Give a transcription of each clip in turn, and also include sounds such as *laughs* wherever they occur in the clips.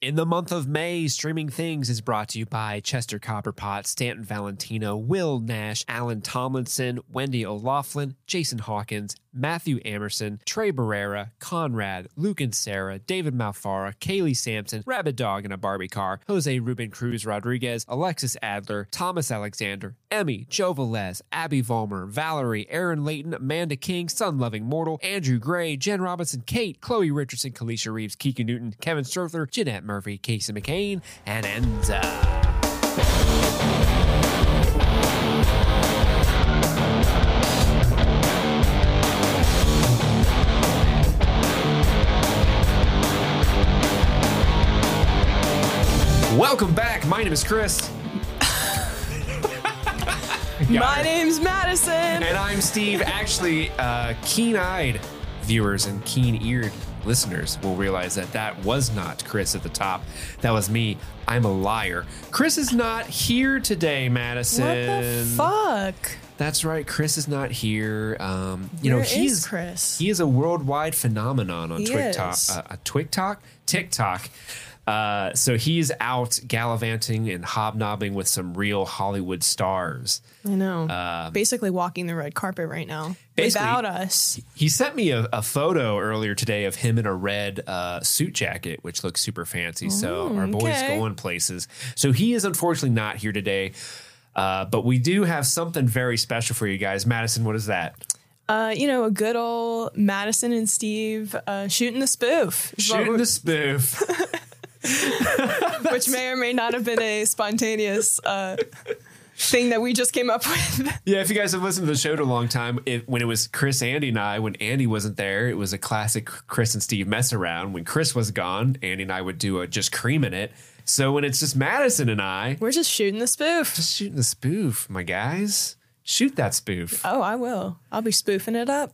In the month of May, Streaming Things is brought to you by Chester Copperpot, Stanton Valentino, Will Nash, Alan Tomlinson, Wendy O'Laughlin, Jason Hawkins, Matthew Amerson, Trey Barrera, Conrad, Luke and Sarah, David Malfara, Kaylee Sampson, Rabbit Dog in a Barbie Car, Jose Ruben Cruz Rodriguez, Alexis Adler, Thomas Alexander, Emmy, Joe Velez, Abby Vollmer, Valerie, Aaron Layton, Amanda King, Sun Loving Mortal, Andrew Gray, Jen Robinson, Kate, Chloe Richardson, Kalisha Reeves, Kiki Newton, Kevin Strother, Jeanette Murphy, Casey McCain, and Enza. Welcome back. My name is Chris. *laughs* My name's Madison. And I'm Steve. Actually, uh, keen eyed viewers and keen eared listeners will realize that that was not Chris at the top. That was me. I'm a liar. Chris is not here today, Madison. What the fuck? That's right. Chris is not here. Um, you Where know, he's is Chris? He is a worldwide phenomenon on He TikTok. Uh, uh, TikTok, TikTok. Uh, so he's out gallivanting and hobnobbing with some real Hollywood stars. I know. Um, Basically walking the red carpet right now without us. He sent me a, a photo earlier today of him in a red uh, suit jacket, which looks super fancy. so our boy's okay. going places. So he is unfortunately not here today. Uh, but we do have something very special for you guys. Madison, what is that? Uh, you know, a good old Madison and Steve uh, shooting the spoof, Shooting the spoof. *laughs* *laughs* which may or may not have been a spontaneous uh, thing that we just came up with. *laughs* Yeah, if you guys have listened to the show to a long time, it, when it was Chris, Andy, and I, when Andy wasn't there, it was a classic Chris and Steve mess around. When Chris was gone, Andy and I would do a just creaming it. So when it's just Madison and I, We're just shooting the spoof. just shooting the spoof, my guys. Shoot that spoof. Oh, I will. I'll be spoofing it up.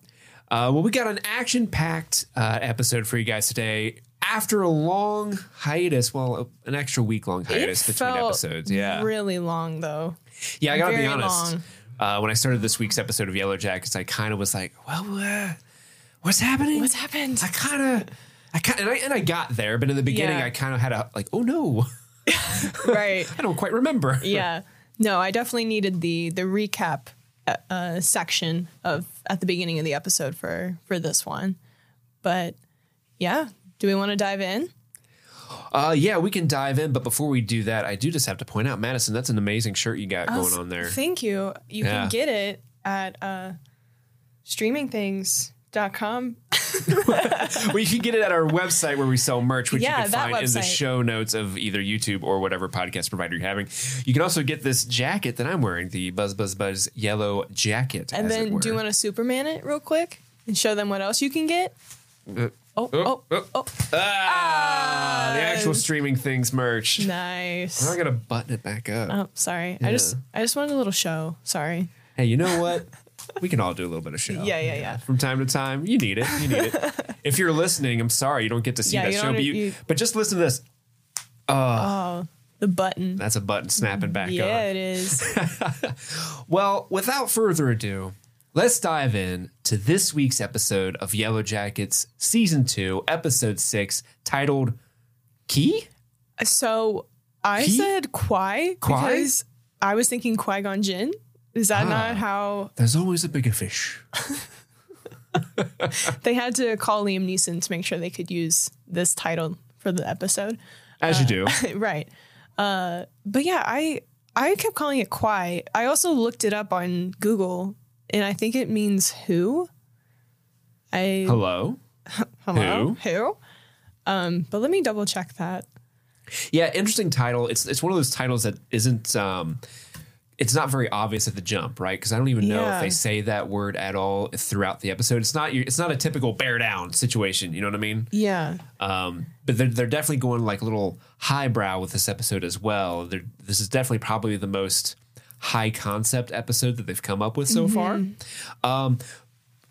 Uh, well, we got an action packed uh, episode for you guys today. After a long hiatus, well, an extra week long hiatus it between episodes. Yeah. really long though. Yeah, I gotta be honest. Uh, when I started this week's episode of Yellow Jackets, I kind of was like, "Well, uh, what's happening? What's happened? I kind of, I kind, and I and I got there, but in the beginning, Yeah. I kind of had a like, "Oh no, right. *laughs* *laughs* I don't quite remember." yeah no i definitely needed the the recap uh, uh, section of at the beginning of the episode for for this one but yeah do we want to dive in Uh, yeah, we can dive in, but before we do that, I do just have to point out, Madison, that's an amazing shirt you got going on there. thank you you Yeah. can get it at uh streamingthings.com *laughs* well, you can get it at our website where we sell merch, which Yeah, you can that find in the website. show notes of either YouTube or whatever podcast provider you're having. You can also get this jacket that I'm wearing, the Buzz Buzz Buzz yellow jacket. and then do you want to superman it real quick and show them what else you can get Uh, oh oh, oh oh. oh Ah, the actual streaming things merch. nice Now I gonna button it back up. oh sorry i just i just wanted a little show sorry Hey, you know what? we can all do a little bit of show. *laughs* yeah yeah yeah From time to time, you need it. You need it. *laughs* if you're listening, I'm sorry you don't get to see Yeah, that you show, don't- but, you, you- but just listen to this. oh the button That's a button snapping back on. yeah it is *laughs* Well, without further ado, let's dive in to this week's episode of Yellow Jackets, Season 2, Episode 6, titled Key? So I He? said Kwai Kwai? because I was thinking Qui Gon Jinn. Is that not how There's always a bigger fish. *laughs* *laughs* they had to call Liam Neeson to make sure they could use this title for the episode? As you do. *laughs* right. Uh, but yeah, I I kept calling it Kwai. I also looked it up on Google, and I think it means who. I Hello? *laughs* hello who. Um, but let me double check that. Yeah, interesting title. It's it's one of those titles that isn't um it's not very obvious at the jump, right? Because I don't even know if they say that word at all throughout the episode. It's not it's not a typical bear down situation, you know what I mean? Yeah. Um, but they're, they're definitely going like a little highbrow with this episode as well. They're, this is definitely probably the most high concept episode that they've come up with so far. Um,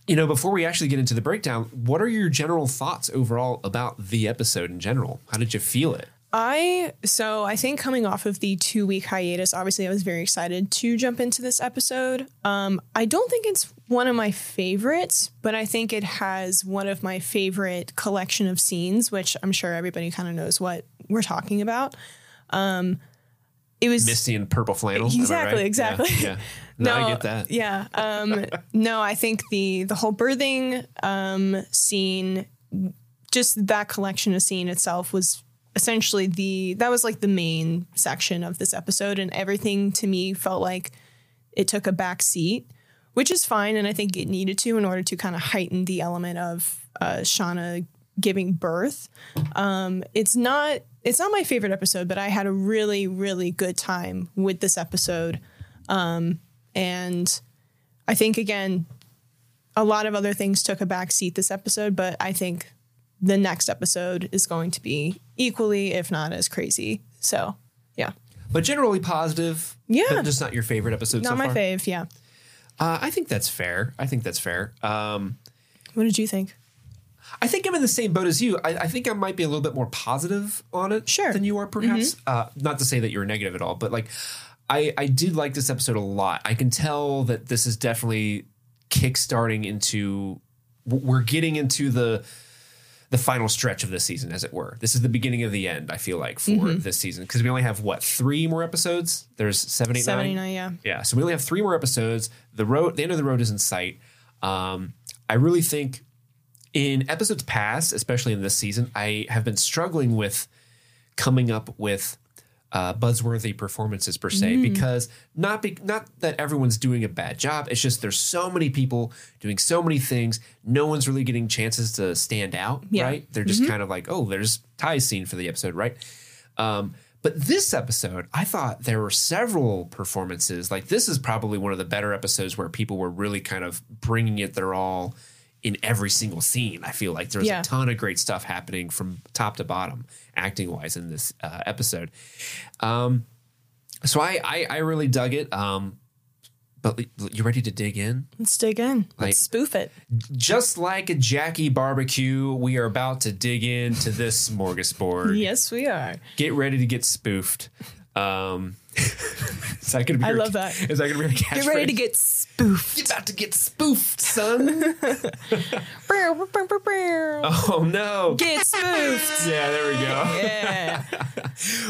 you know, before we actually get into the breakdown, what are your general thoughts overall about the episode in general? How did you feel it? I so I think coming off of the two week hiatus, obviously I was very excited to jump into this episode. Um, I don't think it's one of my favorites, but I think it has one of my favorite collection of scenes, which I'm sure everybody kind of knows what we're talking about. Um, it was Misty and purple flannel. Exactly, right? exactly. Yeah. yeah. *laughs* No, I get that. Yeah. Um, no, I think the the whole birthing um, scene, just that collection of scene itself was essentially the that was like the main section of this episode, and everything to me felt like it took a back seat, which is fine, and I think it needed to in order to kind of heighten the element of uh, Shauna giving birth. Um, it's not it's not my favorite episode, but I had a really really good time with this episode. Um, and I think again, a lot of other things took a back seat this episode, but I think the next episode is going to be equally, if not as crazy. So yeah, But generally positive. Yeah. Just not your favorite episode not so my far. fave. Yeah. Uh, I think that's fair. I think that's fair. Um, What did you think? I think I'm in the same boat as you. I, I think I might be a little bit more positive on it Sure. Mm-hmm. than you are, perhaps. Uh, not to say that you're negative at all, but like I, I did like this episode a lot. I can tell that this is definitely kickstarting into. We're getting into the the final stretch of this season, as it were. This is the beginning of the end. I feel like for Mm-hmm. this season because we only have what three more episodes. There's seven, eight, nine. Seventy nine. Yeah. Yeah, so we only have three more episodes. The road, the end of the road is in sight. Um, I really think in episodes past, especially in this season, I have been struggling with coming up with uh, buzzworthy performances per se because not be, not that everyone's doing a bad job. It's just there's so many people doing so many things. No one's really getting chances to stand out. Yeah. Right? They're just kind of like, oh, there's Ty's scene for the episode, right? Um, but this episode, I thought there were several performances. Like this is probably one of the better episodes where people were really kind of bringing it their all in every single scene. I feel like there was Yeah. a ton of great stuff happening from top to bottom, acting wise, in this uh, episode. Um, so I, I I really dug it. Um, but you ready to dig in? Let's dig in. Let's Like- spoof it. Just like a Jackie barbecue, we are about to dig into this *laughs* smorgasbord. Yes, we are. Get ready to get spoofed. Um, *laughs* is that gonna be? I your- love that. Is that gonna be a catchphrase? Get ready to get spoofed. You're about to get spoofed, son. *laughs* oh no. Get spoofed. Yeah, there we go. Yeah. *laughs*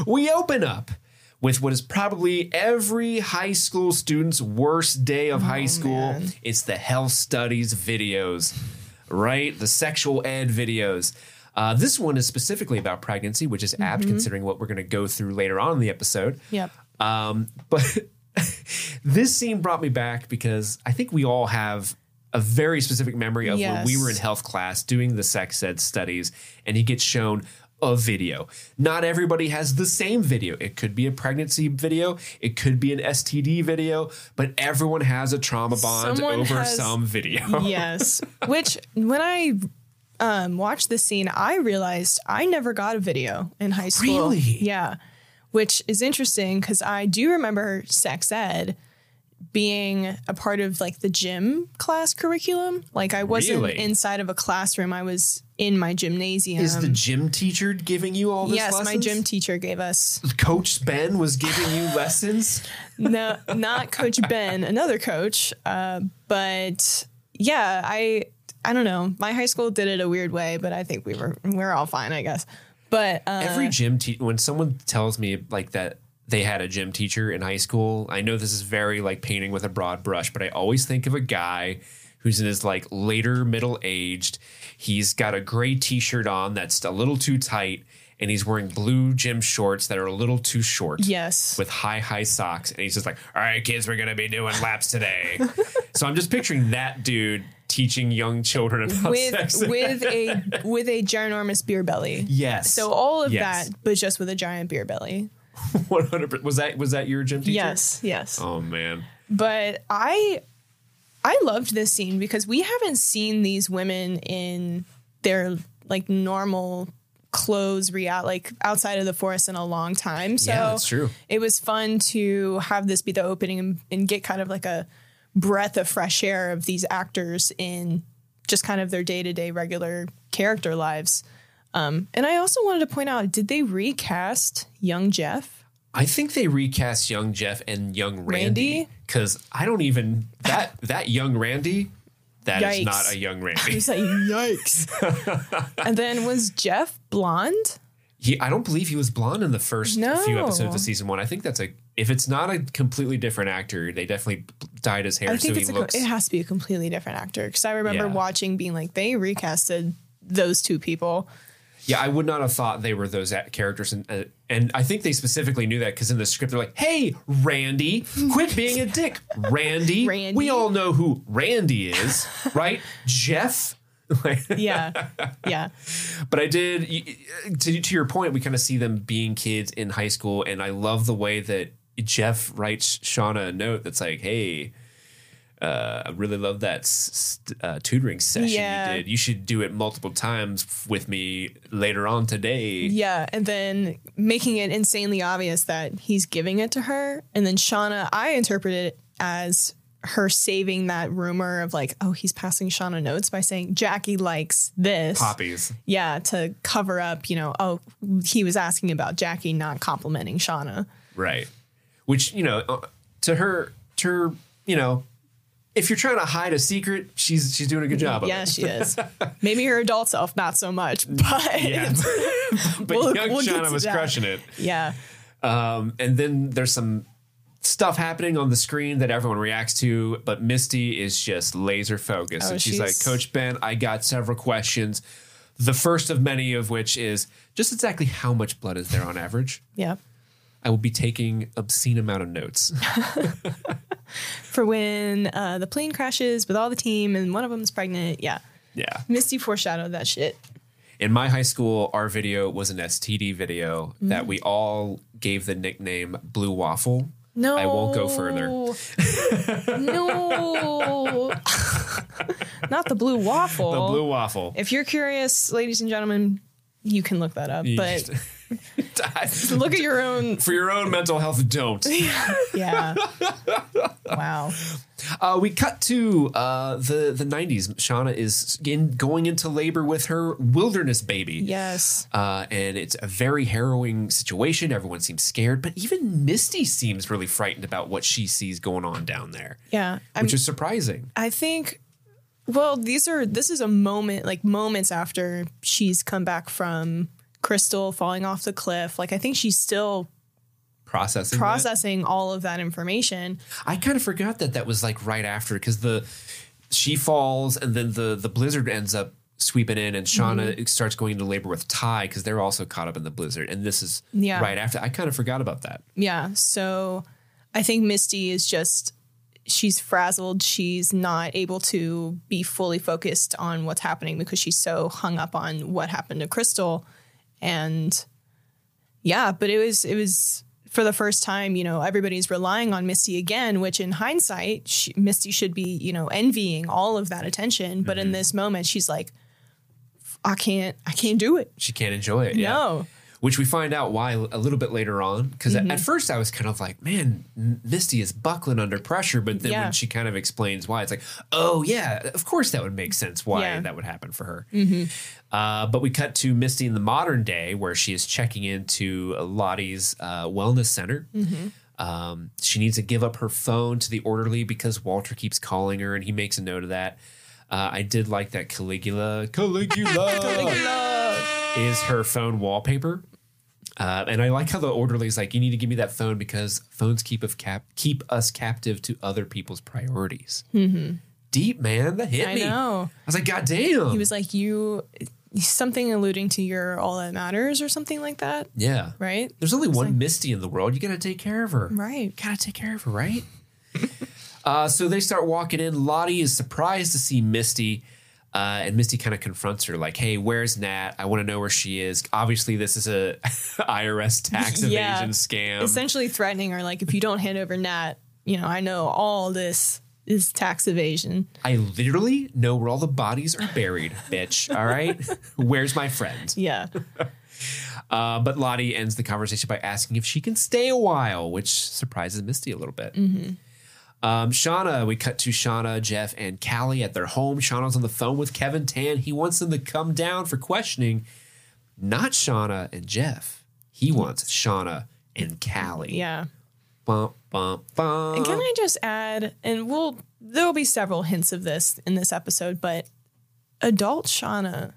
We open up with what is probably every high school student's worst day of high school. Oh, man. It's the health studies videos, right? The sexual ed videos. Uh, this one is specifically about pregnancy, which is Mm-hmm. apt considering what we're going to go through later on in the episode. Yep. Um, *laughs* but *laughs* this scene brought me back because I think we all have a very specific memory of when we were in health class doing the sex ed studies and he gets shown a video. Not everybody has the same video. It could be a pregnancy video, it could be an STD video, but everyone has a trauma bond Someone over has- some video. *laughs* yes. Which when I um, watched this scene, I realized I never got a video in high school. Really? Yeah. Which is interesting because I do remember sex ed being a part of like the gym class curriculum. Like I wasn't Really? inside of a classroom. I was in my gymnasium. Is the gym teacher giving you all this yes, my gym teacher gave us Coach Ben was giving you lessons? *laughs* no, not Coach Ben, another coach. Uh, but yeah, I I don't know. My high school did it a weird way, but I think we were we are all fine, I guess. But uh, Every gym teacher, when someone tells me like that they had a gym teacher in high school, I know this is very like painting with a broad brush, but I always think of a guy who's in his like later middle aged. He's got a gray t shirt on that's a little too tight, and he's wearing blue gym shorts that are a little too short. yes, With high, high socks. And he's just like, all right, kids, we're going to be doing laps today. *laughs* so I'm just picturing that dude teaching young children about with *laughs* sex. with a with a ginormous beer belly. yes. So all of Yes. that, but just with a giant beer belly. *laughs* 100 Was that, was that your gym teacher? Yes, yes. Oh, man. But I I loved this scene because we haven't seen these women in their like normal clothes real like outside of the forest in a long time. So Yeah, that's true. it was fun to have this be the opening and, and get kind of like a breath of fresh air of these actors in just kind of their day-to-day regular character lives. Um, and I also wanted to point out, did they recast young Jeff? I think they recast young Jeff and young Randy because I don't even that that young Randy that is Yikes. not a young Randy. *laughs* He's like, yikes. *laughs* and then was Jeff blonde? He, I don't believe he was blonde in the first few episodes of season one. I think that's a if it's not a completely different actor, they definitely dyed his hair I so think he it's a, looks. it has to be a completely different actor because I remember Yeah. watching being like they recasted those two people. Yeah, I would not have thought they were those characters, and uh, and I think they specifically knew that because in the script they're like, "Hey, Randy, quit *laughs* being a dick, Randy. Randy. We all know who Randy is, *laughs* right? Jeff." *laughs* Yeah, yeah, but I did to to your point. We kind of see them being kids in high school, and I love the way that Jeff writes Shauna a note that's like, "Hey." Uh, I really love that s- s- uh, tutoring session Yeah. you did. You should do it multiple times with me later on today. yeah. And then making it insanely obvious that he's giving it to her, and then Shauna, I interpret it as her saving that rumor of like, oh, he's passing Shauna notes by saying Jackie likes this. Poppies. Yeah, to cover up, you know, oh, he was asking about Jackie not complimenting Shauna. Right. Which, you know, uh, to her, to her, you know, if you're trying to hide a secret, she's she's doing a good job of Yeah, she is. *laughs* Maybe her adult self, not so much, but *laughs* Yeah. but *laughs* We'll- young we'll Shauna was that. crushing it. yeah. Um, and then there's some stuff happening on the screen that everyone reacts to, but Misty is just laser focused. Oh, and she's, she's- like, Coach Ben, I got several questions. The first of many of which is just exactly how much blood is there on average? Yeah. I will be taking obscene amount of notes. *laughs* For when uh, the plane crashes with all the team and one of them's pregnant. Yeah. yeah. Misty foreshadowed that shit. In my high school, our video was an STD video Mm-hmm. that we all gave the nickname Blue Waffle. No. I won't go further. no. *laughs* Not the blue waffle. The Blue Waffle. If you're curious, ladies and gentlemen, you can look that up. But *laughs* look at your own. For your own mental health, don't. *laughs* *laughs* Yeah. wow. Uh, we cut to uh, the the '90s. Shauna is in, going into labor with her wilderness baby. Yes. Uh, and it's a very harrowing situation. Everyone seems scared, but even Misty seems really frightened about what she sees going on down there, Yeah. I'm, which is surprising. I think well, these are this is a moment like moments after she's come back from Crystal falling off the cliff. Like I think she's still Processing. that. processing all of that information. I kind of forgot that that was like right after because the she falls and then the the blizzard ends up sweeping in and Shauna Mm-hmm. starts going into labor with Tai because they're also caught up in the blizzard and this is Yeah. right after. I kind of forgot about that. Yeah. So I think Misty is just she's frazzled. She's not able to be fully focused on what's happening because she's so hung up on what happened to Crystal. And yeah, but it was it was for the first time, you know, everybody's relying on Misty again, which in hindsight, she, Misty should be, you know, envying all of that attention. But in mm-hmm. this moment, she's like, I can't, I can't do it. She can't enjoy it. Yeah. Which we find out why a little bit later on. Because Mm-hmm. at first I was kind of like, man, Misty is buckling under pressure. But then Yeah. when she kind of explains why, it's like, oh, yeah, of course that would make sense why Yeah. Mm-hmm. that would happen for her. Uh, but we cut to Misty in the modern day where she is checking into Lottie's uh, wellness center. Mm-hmm. Um, she needs to give up her phone to the orderly because Walter keeps calling her and he makes a note of that. Uh, I did like that Caligula. Caligula *laughs* is her phone wallpaper. Uh, and I like how the orderly's like, you need to give me that phone because phones keep of cap keep us captive to other people's priorities. Deep man, that hit Mm-hmm. I me. know. I was like, God damn. He was like, you, something alluding to your all that matters or something like that, yeah. right? There's only one Misty in the world. You got to take care of her. Right. Got to take care of her, right? *laughs* uh, so they start walking in. Lottie is surprised to see Misty. Uh, and Misty kind of confronts her, like, "Hey, where's Nat? I want to know where she is. Obviously, this is a *laughs* IRS tax *laughs* Yeah. evasion scam. Essentially threatening her, like, if you don't hand over Nat, you know, I know all this is tax evasion. I literally know where all the bodies are buried, bitch. All right, *laughs* where's my friend? Yeah. Uh, but Lottie ends the conversation by asking if she can stay a while, which surprises Misty a little bit. Um, Shauna, we cut to Shauna, Jeff, and Callie at their home. Shauna's on the phone with Kevin Tan. He wants them to come down for questioning, not Shauna and Jeff. He wants Shauna and Callie. Yeah. Bum, bum, bum. And can I just add, and we'll, there'll be several hints of this in this episode, but adult Shauna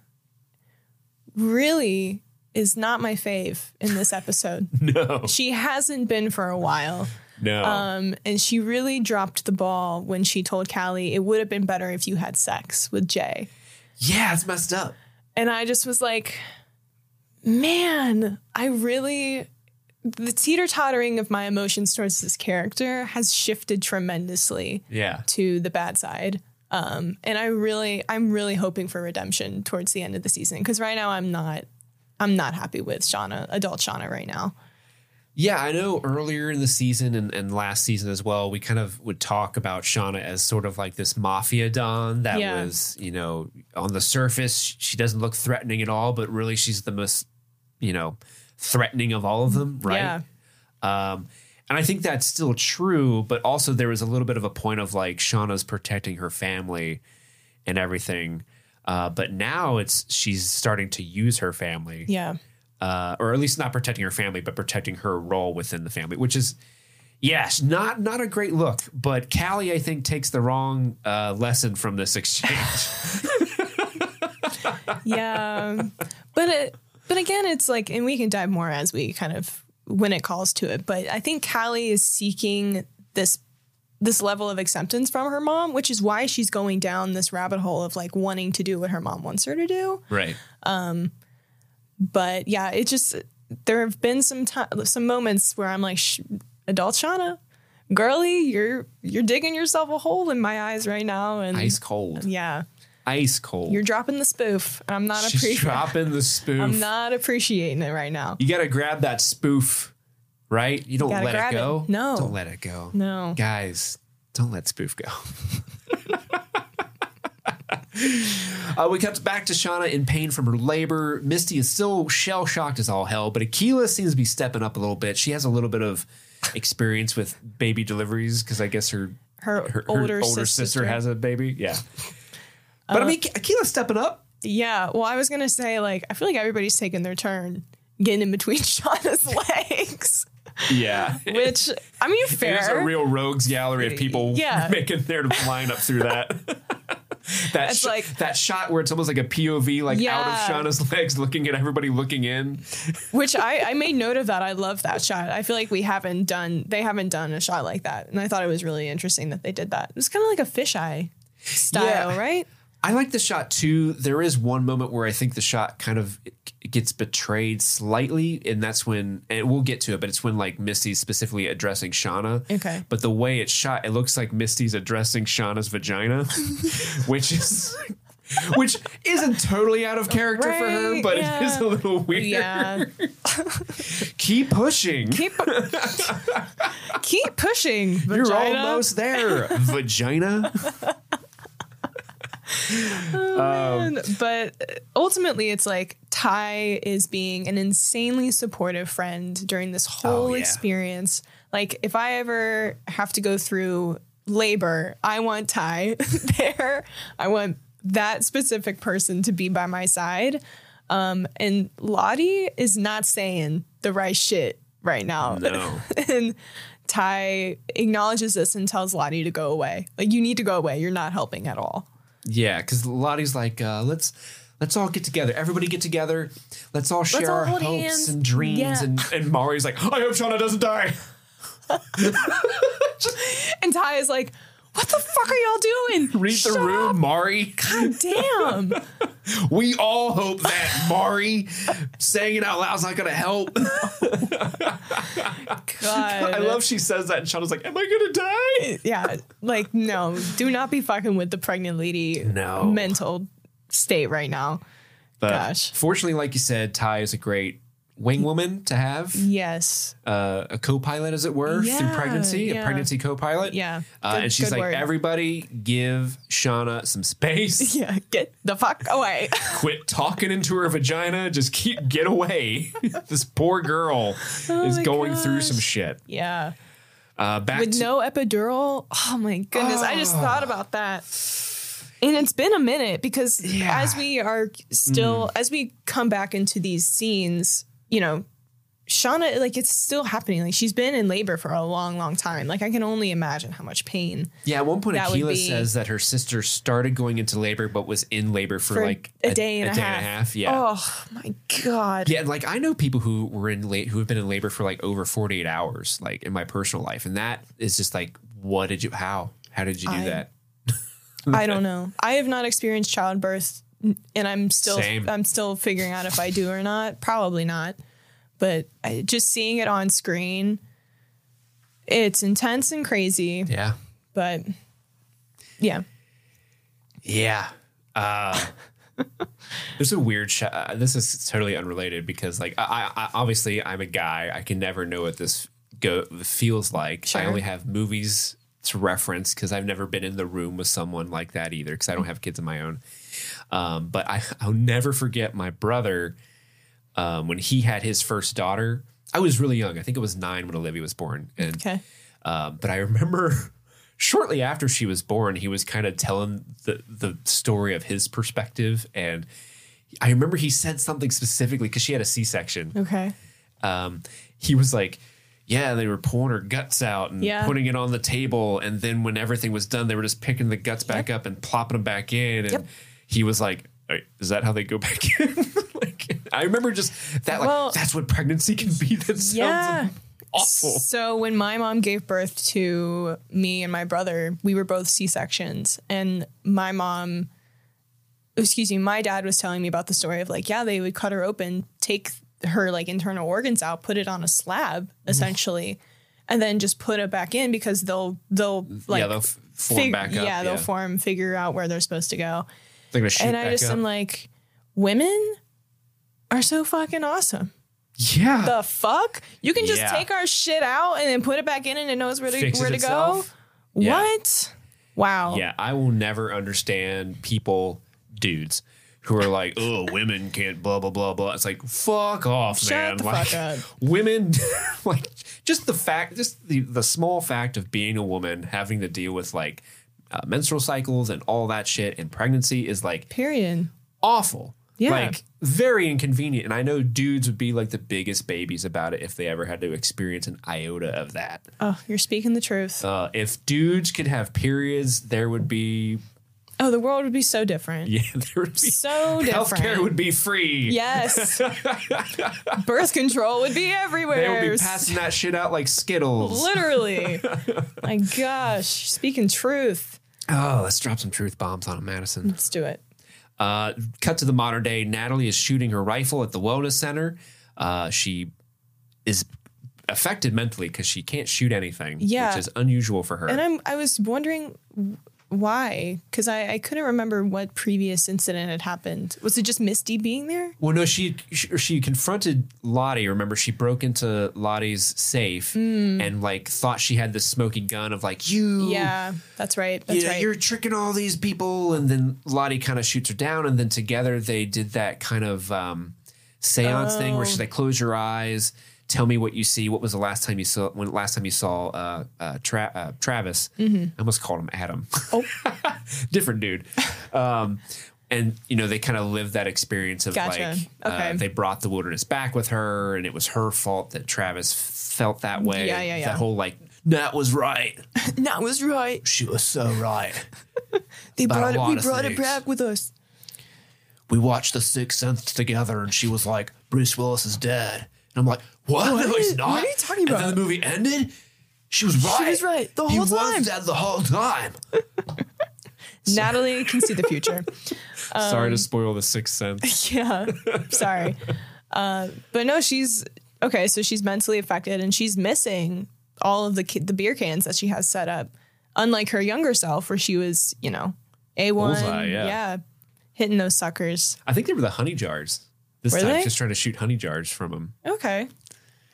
really is not my fave in this episode. *laughs* No. she hasn't been for a while. No. Um, and she really dropped the ball when she told Callie it would have been better if you had sex with Jay. yeah, it's messed up. And I just was like, man, I really the teeter tottering of my emotions towards this character has shifted tremendously Yeah. to the bad side. Um, and I really, I'm really hoping for redemption towards the end of the season because right now I'm not, I'm not happy with Shauna, adult Shauna, right now. Yeah, I know earlier in the season and, and last season as well, we kind of would talk about Shauna as sort of like this mafia don that Yeah. was, you know, on the surface, she doesn't look threatening at all, but really she's the most, you know, threatening of all of them, right? Yeah. Um, and I think that's still true, but also there was a little bit of a point of like Shauna's protecting her family and everything. Uh, but now it's she's starting to use her family Yeah. Uh, or at least not protecting her family, but protecting her role within the family, which is, yes, not not a great look. But Callie, I think, takes the wrong uh, lesson from this exchange. *laughs* Yeah. but it, but again, it's like, and we can dive more as we kind of when it calls to it. But I think Callie is seeking this this level of acceptance from her mom, which is why she's going down this rabbit hole of like wanting to do what her mom wants her to do. right. But yeah, it just there have been some time, some moments where I'm like, adult Shauna, girly, you're you're digging yourself a hole in my eyes right now, and Ice cold. yeah, Ice cold. you're dropping the spoof. and I'm not appreciating. dropping the *laughs* spoof. I'm not appreciating it right now. you got to grab that spoof, right? You don't Gotta let it grab it. go. No. Don't let it go. No. Guys, don't let spoof go. *laughs* *laughs* Uh, we cut back to Shauna in pain from her labor. Misty is still shell shocked as all hell, but Akilah seems to be stepping up a little bit. She has a little bit of experience with baby deliveries because I guess her Her, older, sis- sister, has a baby. Yeah, *laughs* but I mean, Akilah's stepping up. Yeah. Well, I was gonna say like I feel like everybody's taking their turn getting in between *laughs* Shauna's legs, Yeah, which I mean, fair. There's a real rogues gallery of people Yeah. making their line up through that. That sh- like- that shot where it's almost like a POV, like out of Shauna's *laughs* legs, looking at everybody looking in. Which I, I made note of that. I love that shot. I feel like we haven't done they haven't done a shot like that, and I thought it was really interesting that they did that. It's kind of like a fisheye style, Yeah. right? I like the shot too. There is one moment where I think the shot kind of gets betrayed slightly, and that's when, and we'll get to it, but it's when like Misty's specifically addressing Shauna. Okay. But the way it's shot, it looks like Misty's addressing Shauna's vagina, *laughs* which is. Which isn't totally out of character for her, but yeah. it is a little weird. Yeah. *laughs* Keep pushing. keep *laughs* keep pushing. You're almost there, vagina. Man, but ultimately it's like Tai is being an insanely supportive friend during this whole Oh, yeah. experience. Like if I ever have to go through labor, I want Tai *laughs* there. I want that specific person to be by my side. Um, and Lottie is not saying the right shit right now. No. *laughs* and Tai acknowledges this and tells Lottie to go away. Like you need to go away. You're not helping at all. Yeah, because Lottie's like, uh, let's let's all get together. Everybody get together. Let's all share all our hopes hands. and dreams. Yeah. And and Mari's like, I hope Shauna doesn't die. *laughs* And Tai is like, "What the fuck are y'all doing? *laughs* Read the room, up. Mari. God damn! *laughs* We all hope that Mari saying it out loud is not gonna help. *laughs* God, I love she says that, and Shauna's like, Am I gonna die? Yeah, like no, do not be fucking with the pregnant lady. No. mental state right now. But Gosh. fortunately, like you said, Tai is a great wing woman to have. Yes, uh, a co-pilot, as it were, through Yeah, pregnancy, a pregnancy co-pilot. Yeah. uh, Good- and she's like, word. everybody, give Shauna some space. *laughs* yeah. Get the fuck away. *laughs* Quit talking into her vagina. Just keep get away. *laughs* this poor girl is Oh my going through some shit. yeah, Uh, back with to, no epidural. Oh my goodness, I just thought about that. And it's been a minute because Yeah. as we are still, as we come back into these scenes, you know, Shauna, like it's still happening. Like she's been in labor for a long, long time. Like I can only imagine how much pain Yeah, at one point, Akilah says that her sister started going into labor, but was in labor for, for like a, day and a, half. half. Yeah. Oh my god. Yeah, like I know people who were in late who have been in labor for like over 48 hours, like in my personal life. And that is just like, what did you how? How did you do I- that? *laughs* I don't know. I have not experienced childbirth, and I'm still Same. I'm still figuring out if I do or not. Probably not, but I, just seeing it on screen, it's intense and crazy. Yeah. But yeah, Yeah. Uh, *laughs* there's a weird shot. Uh, this is totally unrelated because, like, I, I obviously I'm a guy. I can never know what this go feels like. I only have movies to reference because I've never been in the room with someone like that either because I don't have kids of my own. Um, but I, I'll never forget my brother um, when he had his first daughter. I was really young. I think it was nine when Olivia was born, and okay. um, but I remember *laughs* shortly after she was born, he was kind of telling the the story of his perspective, and I remember he said something specifically because she had a C section. Okay. Um, he was like. Yeah, they were pulling her guts out and Yeah. putting it on the table, and then when everything was done, they were just picking the guts back up and plopping them back in. And Yep. He was like, "Is that how they go back in?" *laughs* like, I remember just that. Like, Well, that's what pregnancy can be. That sounds Yeah. awful. So when my mom gave birth to me and my brother, we were both C sections, and my mom, excuse me, my dad was telling me about the story of like, yeah, they would cut her open, take her like internal organs out, put it on a slab essentially, and then just put it back in because they'll they'll like yeah, they'll f- form fig- back up. yeah they'll form figure out where they're supposed to go, They're gonna shoot and I just up. am like, women are so fucking awesome. yeah, The fuck? You can just Yeah. take our shit out and then put it back in and it knows where to Fixes where to itself. go. Yeah. What? Wow. yeah. I will never understand people, dudes, who are like, "Oh, women can't blah blah blah blah." It's like, fuck off, Shut man. the like, fuck up. *laughs* women, *laughs* like, just the fact, just the the small fact of being a woman having to deal with like uh, menstrual cycles and all that shit and pregnancy is like Period. awful. Yeah. Like very inconvenient. And I know dudes would be like the biggest babies about it if they ever had to experience an iota of that. Oh, you're speaking the truth. Uh, if dudes could have periods, there would be oh, the world would be so different. yeah, *laughs* there would be So different. healthcare would be free. Yes. *laughs* Birth control would be everywhere. They would be passing that shit out like Skittles. Literally. *laughs* My gosh. Speaking truth. Oh, let's drop some truth bombs on 'em, Madison. Let's do it. Uh, cut to the modern day. Natalie is shooting her rifle at the wellness center. Uh, she is affected mentally because she can't shoot anything, Yeah. which is unusual for her. And I'm I was wondering why because I, I couldn't remember what previous incident had happened. Was it just Misty being there? Well, no, she she, she confronted Lottie. Remember, she broke into Lottie's safe Hmm. and like thought she had this smoking gun of like you. Yeah, that's right. That's yeah, right. you're tricking all these people, and then Lottie kind of shoots her down, and then together they did that kind of um, seance thing where she's Oh. like, "Close your eyes, tell me what you see. What was the last time you saw? When last time you saw uh, uh, Tra- uh, Travis? I almost called him Adam. Oh. *laughs* different dude. Um, and you know they kind of lived that experience of Gotcha. like Okay. uh, they brought the wilderness back with her, and it was her fault that Travis felt that way. Yeah, yeah, yeah. That whole like that was right. *laughs* that was right. She was so right. *laughs* They About brought it. We brought it back with us. we watched The Sixth Sense together, and she was like, "Bruce Willis is dead," and I'm like, "What? What *laughs* no, he's not." what are you talking about? And about? then the movie ended. She was right. She was right the he whole time. was dead the whole time. *laughs* Natalie can see the future. *laughs* Sorry Um, to spoil The Sixth Sense. yeah, sorry, uh, but no, she's okay. So she's mentally affected, and she's missing all of the ki- the beer cans that she has set up. Unlike her younger self, where she was, you know, a one, Bullseye, yeah. hitting those suckers. I think they were the honey jars. This Were time, they? just trying to shoot honey jars from them. Okay,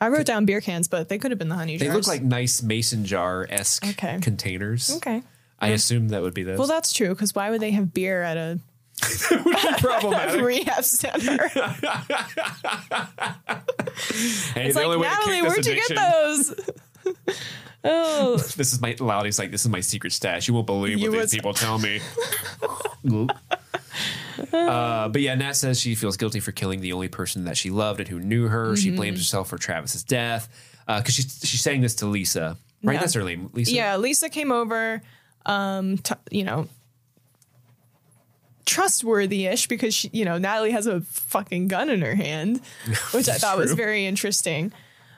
I wrote down beer cans, but they could have been the honey jars. They jars. look like nice mason jar esque Okay. containers. okay. I assume that would be those. Well, that's true because why would they have beer at a *laughs* *laughs* problematic. rehab center? *laughs* Hey, It's the only like way to Natalie, where'd you addiction. get those? *laughs* oh, *laughs* This is my Lottie's like this is my secret stash. You won't believe You what was- these people tell me. *laughs* uh, but yeah, Nat says she feels guilty for killing the only person that she loved and who knew her. She blames herself for Travis's death because she's she's saying this to Lisa. Right, Yeah. that's her name, Lisa. Yeah, Lisa came over, um, t- you know, trustworthy-ish because she, you know, Natalie has a fucking gun in her hand, which I thought was True. very interesting.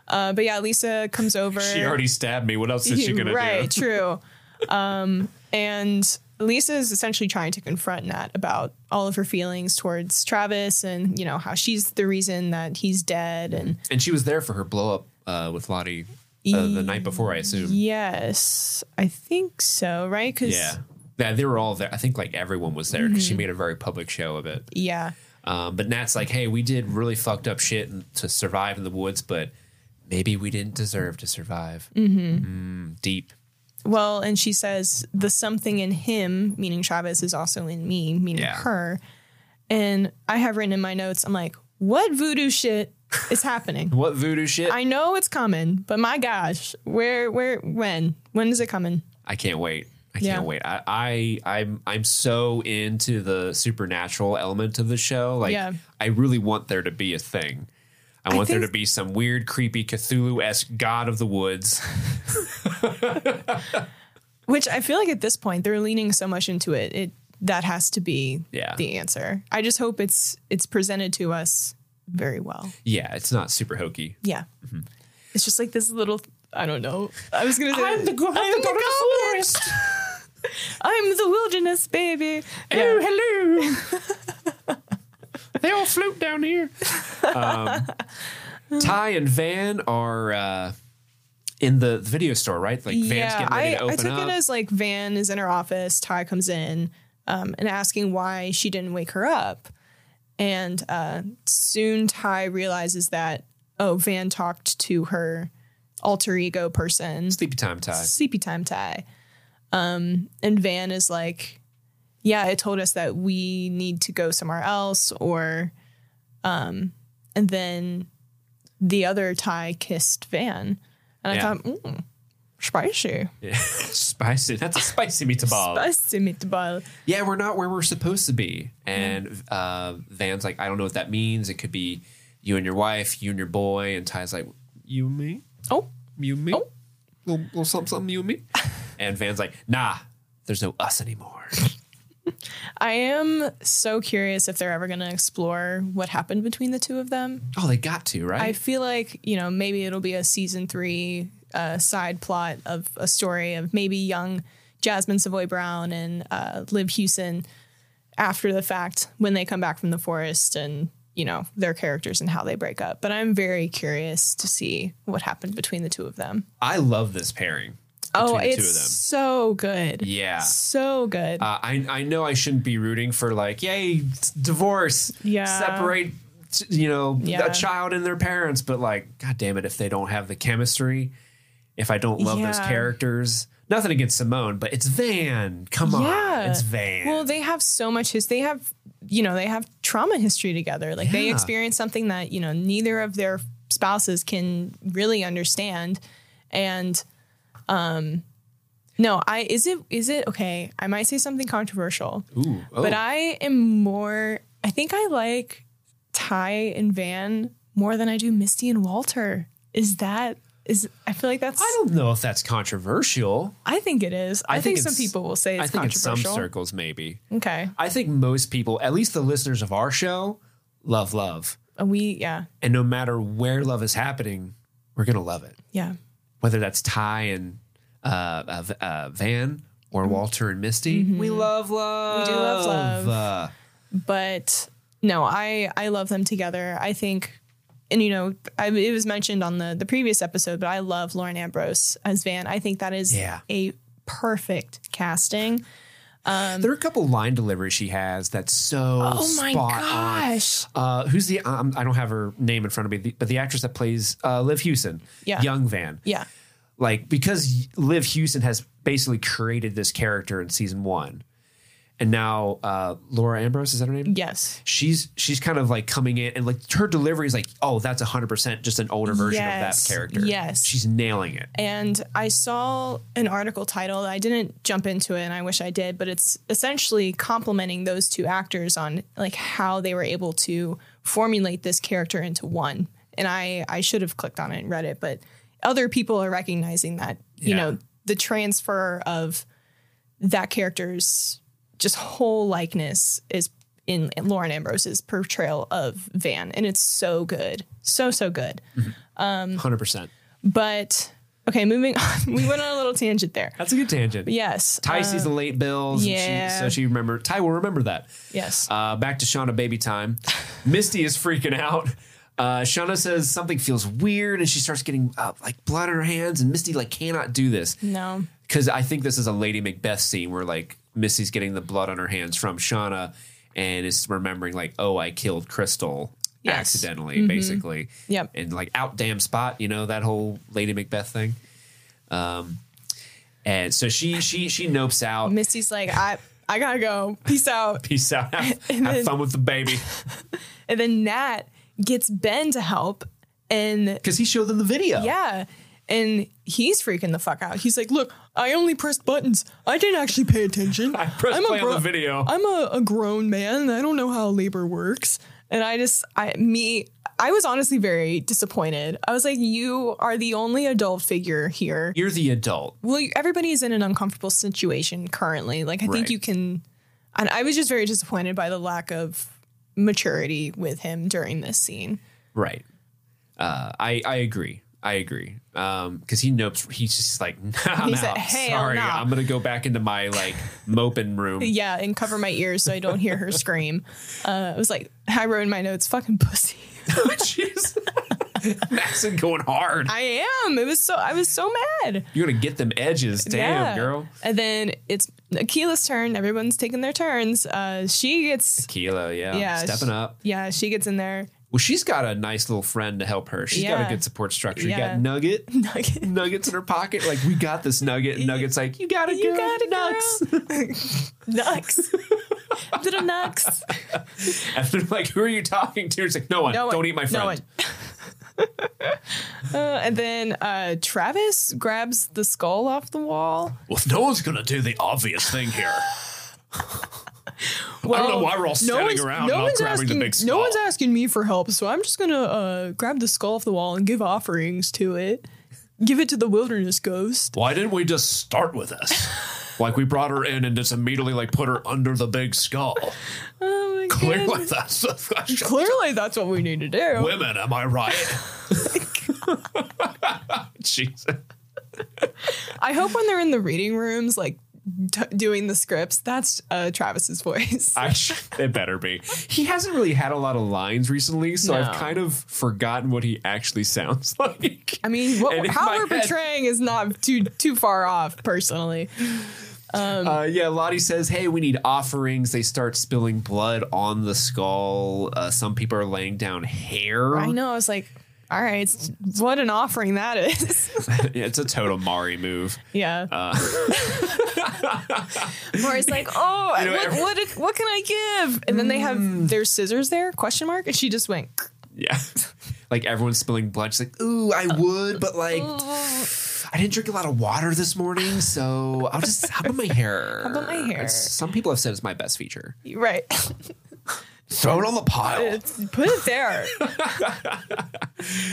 Uh, but yeah, Lisa comes *laughs* over. She already stabbed me. What else is she gonna right, do? Right, *laughs* true. Um, and Lisa is essentially trying to confront Nat about all of her feelings towards Travis and you know how she's the reason that he's dead and And she was there for her blow up uh, with Lottie uh, the night before, I assume. yes, I think so, right? Because Yeah. Yeah, they were all there. I think like everyone was there because she made a very public show of it. yeah. Um, but Nat's like, hey, we did really fucked up shit to survive in the woods, but maybe we didn't deserve to survive. Mm-hmm. deep. Well, and she says the something in him, meaning Travis, is also in me, meaning Yeah. her. And I have written in my notes, I'm like, what voodoo shit is happening? *laughs* What voodoo shit? I, know it's coming, but my gosh, where, where, when, when is it coming? I can't wait. I can't wait. I, I I'm I'm so into the supernatural element of the show. Like Yeah. I really want there to be a thing. I want there to be some weird, creepy Cthulhu esque god of the woods. *laughs* Which I feel like at this point they're leaning so much into it. It that has to be Yeah. the answer. I just hope it's it's presented to us very well. Yeah, it's not super hokey. Yeah, Mm-hmm. it's just like this little. I don't know. I was gonna say I'm the go- I'm the I'm god of the forest. *laughs* I'm the wilderness baby. Oh, hello. *laughs* they all float down here. Um, Tai and Van are uh, in the video store, right? Like Van's yeah, getting ready I, to I open took up. it as like Van is in her office. Tai comes in um, and asking why she didn't wake her up, and uh, soon Tai realizes that oh, Van talked to her alter ego person, Sleepy time, Tai. sleepy time Tai, um, and Van is like, yeah, it told us that we need to go somewhere else, or, um, and then the other Tai kissed Van, and I thought, mm, spicy. Yeah. *laughs* spicy. That's a spicy meatball. Spicy meatball. yeah, we're not where we're supposed to be. And Mm. uh, Van's like, I don't know what that means. It could be you and your wife, you and your boy. And Tai's like, you and me? Oh, You and me? Oh. Little, little something, something, you and me? *laughs* and Van's like, nah, there's no us anymore. *laughs* I am so curious if they're ever going to explore what happened between the two of them. Oh, they got to, right? I feel like, you know, maybe it'll be a season three uh, side plot of a story of maybe young Jasmine Savoy Brown and uh, Liv Hewson after the fact when they come back from the forest and, you know, their characters and how they break up. But I'm very curious to see what happened between the two of them. I love this pairing. Oh, the it's two of them. so good. Yeah. So good. Uh, I I know I shouldn't be rooting for like, yay, divorce, Yeah. separate, you know, Yeah. a child and their parents. But like, god damn it, if they don't have the chemistry, if I don't love those characters, nothing against Simone, but it's Van. Come Yeah. on, it's Van. Well, they have so much history. they have you know, they have trauma history together. Like they Yeah. experience something that, you know, neither of their spouses can really understand. And um no, I is it is it okay, I might say something controversial. Ooh, oh, But I am more I think I like Tai and Van more than I do Misty and Walter. Is that is I feel like that's I don't know if that's controversial. I think it is. I, think, some people will say it's I think in some circles maybe. okay. I think most people, at least the listeners of our show, love love. Uh, We yeah. And no matter where love is happening, we're gonna love it. Yeah. Whether that's Tai and uh, uh, uh, Van or Walter and Misty. We love love. Mm-hmm. We do love love. Uh, but no, I I love them together. I think, and you know, I, it was mentioned on the the previous episode, but I love Lauren Ambrose as Van. I think that is Yeah. a perfect casting. There are a couple line deliveries she has that's so Oh my gosh. on. Uh, who's the? Um, I don't have her name in front of me, but the actress that plays uh, Liv Hewson, Yeah. young Van. Yeah. like because Liv Hewson has basically created this character in season one, and now uh, Laura Ambrose is that her name? Yes. She's she's kind of like coming in and like her delivery is like, oh, that's hundred percent just an older version Yes, of that character. yes. she's nailing it. And I saw an article titled, I didn't jump into it and I wish I did, but it's essentially complimenting those two actors on like how they were able to formulate this character into one. And I, I should have clicked on it and read it, but other people are recognizing that, you Yeah. know, the transfer of that character's just whole likeness is in, Lauren Ambrose's portrayal of Van. And it's so good. So, so good. Hundred percent. But okay, moving on. *laughs* We went on a little tangent there. That's a good tangent. Yes. Tai uh, sees the late bills. and yeah. she, so she remember. Tai will remember that. yes. Uh, back to Shauna baby time. *laughs* Misty is freaking out. Uh, Shauna says something feels weird, and she starts getting uh, like blood on her hands. And Misty like cannot do this no. because I think this is a Lady Macbeth scene where like Misty's getting the blood on her hands from Shauna, and is remembering like, oh, I killed Crystal Yes. Mm-hmm. accidentally, basically. Yep. And like out damn spot, you know that whole Lady Macbeth thing. Um, and so she she she nopes out. Misty's like, I I gotta go. Peace out. *laughs* Peace out. Have, And have then- fun with the baby. *laughs* And then Nat gets Ben to help. And Because he showed them the video. yeah. And he's freaking the fuck out. He's like, look, I only pressed buttons. I didn't actually pay attention. *laughs* I pressed I'm a play on the video. I'm a, a grown man. I don't know how labor works. And I just, I, me, I was honestly very disappointed. I was like, you are the only adult figure here. You're the adult. well, you- everybody's in an uncomfortable situation currently. Like, I Right. think you can. And I was just very disappointed by the lack of maturity with him during this scene. Right. Uh, I I agree. I agree. Um, because he nopes. He's just like, *laughs* nah, I'm He said, out. "Hell Sorry, no." I'm gonna go back into my like moping room. *laughs* Yeah, and cover my ears so I don't hear her scream. Uh, it was like I wrote in my notes, "Fucking pussy." *laughs* Jeez. Maxon going hard. I am. It was so. I was so mad. You're gonna get them edges. Damn, Yeah. girl. And then it's Akilah's turn. Everyone's taking their turns. Uh, she gets. Kilo, yeah. Yeah, Stepping sh- up. Yeah, she gets in there. Well, she's got a nice little friend to help her. She's got a good support structure. You got Nugget. *laughs* Nugget. Nuggets in her pocket. Like, we got this Nugget. And Nugget's like, you got it, You girl. got it, Nugs. *laughs* Nux. *laughs* Little Nux. And they're like, who are you talking to? It's like, no one. No one. Don't eat my No friend. one. uh, and then uh, Travis grabs the skull off the wall. Well, no one's going to do the obvious thing here. Well, I don't know why we're all standing around not one's grabbing the asking, big skull. No one's asking me for help, so I'm just gonna uh, grab the skull off the wall and give offerings to it. Give it to the wilderness ghost. Why didn't we just start with this? *laughs* like, we brought her in and just immediately, like, put her under the big skull. Oh my Clearly, god! that's the question. Clearly, that's what we need to do. Women, am I right? *laughs* *laughs* Jesus. I hope when they're in the reading rooms, like t- doing the scripts, that's uh, Travis's voice. *laughs* I sh- it better be. He hasn't really had a lot of lines recently, so No. I've kind of forgotten what he actually sounds *laughs* like. I mean, what, And in how my we're head- portraying is not too too far off, personally. Uh, yeah, Lottie says, "Hey, we need offerings." They start spilling blood on the skull. Uh, some people are laying down hair. I know. I was like, all right, what an offering that is. *laughs* Yeah, it's a total Mari move. yeah. Uh. *laughs* Mari's like, oh, know, what, every- what, what can I give? And then they have mm. their scissors there? Question mark. And she just went. Yeah, *laughs* like everyone's spilling blood. She's like, "Ooh, I uh, would, but like, uh, I didn't drink a lot of water this morning, so I'll just how about my hair? How about my hair? Some people have said it's my best feature. Right. Throw it on the pile. It's- put it there.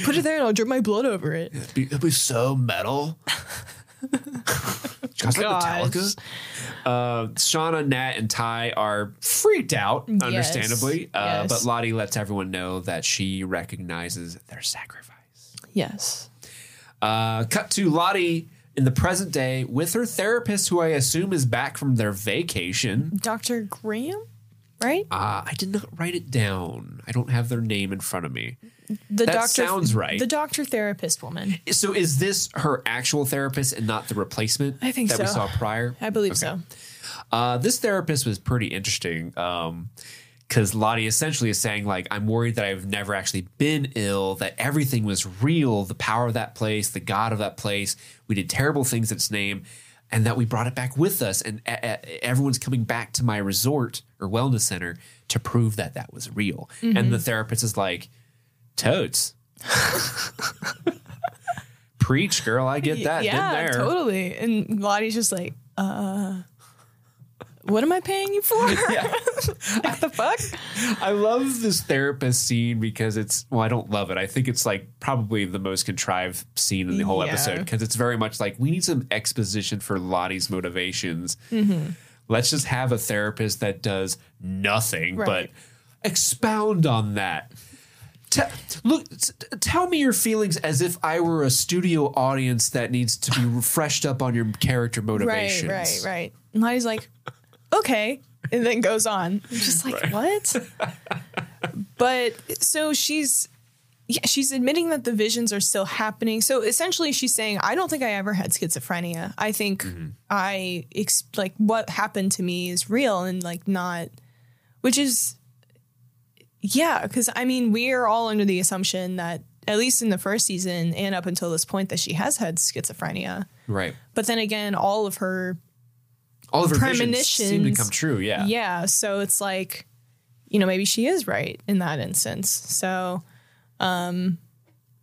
put it there, and I'll drip my blood over it. It'd be, it'd be so metal. *laughs* Just like Metallica. Uh, Shauna, Nat, and Tai are freaked out, understandably. Uh, Yes. But Lottie lets everyone know that she recognizes their sacrifice. Yes. Uh, cut to Lottie in the present day with her therapist, who I assume is back from their vacation. Dr. Graham, right? Uh, I did not write it down. I don't have their name in front of me. The that doctor sounds right. The doctor therapist woman. So is this her actual therapist and not the replacement I think that we saw prior? I believe so. Uh, this therapist was pretty interesting because Lottie essentially is saying, like, I'm worried that I've never actually been ill, that everything was real, the power of that place, the God of that place. We did terrible things in its name. and that we brought it back with us, and a- a- everyone's coming back to my resort or wellness center to prove that that was real. And the therapist is like, "Totes, *laughs* preach, girl. I get that. yeah, Been there. totally. And Lottie's just like, uh, what am I paying you for? *laughs* like *laughs* the fuck? I love this therapist scene because it's well, I don't love it. I think it's like probably the most contrived scene in the whole Yeah. episode because it's very much like we need some exposition for Lottie's motivations. Mm-hmm. Let's just have a therapist that does nothing but expound on that. Te- look, t- tell me your feelings as if I were a studio audience that needs to be refreshed up on your character *laughs* Right, motivations. right, right. And Lottie's like, okay. And then goes on. I'm just like, what? *laughs* but so she's yeah, she's admitting that the visions are still happening. So essentially she's saying, I don't think I ever had schizophrenia. I think mm-hmm. I ex- like what happened to me is real and like not which is yeah, because I mean, we are all under the assumption that at least in the first season and up until this point that she has had schizophrenia. Right. But then again, all of her All of her Premonitions. seem to come true. Yeah. yeah. So it's like, you know, maybe she is right in that instance. So, um,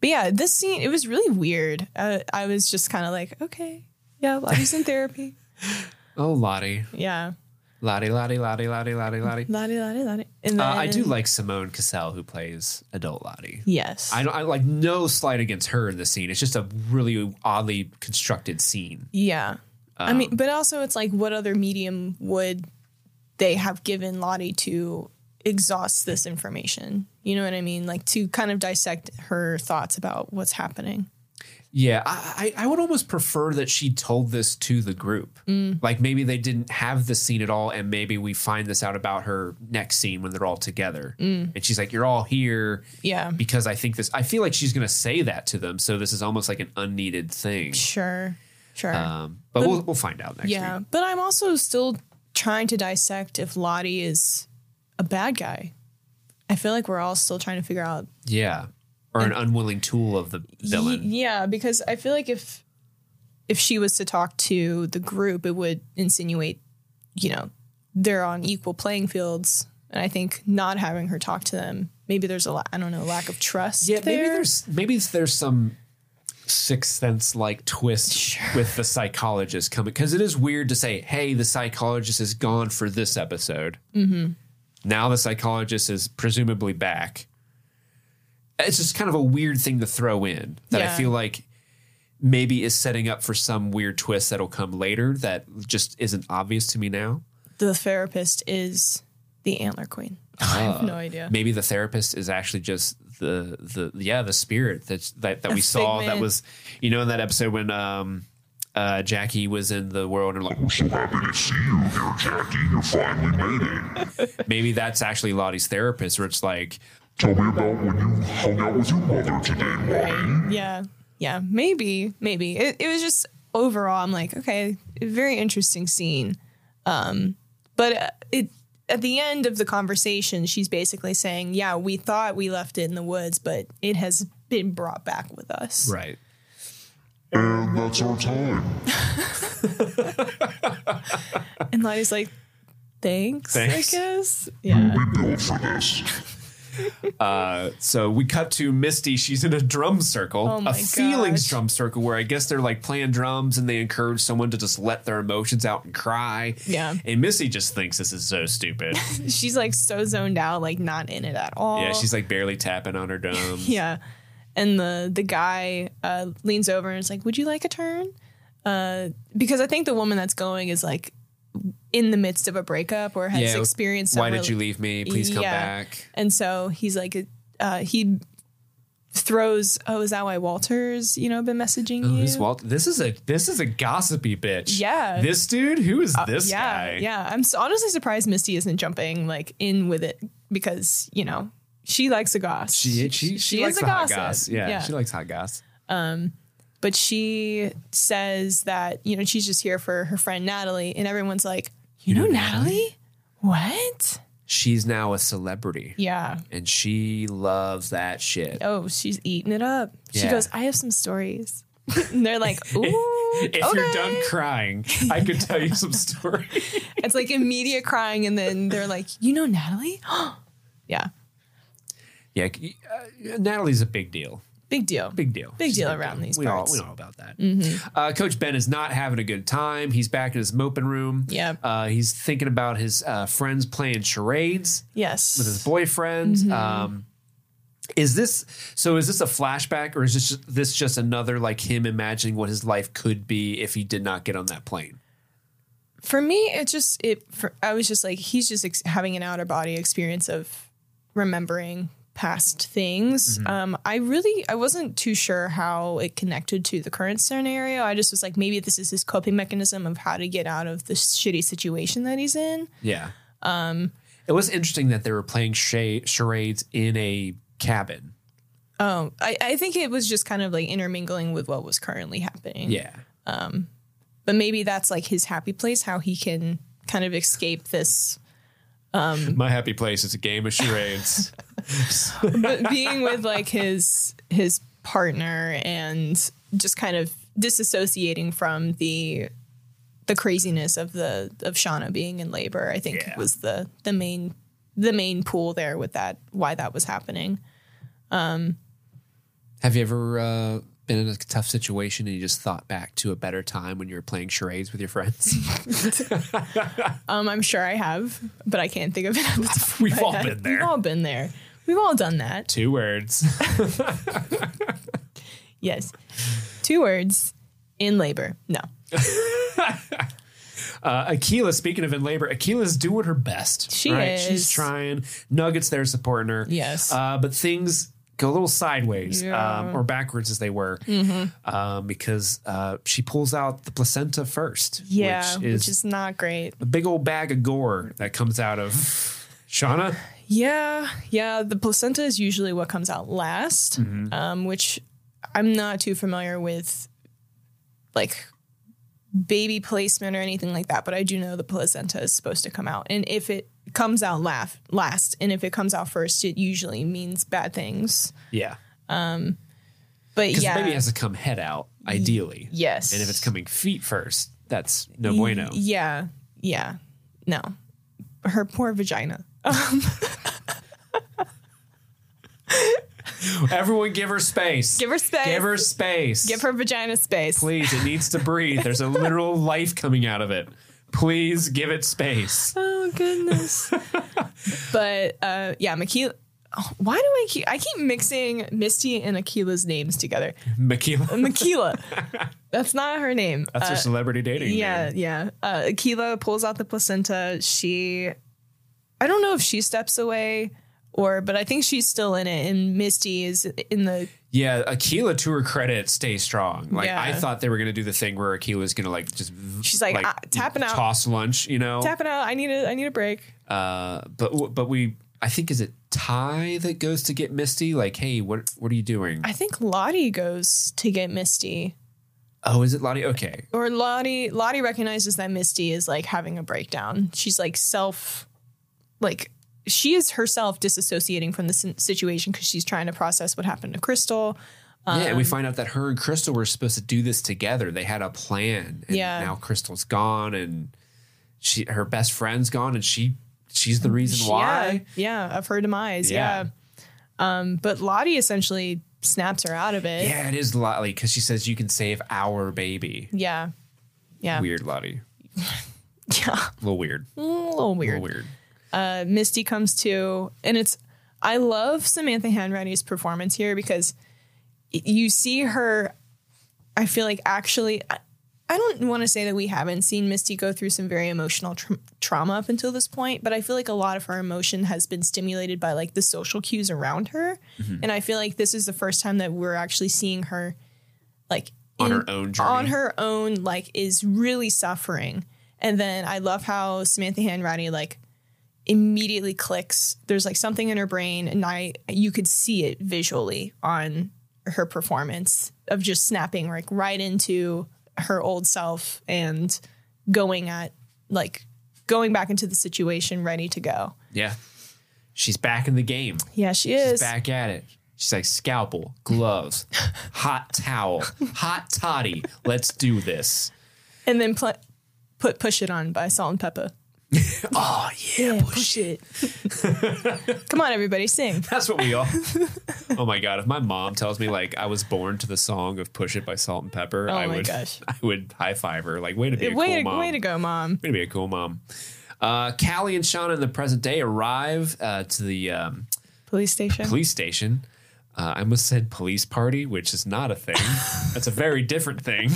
but yeah, this scene, it was really weird. Uh, I was just kind of like, okay, yeah, Lottie's in therapy. *laughs* Oh, Lottie. Yeah. Lottie, Lottie, Lottie, Lottie, Lottie, Lottie. Lottie, Lottie, Lottie. And then, Uh, I do like Simone Kessell who plays adult Lottie. Yes. I don't I like no slight against her in the scene. It's just a really oddly constructed scene. Yeah. I Um, mean, but also it's like, what other medium would they have given Lottie to exhaust this information? You know what I mean? Like to kind of dissect her thoughts about what's happening. Yeah, I, I would almost prefer that she told this to the group. Like maybe they didn't have this scene at all, and maybe we find this out about her next scene when they're all together. And she's like, "You're all here Yeah. because I think this." I feel like she's going to say that to them, so this is almost like an unneeded thing. Sure. Sure. Um, but we'll we'll find out next yeah. week. But I'm also still trying to dissect if Lottie is a bad guy. I feel like we're all still trying to figure out Yeah, or an unwilling tool of the villain. Yeah, because I feel like if if she was to talk to the group, it would insinuate, you know, they're on equal playing fields. And I think not having her talk to them, maybe there's a I don't know lack of trust. Yeah, there. maybe there's maybe there's some sixth sense like twist with the psychologist coming because it is weird to say, "Hey, the psychologist is gone for this episode." Mm-hmm. Now the psychologist is presumably back. It's just kind of a weird thing to throw in that I feel like maybe is setting up for some weird twist that'll come later that just isn't obvious to me now. the therapist is the antler queen. *laughs* I Uh, have no idea. Maybe the therapist is actually just the the yeah the spirit that's that that A we saw that was you know in that episode when um uh Jackie was in the world and like We're so happy to see you here, Jackie. You finally made it. maybe that's actually Lottie's therapist where it's like Tell me about when you hung out with your mother today, Lottie. Yeah. Yeah. Maybe. Maybe. It, it was just overall, I'm like, okay, very interesting scene. Um, but uh, it at the end of the conversation, she's basically saying, yeah, we thought we left it in the woods, but it has been brought back with us. right And that's our time. *laughs* And Lottie's like, thanks, Thanks. I guess. Yeah. We built for this. *laughs* Uh, so we cut to Misty she's in a drum circle Oh my a feelings gosh. drum circle where I guess they're like playing drums and they encourage someone to just let their emotions out and cry Yeah. and Misty just thinks this is so stupid *laughs* She's like so zoned out, like not in it at all. yeah she's like barely tapping on her drums Yeah. And the the guy uh, leans over and is like, "Would you like a turn?" Uh, because I think the woman that's going is like in the midst of a breakup or has Yeah, experienced. why did you leave me please come Yeah. back And so he's like, uh, he throws, "Oh, is that why Walter's you know been messaging you?" Who's Walt? This is a this is a gossipy bitch. Yeah. This dude, who is this yeah, guy? yeah. I'm honestly surprised Misty isn't jumping like in with it because you know she likes a goss. She she she, likes is a hot goss. Yeah, she likes hot goss. Um, but she says that you know she's just here for her friend Natalie, and everyone's like, "You know Natalie? What? She's now a celebrity. Yeah. And she loves that shit. Oh, she's eating it up. She goes, "I have some stories." *laughs* and they're like, *laughs* ooh. If you're done crying, I could *laughs* tell you some stories. It's like immediate crying, and then they're like, you know, Natalie? *gasps* yeah. Yeah, uh, Natalie's a big deal. Big deal. Big deal. Big She's deal around these we parts. Mm-hmm. All, we know about that. Uh, Coach Ben is not having a good time. He's back in his moping room. Yep. Uh, he's thinking about his uh, friends playing charades Yes. with his boyfriend. Mm-hmm. Um, is this so? Is this a flashback, or is this this just another like him imagining what his life could be if he did not get on that plane? for me it just it for, i was just like he's just ex- having an outer body experience of remembering past things um i really i wasn't too sure how it connected to the current scenario i just was like maybe this is his coping mechanism of how to get out of the shitty situation that he's in Yeah. Um, it was interesting that they were playing cha- charades in a cabin. oh I, I think it was just kind of like intermingling with what was currently happening Yeah. but maybe that's like his happy place how he can kind of escape this My happy place is a game of charades. *laughs* *laughs* but being with like his his partner and just kind of disassociating from the the craziness of the of Shauna being in labor, I think Yeah. was the the main the main pool there with that why that was happening. Have you ever uh, been in a tough situation and you just thought back to a better time when you were playing charades with your friends? *laughs* Um, I'm sure I have, but I can't think of it. at the top of *laughs* We've all head. been there. We've all been there. We've all done that. Two words. *laughs* Yes. Two words in labor. No. *laughs* Uh, Akilah, speaking of in labor, Akilah's doing her best. She right? She's trying. Nuggets there supporting her. Yes. Uh, but things go a little sideways Yeah. Mm-hmm. um, or backwards as they were um, because uh, she pulls out the placenta first. Yeah, Which is, not great. a big old bag of gore that comes out of Shauna. Yeah, yeah. The placenta is usually what comes out last, um, which I'm not too familiar with, like baby placement or anything like that. But I do know the placenta is supposed to come out, and if it comes out laugh, last, and if it comes out first, it usually means bad things. Yeah. Um, But Because yeah, the baby has to come head out, ideally. yes, And if it's coming feet first, that's no bueno. yeah, yeah, no, her poor vagina. *laughs* Everyone give her space. Give her space. Give her space. Give her vagina space. Please, it needs to breathe. There's a *laughs* literal life coming out of it. Please give it space. *laughs* Oh goodness. but uh yeah, Makila oh, why do I keep I keep mixing Misty and Akilah's names together? Makila. Makila. That's not her name. That's her celebrity dating. yeah, name. yeah. Uh Akilah pulls out the placenta. She I don't know if she steps away or but I think she's still in it and Misty is in the Yeah, Akilah, to her credit, stays strong. Like Yeah. I thought they were gonna do the thing where Akilah's gonna like just She's like, ah, tapping out. toss lunch, you know. tapping out. I need a I need a break. Uh, but but we, I think is it Tai that goes to get Misty? Like, hey, what what are you doing? I think Lottie goes to get Misty. oh, is it Lottie? Okay, or Lottie Lottie recognizes that Misty is like having a breakdown. She's like self like she is herself disassociating from the situation because she's trying to process what happened to Crystal. yeah, and Um, we find out that her and Crystal were supposed to do this together. They had a plan. And Yeah. Now Crystal's gone, and she her best friend's gone, and she she's the reason why. Yeah, yeah, of her demise. Yeah. Yeah. Um, but Lottie essentially snaps her out of it. Yeah, it is Lottie because she says you can save our baby. Yeah. Yeah. Weird, Lottie. *laughs* Yeah. A little weird. A little weird. A little weird. Uh, Misty comes to, and it's I love Samantha Hanratty's performance here because you see her. I feel like actually, I, I don't want to say that we haven't seen Misty go through some very emotional tr- trauma up until this point, but I feel like a lot of her emotion has been stimulated by like the social cues around her, and I feel like this is the first time that we're actually seeing her like On in- her own journey. on her own like is really suffering and then i love how samantha hanratty like immediately clicks there's like something in her brain and i you could see it visually on her performance of just snapping like right into her old self and going at like going back into the situation ready to go Yeah, she's back in the game. yeah she is. She's back at it. She's like, scalpel, gloves, *laughs* hot towel, hot toddy. Let's do this. And then pl- put push it on by Salt-N-Pepa. *laughs* Oh yeah, Yeah, push it. *laughs* Come on, everybody, sing. *laughs* That's what we all. oh my god! If my mom tells me like I was born to the song of "Push It" by Salt-N-Pepa, Oh I would, gosh. I would high five her. Like, way to be a way, cool to, mom. way to go, mom. Way to be a cool mom. Uh, Callie and Shauna in the present day arrive uh, to the um, Police station. police station. Uh, I almost said police party, which is not a thing. That's a very different thing.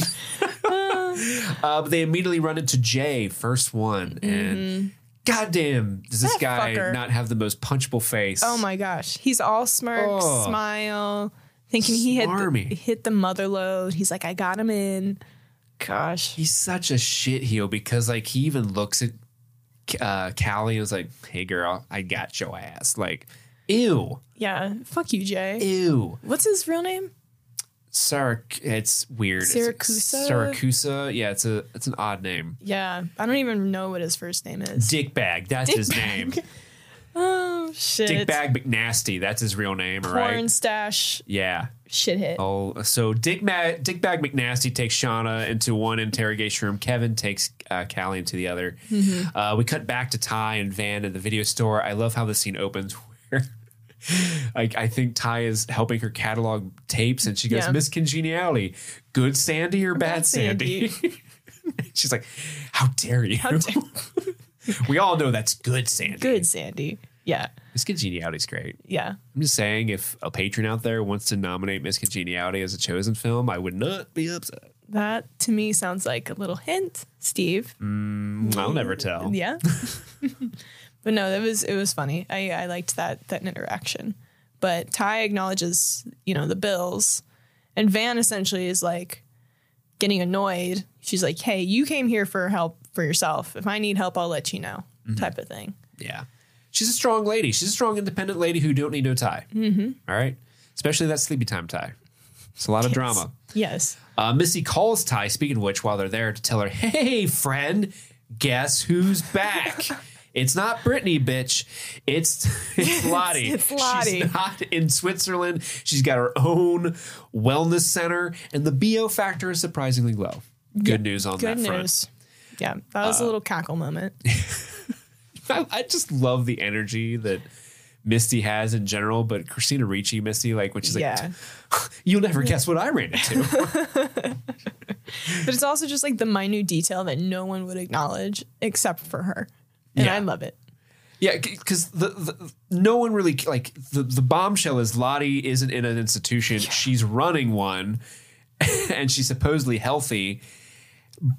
*laughs* uh, but they immediately run into Jay, first one, and goddamn, does this. That guy fucker. not have the most punchable face? Oh my gosh. He's all smirk, Oh. smile, thinking he had Smarmy. hit the mother load. He's like, I got him in. Gosh. He's such a shit heel because like he even looks at uh, Callie and is like, "Hey girl, I got your ass." Like, ew, Yeah. Fuck you, Jay. ew. What's his real name? Sarac, it's weird. Siracusa? Saracusa. Yeah, it's a it's an odd name. Yeah. I don't even know what his first name is. Dickbag, that's his name. *laughs* oh, shit. Dickbag McNasty, that's his real name, all right? Porn stash Yeah. shit hit. Oh, so Dick Ma- Dickbag McNasty takes Shauna into one interrogation room. Kevin takes uh, Callie into the other. Mm-hmm. Uh, we cut back to Tai and Van in the video store. I love how the scene opens *laughs* where. *laughs* Like I think Tai is helping her catalog tapes, and she goes, Yeah. "Miss Congeniality, good Sandy or bad, Bad Sandy?" Sandy. *laughs* She's like, "How dare you?" dare- *laughs* we all know that's good Sandy. Good, Sandy. Yeah. Miss Congeniality's great. Yeah. I'm just saying, if a patron out there wants to nominate Miss Congeniality as a chosen film, I would not be upset. That to me sounds like a little hint, Steve. Mm, I'll never tell. Yeah. But no, that was it was funny. I, I liked that that interaction. But Tai acknowledges, you know, the bills. And Van essentially is like getting annoyed. She's like, Hey, you came here for help for yourself. If I need help, I'll let you know. Type of thing. Yeah. She's a strong lady. She's a strong, independent lady who don't need no tie. Mm-hmm. right. Especially that sleepy time tie. It's a lot of drama. Yes. Uh, Misty calls Tai, speaking of which, while they're there to tell her, hey, friend, guess who's back? *laughs* it's not Brittany, bitch. It's, *laughs* it's Lottie. it's Lottie. She's not in Switzerland. She's got her own wellness center, and the BO factor is surprisingly low. Good news on Good that front. Yeah. That was a uh, little cackle moment. *laughs* I, I just love the energy that Misty has in general, but Christina Ricci, Misty, like, which is like, *laughs* you'll never guess what I ran into. But it's also just like the minute detail that no one would acknowledge except for her. And Yeah. I love it. yeah, because the, the no one really like the the bombshell is Lottie isn't in an institution; she's running one, *laughs* and she's supposedly healthy.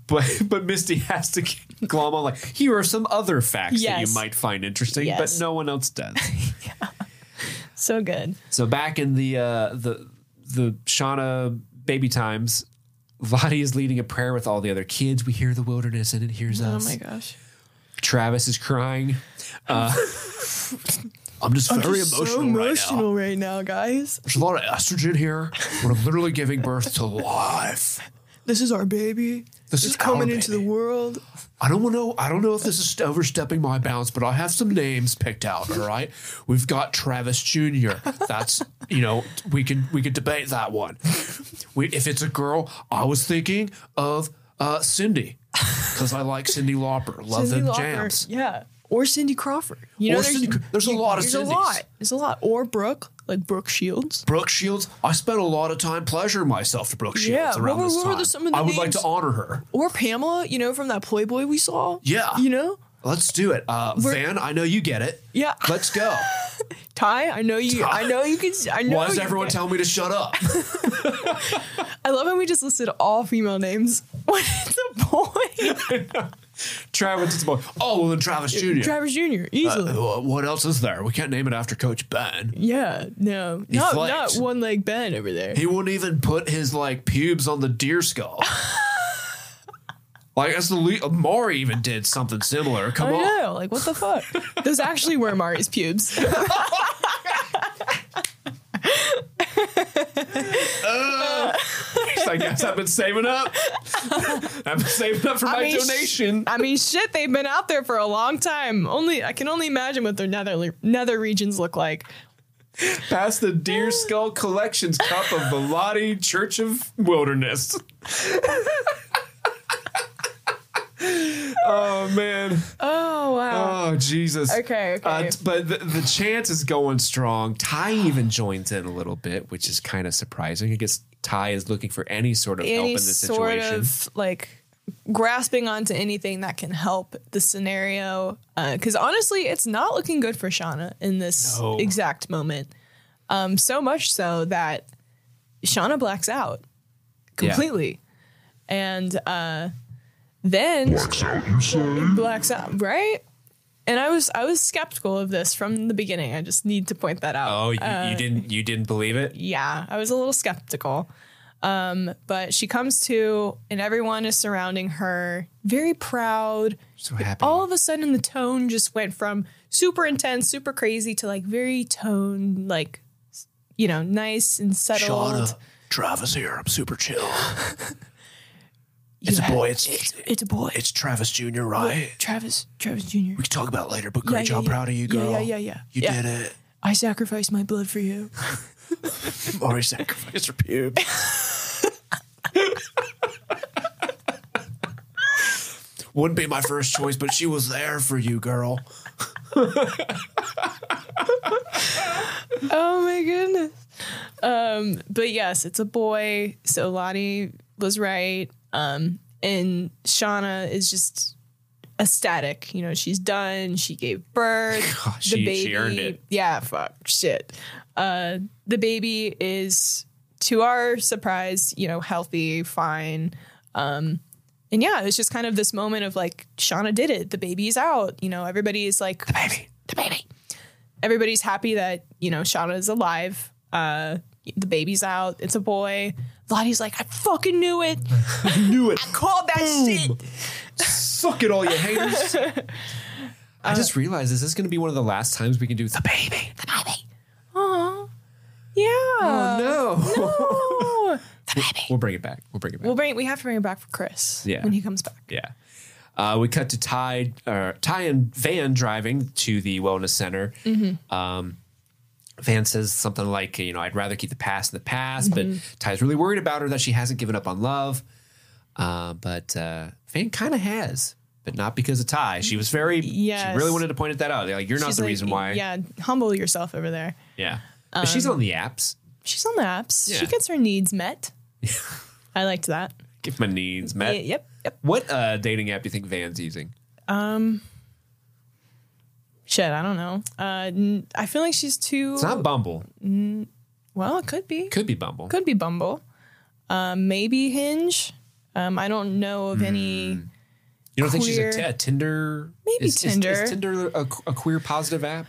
But but Misty has to *laughs* glom on like here are some other facts that you might find interesting, Yes. but no one else does. *laughs* yeah. So good. So back in the uh, the the Shauna baby times, Lottie is leading a prayer with all the other kids. We hear the wilderness and it hears Oh us. Oh my gosh. Travis is crying. Uh, *laughs* I'm just very emotional, right now. right now, guys. There's a lot of estrogen here, but I'm literally giving birth to life. This is our baby. This is coming baby. Into the world. I don't know. I don't know if this is overstepping my bounds, but I have some names picked out. All right, we've got Travis Jr. That's you know we can we can debate that one. We, if it's a girl, I was thinking of uh, Cindy because I like Cyndi Lauper. Love them jams. Yeah. Or Cindy Crawford. You Or know, there's, Cindy- there's a lot of there's a lot. There's a lot. Or Brooke, like Brooke Shields. Brooke Shields. I spent a lot of time pleasuring myself to Brooke Shields Yeah, around what this what time. the- some of the I would like to honor her. Or Pamela, you know, from that Playboy we saw. Yeah. You know? Let's do it. Uh, Van, I know you get it. Yeah. Let's go. *laughs* Tai, I know you I know you can I know Why does you everyone can- tell me to shut up? *laughs* *laughs* I love how we just listed all female names. *laughs* What is it's a boy. Travis, it's a boy. Oh, well, then Travis Jr. Travis Jr. Easily. Uh, what else is there? We can't name it after Coach Ben. yeah, no. Not, flexed. not one leg Ben over there. He wouldn't even put his like pubes on the deer skull. Like that's the le- Mari even did something similar. Come I on. know. Like, what the fuck? *laughs* Those actually were Mari's pubes. *laughs* Uh, I guess I've been saving up. I've been saving up for my mean, sh- donation. I mean, shit, they've been out there for a long time. Only I can only imagine what their nether nether regions look like. Pass the Deer Skull Collections cup of the Lottie Church of Wilderness. *laughs* *laughs* oh man. Oh wow. Oh Jesus. Okay, okay. Uh, but the, the chance is going strong. Tai even joins in a little bit, which is kind of surprising. I guess Tai is looking for any sort of help in Any this sort of like grasping onto anything that can help the scenario. Because honestly, it's not looking good for Shauna in this No. exact moment. Um, so much so that Shauna blacks out completely. And uh, then Blacks out, you say? blacks out, right? And I was I was skeptical of this from the beginning. I just need to point that out. Oh, you, Uh, you didn't you didn't believe it? yeah, I was a little skeptical. Um, but she comes to, and everyone is surrounding her, very proud. So happy. All of a sudden, the tone just went from super intense, super crazy to like very tone, like, you know, nice and settled. Travis here. I'm super chill. *laughs* It's a boy. It's it's, it's a boy. it's Travis Jr. Right? Travis, Travis Jr. We can talk about it later. But great Yeah, job. yeah. Proud of you, girl. yeah, yeah, yeah. You did it. I sacrificed my blood for you. *laughs* Or I sacrificed her pubes. *laughs* Wouldn't be my first choice, but she was there for you, girl. Oh my goodness. Um, but yes, it's a boy. So Lottie was right. Um, and Shauna is just ecstatic. You know, she's done. She gave birth. *laughs* she- the baby. she earned it. Yeah, fuck shit. Uh, the baby is, to our surprise, you know, healthy, fine. Um, and yeah, it's just kind of this moment of like, Shauna did it. The baby's out. You know, everybody is like, the baby, the baby everybody's happy that you know Shauna is alive. Uh, the baby's out. It's a boy. Lottie's like, I fucking knew it. *laughs* I knew it. I called that shit. Suck it, all you haters. *laughs* I just realized this is going to be one of the last times we can do the baby. The baby. Aw. Yeah. Oh, no. Oh. *laughs* the baby. We'll bring it back. We'll bring it back. We'll bring. We have to bring it back for Chris. Yeah. When he comes back. Yeah. Uh, we cut to Tai, uh, Tai and Van driving to the wellness center. Um, Van says something like, you know, I'd rather keep the past in the past, but Tai's really worried about her that she hasn't given up on love. Uh, but uh, Van kind of has, but not because of Tai. She was very, Yes. she really wanted to point that out. They're like, you're not She's the like, reason why. Yeah. Humble yourself over there. Yeah. But she's on the apps. She's on the apps. She gets her needs met. *laughs* I liked that. Give my needs met. Yeah, yep. Yep. What uh, dating app do you think Van's using? Shit. I don't know. Uh, n- I feel like she's too. It's not Bumble. well, it could be. Could be Bumble. could be Bumble, um, maybe Hinge. Um, I don't know of any. You don't think she's a, Queer. t- a Tinder? Maybe is, is- Tinder. Is, Tinder a, a queer positive app?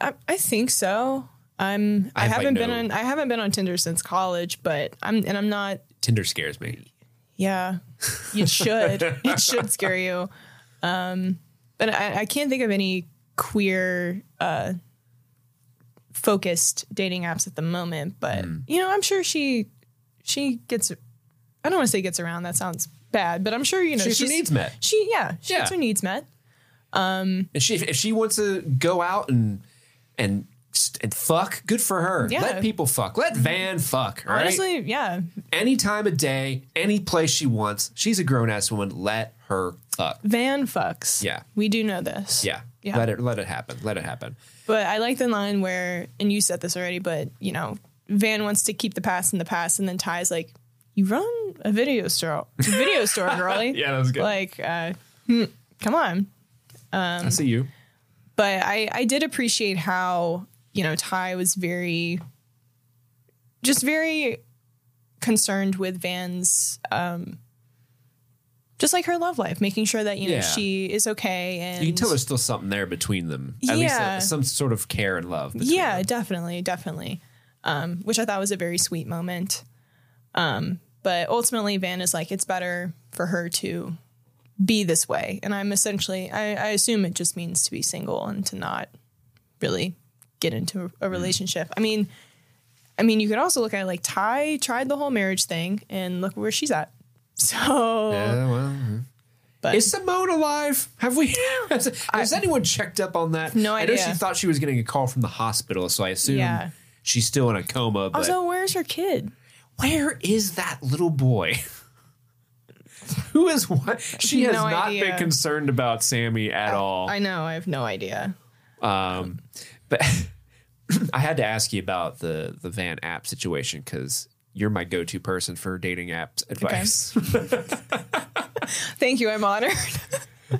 I, I think so. I'm. I, I have, like, haven't been no- on. I haven't been on Tinder since college, but I'm and I'm not. Tinder scares me. Yeah, it *laughs* should. it should scare you. Um, but I, I can't think of any queer uh, focused dating apps at the moment. But Hmm. you know, I'm sure she she gets. I don't want to say gets around. That sounds bad, but I'm sure you know She needs met. She yeah, she gets her needs met. If she if she wants to go out and and and fuck, good for her. Yeah. Let people fuck. Let Van fuck. Right. Honestly, yeah, Any time of day, any place she wants. She's a grown ass woman. Let her fuck. Van fucks. Yeah. we do know this. Yeah. Yeah. Let it let it happen. Let it happen. But I like the line where, and you said this already, but you know, Van wants to keep the past in the past, and then Tai's like, "You run a video store, a video store, *laughs* girlie." Yeah, that was good. Like, uh, hmm, come on. I see you. But I, I did appreciate how you know Tai was very, just very concerned with Van's, um, just like her love life, making sure that you know Yeah. she is okay, and You can tell there's still something there between them. At least Yeah. uh, some sort of care and love. yeah them. definitely definitely um, which i thought was a very sweet moment um, but ultimately van is like it's better for her to be this way and i'm essentially I, I assume it just means to be single and to not really get into a relationship i mean i mean you could also look at it like tai tried the whole marriage thing and look where she's at *laughs* so Yeah, well. but Is Simone alive? Have we? *laughs* Has, has anyone checked up on that? No idea. I know she thought she was getting a call from the hospital, so I assume Yeah. she's still in a coma. But Also, where's her kid? where is that little boy? *laughs* Who is what? She has No not idea. been concerned about Sammy at all. I know. I have no idea. Um, but I had to ask you about the the Van app situation because you're my go to person for dating apps advice. *laughs* Thank you. I'm honored.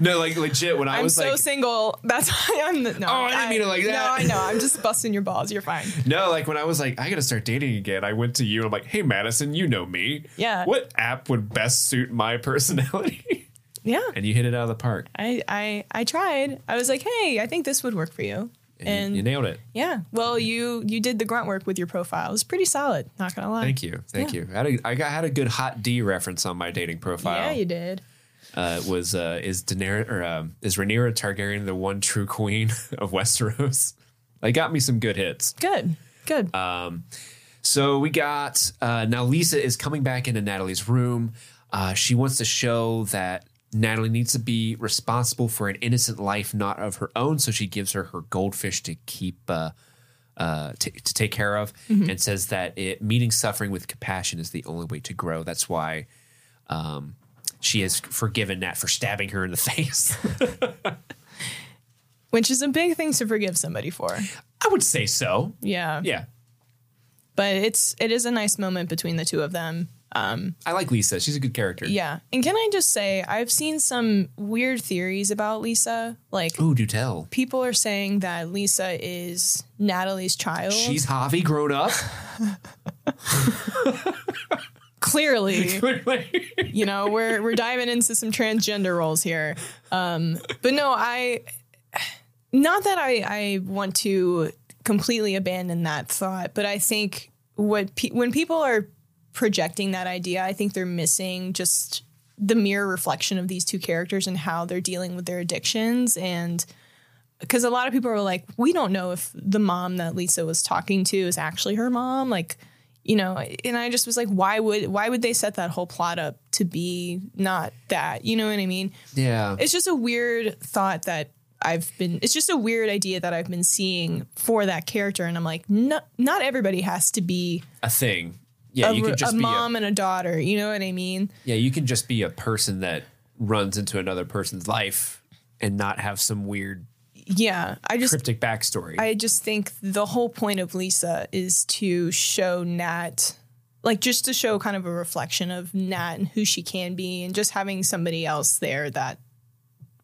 no, like legit. When I I'm was so like, single. That's why I'm the. No, Oh, I didn't mean it like that. No, I know. I'm just busting your balls. You're fine. no, like when I was like, I gotta start dating again. I went to you. I'm like, hey, Madison, you know me. Yeah. What app would best suit my personality? *laughs* Yeah. and you hit it out of the park. I, I I tried. I was like, hey, I think this would work for you. And, And you nailed it. yeah, well, you you did the grunt work with your profile. It was pretty solid. Not gonna lie. Thank you, thank Yeah. you. I had, a, I got, had a good hot D reference on my dating profile. Yeah, you did. uh, was uh, is Daenerys or um, is Rhaenyra Targaryen the one true queen *laughs* of Westeros? They got me some good hits. Good. Good. Um, So we got uh, now Lisa is coming back into Natalie's room. Uh, she wants to show that Natalie needs to be responsible for an innocent life not of her own. So she gives her her goldfish to keep. Uh, uh, t- to take care of, and says that it, meeting suffering with compassion is the only way to grow. That's why um, she has forgiven Nat for stabbing her in the *laughs* face. *laughs* Which is a big thing to forgive somebody for. I would say so. Yeah. Yeah. But it's it is a nice moment between the two of them. I like Lisa. She's a good character. Yeah. And can I just say I've seen some weird theories about Lisa. Like Ooh, do tell. people are saying that Lisa is Natalie's child. She's Javi grown up. *laughs* *laughs* clearly you know we're we're diving into some transgender roles here um but no i not that i i want to completely abandon that thought but i think what pe- when people are projecting that idea i think they're missing just the mirror reflection of these two characters and how they're dealing with their addictions. And because a lot of people are like we don't know if the mom that lisa was talking to is actually her mom. Like you know and i just was like why would why would they set that whole plot up to be not that? You know what i mean? Yeah. it's just a weird thought that i've been it's just a weird idea that i've been seeing for that character. And i'm like no, not everybody has to be a thing. Yeah, a, you could just a be mom and a daughter you know what i mean yeah, you can just be a person that runs into another person's life and not have some weird yeah i just cryptic backstory. I just think the whole point of Lisa is to show Nat, like just to show kind of a reflection of Nat and who she can be, and just having somebody else there that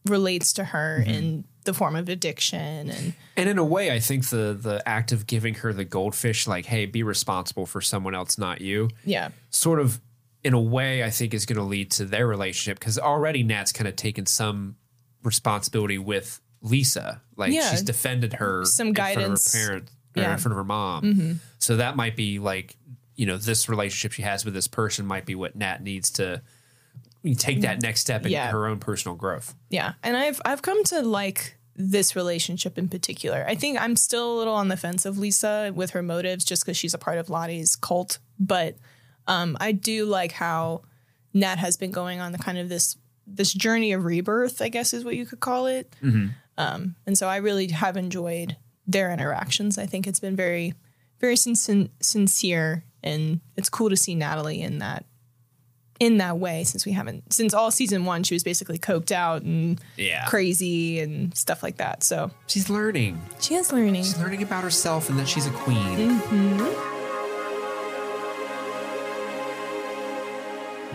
relates to her Mm-hmm. in the form of addiction and and in a way, I think the the act of giving her the goldfish, like, hey, be responsible for someone else, not you, yeah, sort of in a way, I think is going to lead to their relationship because already Nat's kind of taken some responsibility with Lisa. Like Yeah. she's defended her Some guidance in front of her parent or Yeah. Mm-hmm. in front of her mom. So that might be like, you know, this relationship she has with this person might be what Nat needs to take that next step in Yeah. her own personal growth. yeah. And I've I've come to like this relationship in particular. I think I'm still a little on the fence of Lisa with her motives just because she's a part of Lottie's cult, but um, I do like how Nat has been going on the kind of this this journey of rebirth, I guess is what you could call it. Um, and so I really have enjoyed their interactions. I think it's been very, very sin- sincere, and it's cool to see Natalie in that in that way since we haven't since all season one she was basically coked out and Yeah. crazy and stuff like that. So She's learning. she is learning. She's learning about herself and that she's a queen. Mm-hmm.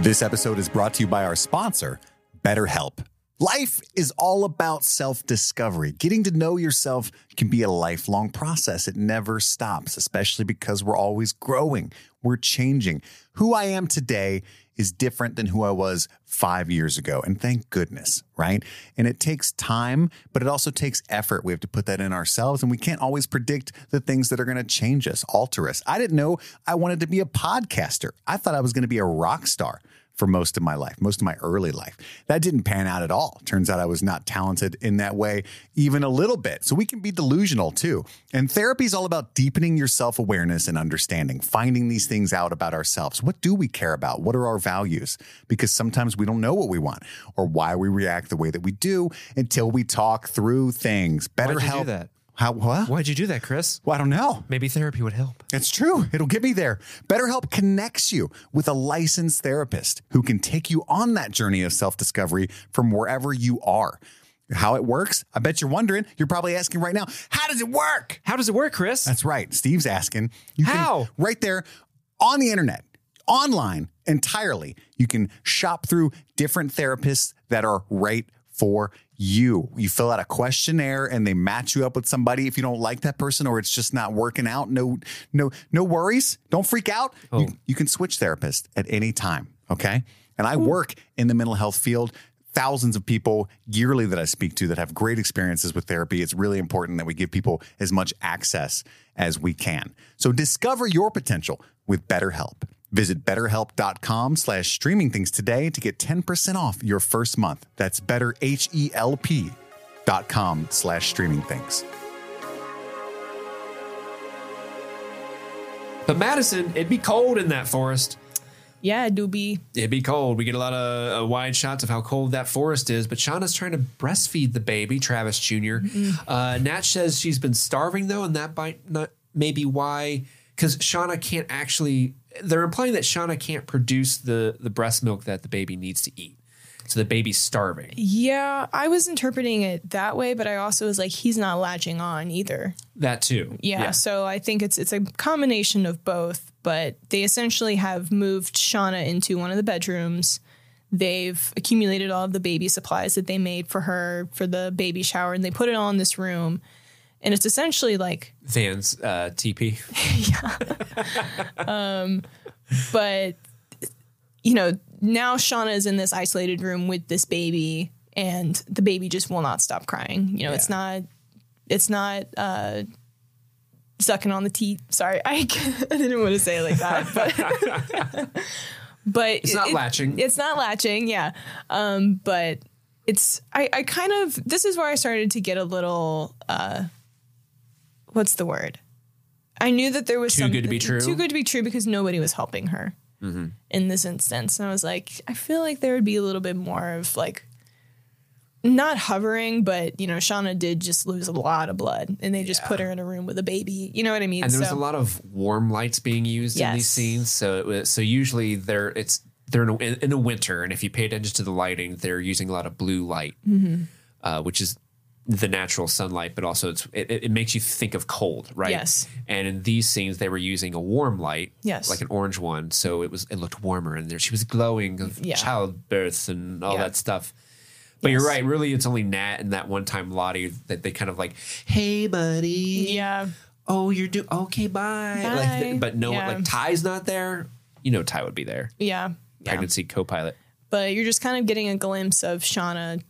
This episode is brought to you by our sponsor, BetterHelp. Life is all about self discovery. Getting to know yourself can be a lifelong process. It never stops, especially because we're always growing, we're changing. Who I am today is different than who I was five years ago. And thank goodness, right? And it takes time, but it also takes effort. We have to put that in ourselves, and we can't always predict the things that are going to change us, alter us. I didn't know I wanted to be a podcaster, I thought I was going to be a rock star for most of my life, most of my early life. That didn't pan out at all. Turns out I was not talented in that way, even a little bit. So we can be delusional too. And therapy is all about deepening your self awareness and understanding, finding these things out about ourselves. What do we care about? What are our values? Because sometimes we don't know what we want or why we react the way that we do until we talk through things. You do BetterHelp. How what? Why'd you do that, Chris? Well, I don't know. Maybe therapy would help. It's true. It'll get me there. BetterHelp connects you with a licensed therapist who can take you on that journey of self discovery from wherever you are. How it works? I bet you're wondering. You're probably asking right now, how does it work? How does it work, Chris? That's right. Steve's asking. You can- How? right there on the internet, online entirely. You can shop through different therapists that are right for you. You fill out a questionnaire and they match you up with somebody. If you don't like that person or it's just not working out, no, no, no worries. Don't freak out. You, oh. you can switch therapists at any time. Okay. And I work in the mental health field thousands of people yearly that I speak to that have great experiences with therapy. It's really important that we give people as much access as we can. So discover your potential with BetterHelp. Visit betterhelp.com slash streaming things today to get 10% off your first month. That's betterhelp dot com slash streaming things. But Madison, it'd be cold in that forest. Yeah, doobie. It'd be cold. We get a lot of uh, wide shots of how cold that forest is. But Shauna's trying to breastfeed the baby, Travis junior Uh, Nat says she's been starving though, and that might not maybe why because Shauna can't actually. They're implying that Shauna can't produce the the breast milk that the baby needs to eat, so the baby's starving. Yeah, I was interpreting it that way, but I also was like, he's not latching on either. That too. Yeah, so I think it's it's a combination of both, but they essentially have moved Shauna into one of the bedrooms. They've accumulated all of the baby supplies that they made for her for the baby shower and they put it all in this room. And it's essentially like Van's uh, TP. *laughs* *laughs* Yeah. um, but you know, now Shauna is in this isolated room with this baby and the baby just will not stop crying. You know, it's not it's not uh sucking on the teeth. Sorry, I, *laughs* I didn't want to say it like that, but but It's not latching. It's not latching, yeah. Um, but it's I, I kind of this is where I started to get a little uh what's the word? I knew that there was Too good to be true? Too good to be true because nobody was helping her in this instance. And I was like, I feel like there would be a little bit more of like not hovering, but you know, Shauna did just lose a lot of blood and they just put her in a room with a baby. You know what I mean? and there was a lot of warm lights being used in these scenes. So it was, so usually they're it's they're in a, in the winter, and if you pay attention to the lighting, they're using a lot of blue light, Mm-hmm. uh, which is the natural sunlight, but also it's it, it makes you think of cold, right? Yes. And in these scenes, they were using a warm light, Yes. like an orange one, so it was it looked warmer, and there she was glowing of Yeah. childbirth and all Yeah. that stuff. But you're right. Really, it's only Nat and that one time Lottie that they kind of like, "Hey, buddy, yeah. oh, you're doing okay, bye. Bye. Like, *laughs* but no, Yeah. like Tai's not there. You know, Ty would be there. Yeah. Yeah. Pregnancy co-pilot. but you're just kind of getting a glimpse of Shauna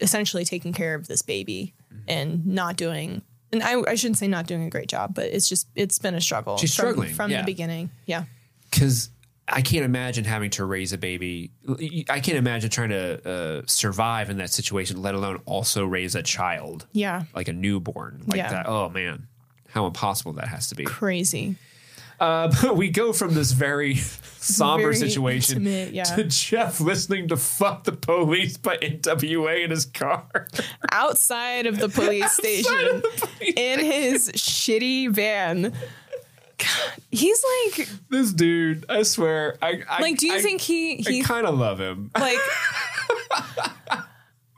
essentially taking care of this baby Mm-hmm. and not doing and I, I shouldn't say not doing a great job, but it's just it's been a struggle. She's from, struggling, from yeah. the beginning. Yeah. Because I can't imagine having to raise a baby. I can't imagine trying to uh, survive in that situation, let alone also raise a child, Yeah. like a newborn, like Yeah. that. Oh man, how impossible that has to be. Crazy. Uh, *laughs* but we go from this very *laughs* somber Very situation intimate, yeah. to Jeff listening to "Fuck the Police" by NWA in his car. Outside of the police *laughs* station in his shitty van. God, he's like this dude, I swear, I, I like do you I- think he he kind of love him. like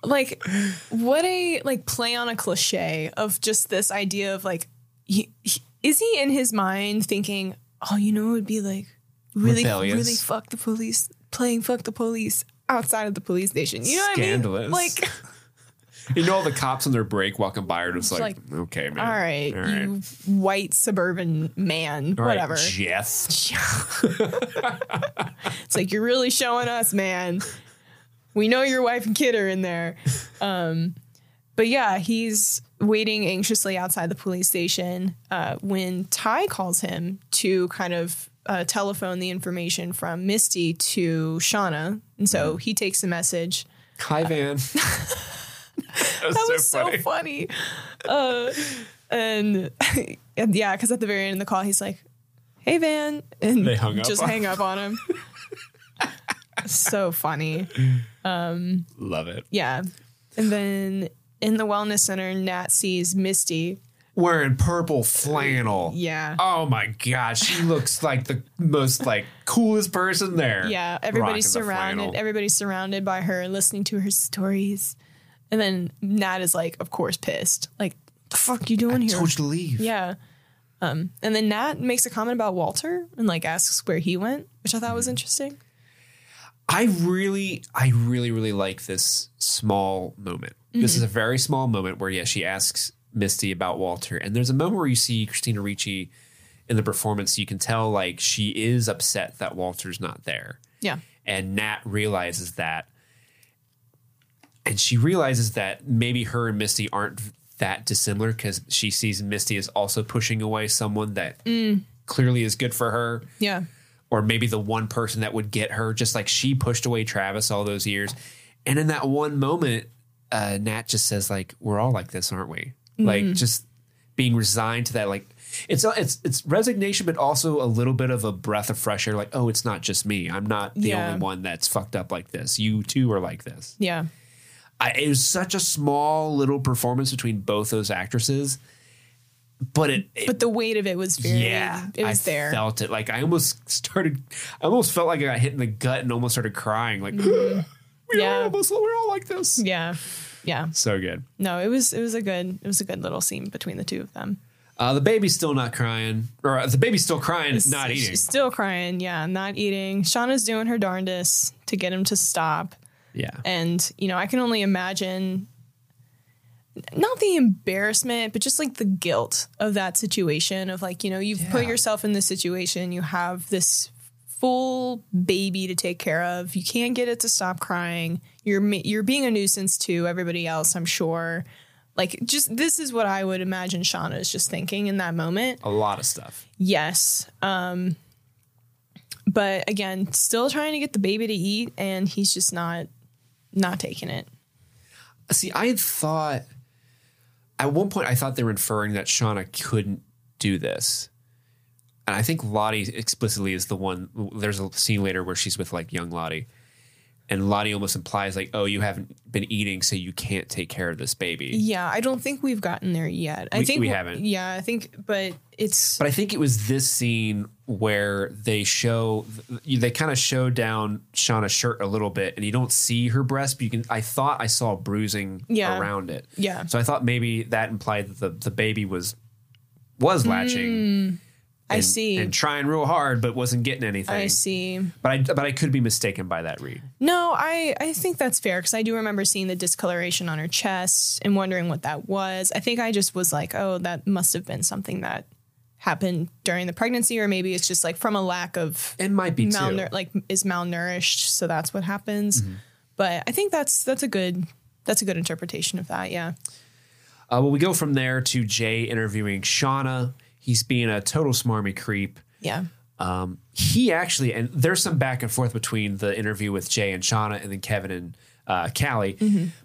like what a like play on a cliche of just this idea of like he, he- is he in his mind thinking oh you know it would be like really Rebellious. really fuck the police playing fuck the police outside of the police station you know what Scandalous. i mean like *laughs* You know, all the cops on their break walking by are just like, like, okay, man. all right, all right. you white suburban man All right, whatever Jeff. *laughs* It's like you're really showing us, man. We know your wife and kid are in there. Um, but yeah, he's waiting anxiously outside the police station uh, when Tai calls him to kind of uh, telephone the information from Misty to Shauna, and so he takes the message. Hi, Van. *laughs* that That was so funny. Uh, and, *laughs* and yeah, because at the very end of the call, he's like, "Hey, Van," and They hung up just on- hang up on him. *laughs* so funny. Love it. Yeah. And then in the wellness center, Nat sees Misty wearing purple flannel. Yeah. Oh my god, she looks like the most like coolest person there. Yeah, everybody's surrounded. Everybody's surrounded by her, listening to her stories. And then Nat is like, of course, pissed. Like, the fuck you doing here? Told you to leave. Yeah. Um, and then Nat makes a comment about Walter and like asks where he went, which I thought was interesting. I really, I really, really like this small moment. This is a mm-hmm. very small moment where, yeah, she asks Misty about Walter. And there's a moment where you see Christina Ricci in the performance. You can tell like she is upset that Walter's not there. Yeah. And Nat realizes that. And she realizes that maybe her and Misty aren't that dissimilar because she sees Misty as also pushing away someone that mm. clearly is good for her Yeah. or maybe the one person that would get her, just like she pushed away Travis all those years. And in that one moment, uh, Nat just says, like, we're all like this, aren't we? Like just being resigned to that, like it's it's it's resignation, but also a little bit of a breath of fresh air, like, oh, it's not just me. I'm not the Yeah. only one that's fucked up like this. You too are like this. Yeah. I, it was such a small little performance between both those actresses, but it, it But the weight of it was very, yeah, it was I there. Felt it. Like I almost started. I almost felt like I got hit in the gut and almost started crying. Like *gasps* *laughs* we. Yeah. are almost we're all like this. yeah. Yeah. So good. No, it was, it was a good, it was a good little scene between the two of them. Uh, the baby's still not crying, or uh, the baby's still crying, it's, not eating. She's. Still crying. Yeah. Not eating. Shauna's doing her darndest to get him to stop. Yeah, And, you know, I can only imagine not the embarrassment, but just like the guilt of that situation of like, you know, you've put yourself in this situation, you have this full baby to take care of. You can't get it to stop crying. You're you're being a nuisance to everybody else, I'm sure. Like just this is what I would imagine Shauna is just thinking in that moment. a lot of stuff. Yes. Um but again, still trying to get the baby to eat and he's just not not taking it. See, I had thought at one point I thought they were inferring that Shauna couldn't do this. And I think Lottie explicitly is the one there's a scene later where she's with like young Lottie. And Lottie almost implies like, oh, you haven't been eating, so you can't take care of this baby. Yeah, I don't think we've gotten there yet. I We- think we haven't. Yeah, I think, but it's But I think it was this scene where they show they kind of show down Shauna's shirt a little bit, and you don't see her breast, but you can. I thought I saw bruising Yeah. around it. Yeah. So I thought maybe that implied that the, the baby was was latching. I and- see. and trying real hard, but wasn't getting anything. I see. But I but I could be mistaken by that read. No, I I think that's fair because I do remember seeing the discoloration on her chest and wondering what that was. I think I just was like, oh, that must have been something that happened during the pregnancy, or maybe it's just like from a lack of It might be too. like is malnourished, so that's what happens. Mm-hmm. But I think that's that's a good that's a good interpretation of that. Yeah. Uh, well, we go from there to Jay interviewing Shauna. He's being a total smarmy creep. Yeah. Um, he actually, and there's some back and forth between the interview with Jay and Shauna, and then Kevin and uh, Callie.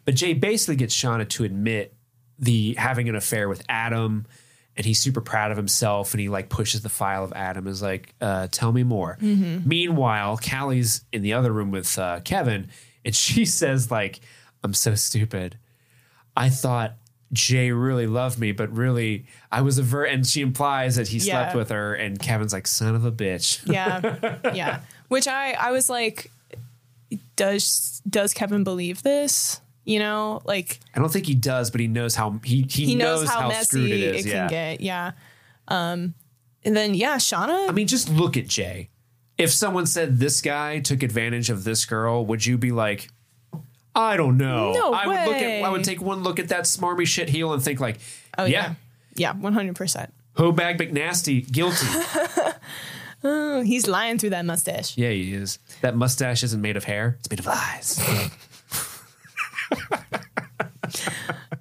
But Jay basically gets Shauna to admit the having an affair with Adam, and he's super proud of himself. And he like pushes the file of Adam, is like, uh, "Tell me more." Meanwhile, Callie's in the other room with uh, Kevin, and *laughs* she says like, "I'm so stupid. I thought." Jay really loved me, but really I was a ver and she implies that he slept with her and Kevin's like, son of a bitch. *laughs* Yeah. yeah. Which I I was like does does Kevin believe this? You know, like I don't think he does, but he knows how he he, he knows, how, screwed messy it is. it yeah. can get. Yeah. Um and then yeah, Shauna I mean, just look at Jay. If someone said this guy took advantage of this girl, would you be like, I don't know. No I would look at I would take one look at that smarmy shit heel and think like, Oh yeah, yeah. Yeah, 100%. Hobag McNasty, guilty. *laughs* Oh, he's lying through that mustache. yeah, he is. That mustache isn't made of hair; it's made of lies. *laughs*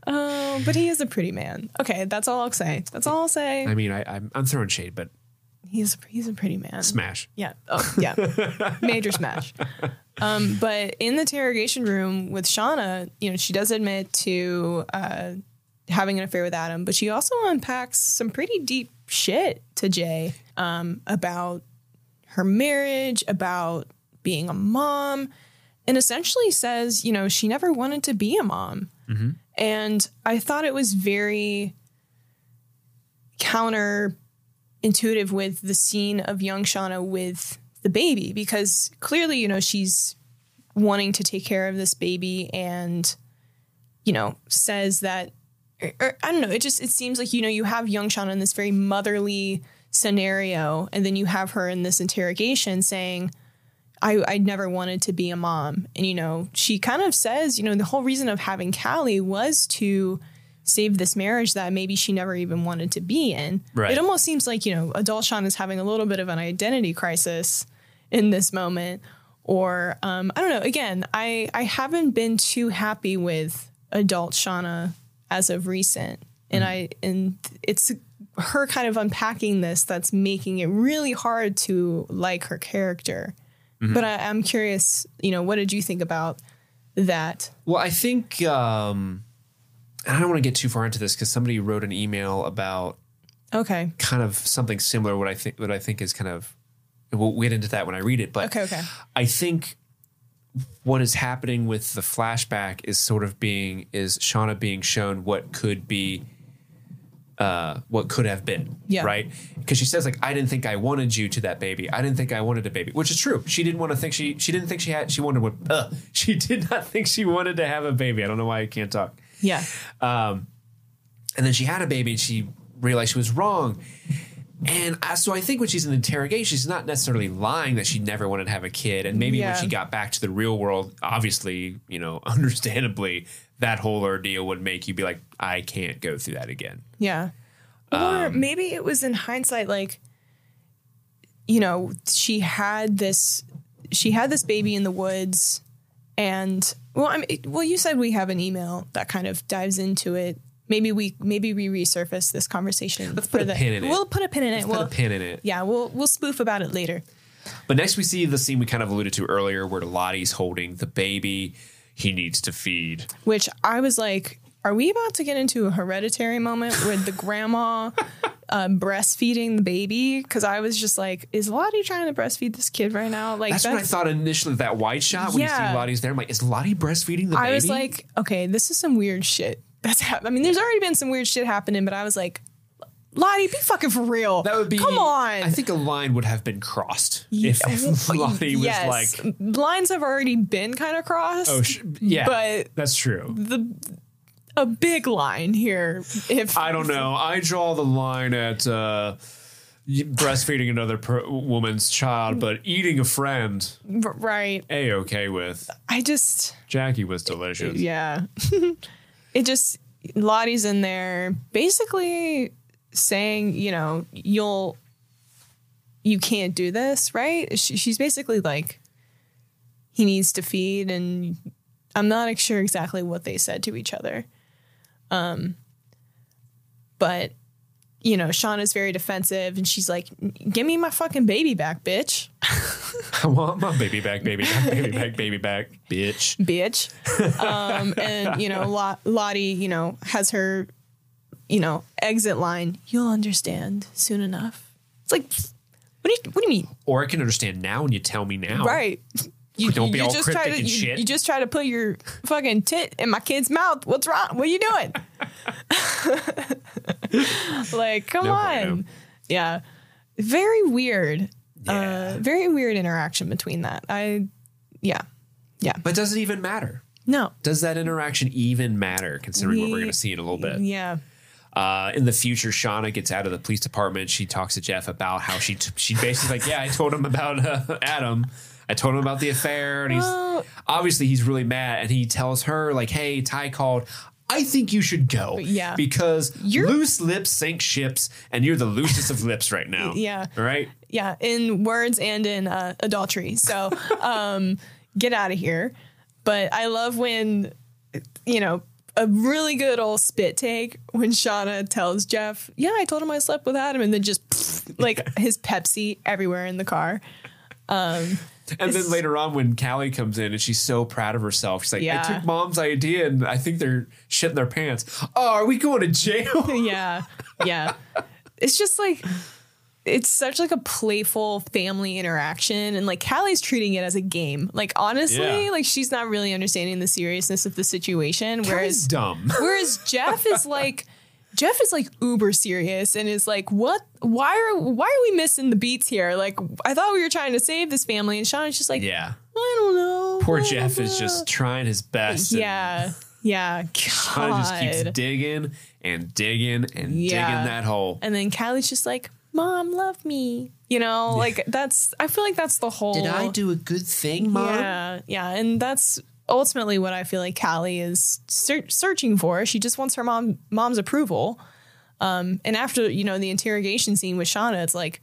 Oh, but he is a pretty man. Okay, that's all I'll say. That's all I'll say. I mean, I, I'm I'm throwing shade, but He's he's a pretty man. smash. Yeah. Oh, yeah. *laughs* Major smash. Um, but in the interrogation room with Shauna, you know, she does admit to uh, having an affair with Adam, but she also unpacks some pretty deep shit to Jay um, about her marriage, about being a mom, and essentially says, you know, she never wanted to be a mom. And I thought it was very counter intuitive with the scene of young Shauna with the baby because clearly, you know, she's wanting to take care of this baby and, you know, says that, or, or I don't know, it just, it seems like, you know, you have young Shauna in this very motherly scenario and then you have her in this interrogation saying, I, I never wanted to be a mom. And, you know, she kind of says, you know, the whole reason of having Callie was to save this marriage that maybe she never even wanted to be in. Right. It almost seems like, you know, adult Sean is having a little bit of an identity crisis in this moment. Or um, I don't know. Again, I, I haven't been too happy with adult Shauna as of recent. And I and it's her kind of unpacking this that's making it really hard to like her character. But I, I'm curious, you know, what did you think about that? Well, I think um, and I don't want to get too far into this because somebody wrote an email about Okay. kind of something similar. What I think, what I think is kind of, we'll get into that when I read it. But Okay, okay. I think what is happening with the flashback is sort of being is Shauna being shown what could be, uh, what could have been. Yeah. Right. Because she says like, I didn't think I wanted you to that baby. I didn't think I wanted a baby, which is true. She didn't want to think she. She didn't think she had. She wanted what. Uh, *laughs* she did not think she wanted to have a baby. I don't know why I can't talk. Yeah. Um, and then she had a baby and she realized she was wrong. And I, so I think when she's in interrogation, she's not necessarily lying that she never wanted to have a kid. And maybe Yeah. when she got back to the real world, obviously, you know, *laughs* understandably, that whole ordeal would make you be like, I can't go through that again. Yeah. Or um, maybe it was in hindsight, like, you know, she had this, she had this baby in the woods, and well, I mean, well, you said we have an email that kind of dives into it. Maybe we, maybe we resurface this conversation. Let's put a pin in it. We'll put a pin in it. Put we'll, a pin in it. Yeah, we'll we'll spoof about it later. But next we see the scene we kind of alluded to earlier where Lottie's holding the baby he needs to feed. Which I was like, are we about to get into a hereditary moment with the grandma uh, *laughs* breastfeeding the baby? Because I was just like, is Lottie trying to breastfeed this kid right now? Like That's, what I thought initially. That wide shot when you see Lottie's there, I'm like, is Lottie breastfeeding the baby? I was like, okay, this is some weird shit. That's happening. I mean, there's already been some weird shit happening, but I was like, Lottie, be fucking for real. That would be. Come on. I think a line would have been crossed if, if *laughs* *laughs* Lottie was yes. like, lines have already been kind of crossed. "Oh, sh- yeah." But that's true. the a big line here. If I don't know. I draw the line at uh, breastfeeding another per- woman's child, but eating a friend, right, a okay with. I just Jackie was delicious. yeah. *laughs* it just Lottie's in there basically saying, you know, you'll you can't do this, right? She, she's basically like he needs to feed and I'm not sure exactly what they said to each other. Um but you know, Shauna's very defensive and she's like, "Give me my fucking baby back, bitch." *laughs* I want my baby back, baby back, baby back, baby back, bitch. bitch. Um, and you know, Lot- Lottie, you know, has her, you know, exit line. You'll understand soon enough. It's like, what do you, what do you mean? Or I can understand now when you tell me now. Right. You, Don't be all try cryptic to and you, shit. you just try to put your fucking tit in my kid's mouth. What's wrong? What are you doing? *laughs* like, come No on. bueno. Yeah. Very weird. Yeah. Uh, very weird interaction between that. I, yeah. Yeah. But does it even matter? No. Does that interaction even matter, considering what we're going to see in a little bit? Yeah. Uh, in the future, Shauna gets out of the police department. She talks to Jeff about how she t- she basically like, yeah, I told him about uh, Adam. I told him about the affair, and he's obviously he's really mad. And he tells her like, hey, Tai called. I think you should go. Yeah. because You're- loose lips sink ships, and you're the loosest of lips right now. *laughs* Yeah. All right. yeah, in words and in uh, adultery. So *laughs* um, get out of here. But I love when, you know, a really good old spit take when Shauna tells Jeff, "Yeah, I told him I slept with Adam," and then just *laughs* like his Pepsi everywhere in the car. And then later on, when Callie comes in and she's so proud of herself, she's like, Yeah. I took mom's idea and I think they're shitting their pants. Oh, are we going to jail? *laughs* yeah, yeah. It's just like it's such like a playful family interaction, and like Callie's treating it as a game. Like honestly, Yeah. like she's not really understanding the seriousness of the situation. Callie's Whereas dumb. *laughs* Whereas Jeff is like, Jeff is like uber serious and is like, "What? Why are why are we missing the beats here? Like, I thought we were trying to save this family." And Sean is just like, Yeah. "I don't know." Poor blah, Jeff blah, is just trying his best. yeah, yeah. God. of just keeps digging and digging and Yeah. digging that hole. And then Callie's just like, "Mom, love me." You know, like that's. I feel like that's the whole. Thing. Did I do a good thing, Mom? Yeah, yeah, and that's ultimately what I feel like Callie is ser- searching for. She just wants her mom mom's approval. Um, and after you know the interrogation scene with Shauna, it's like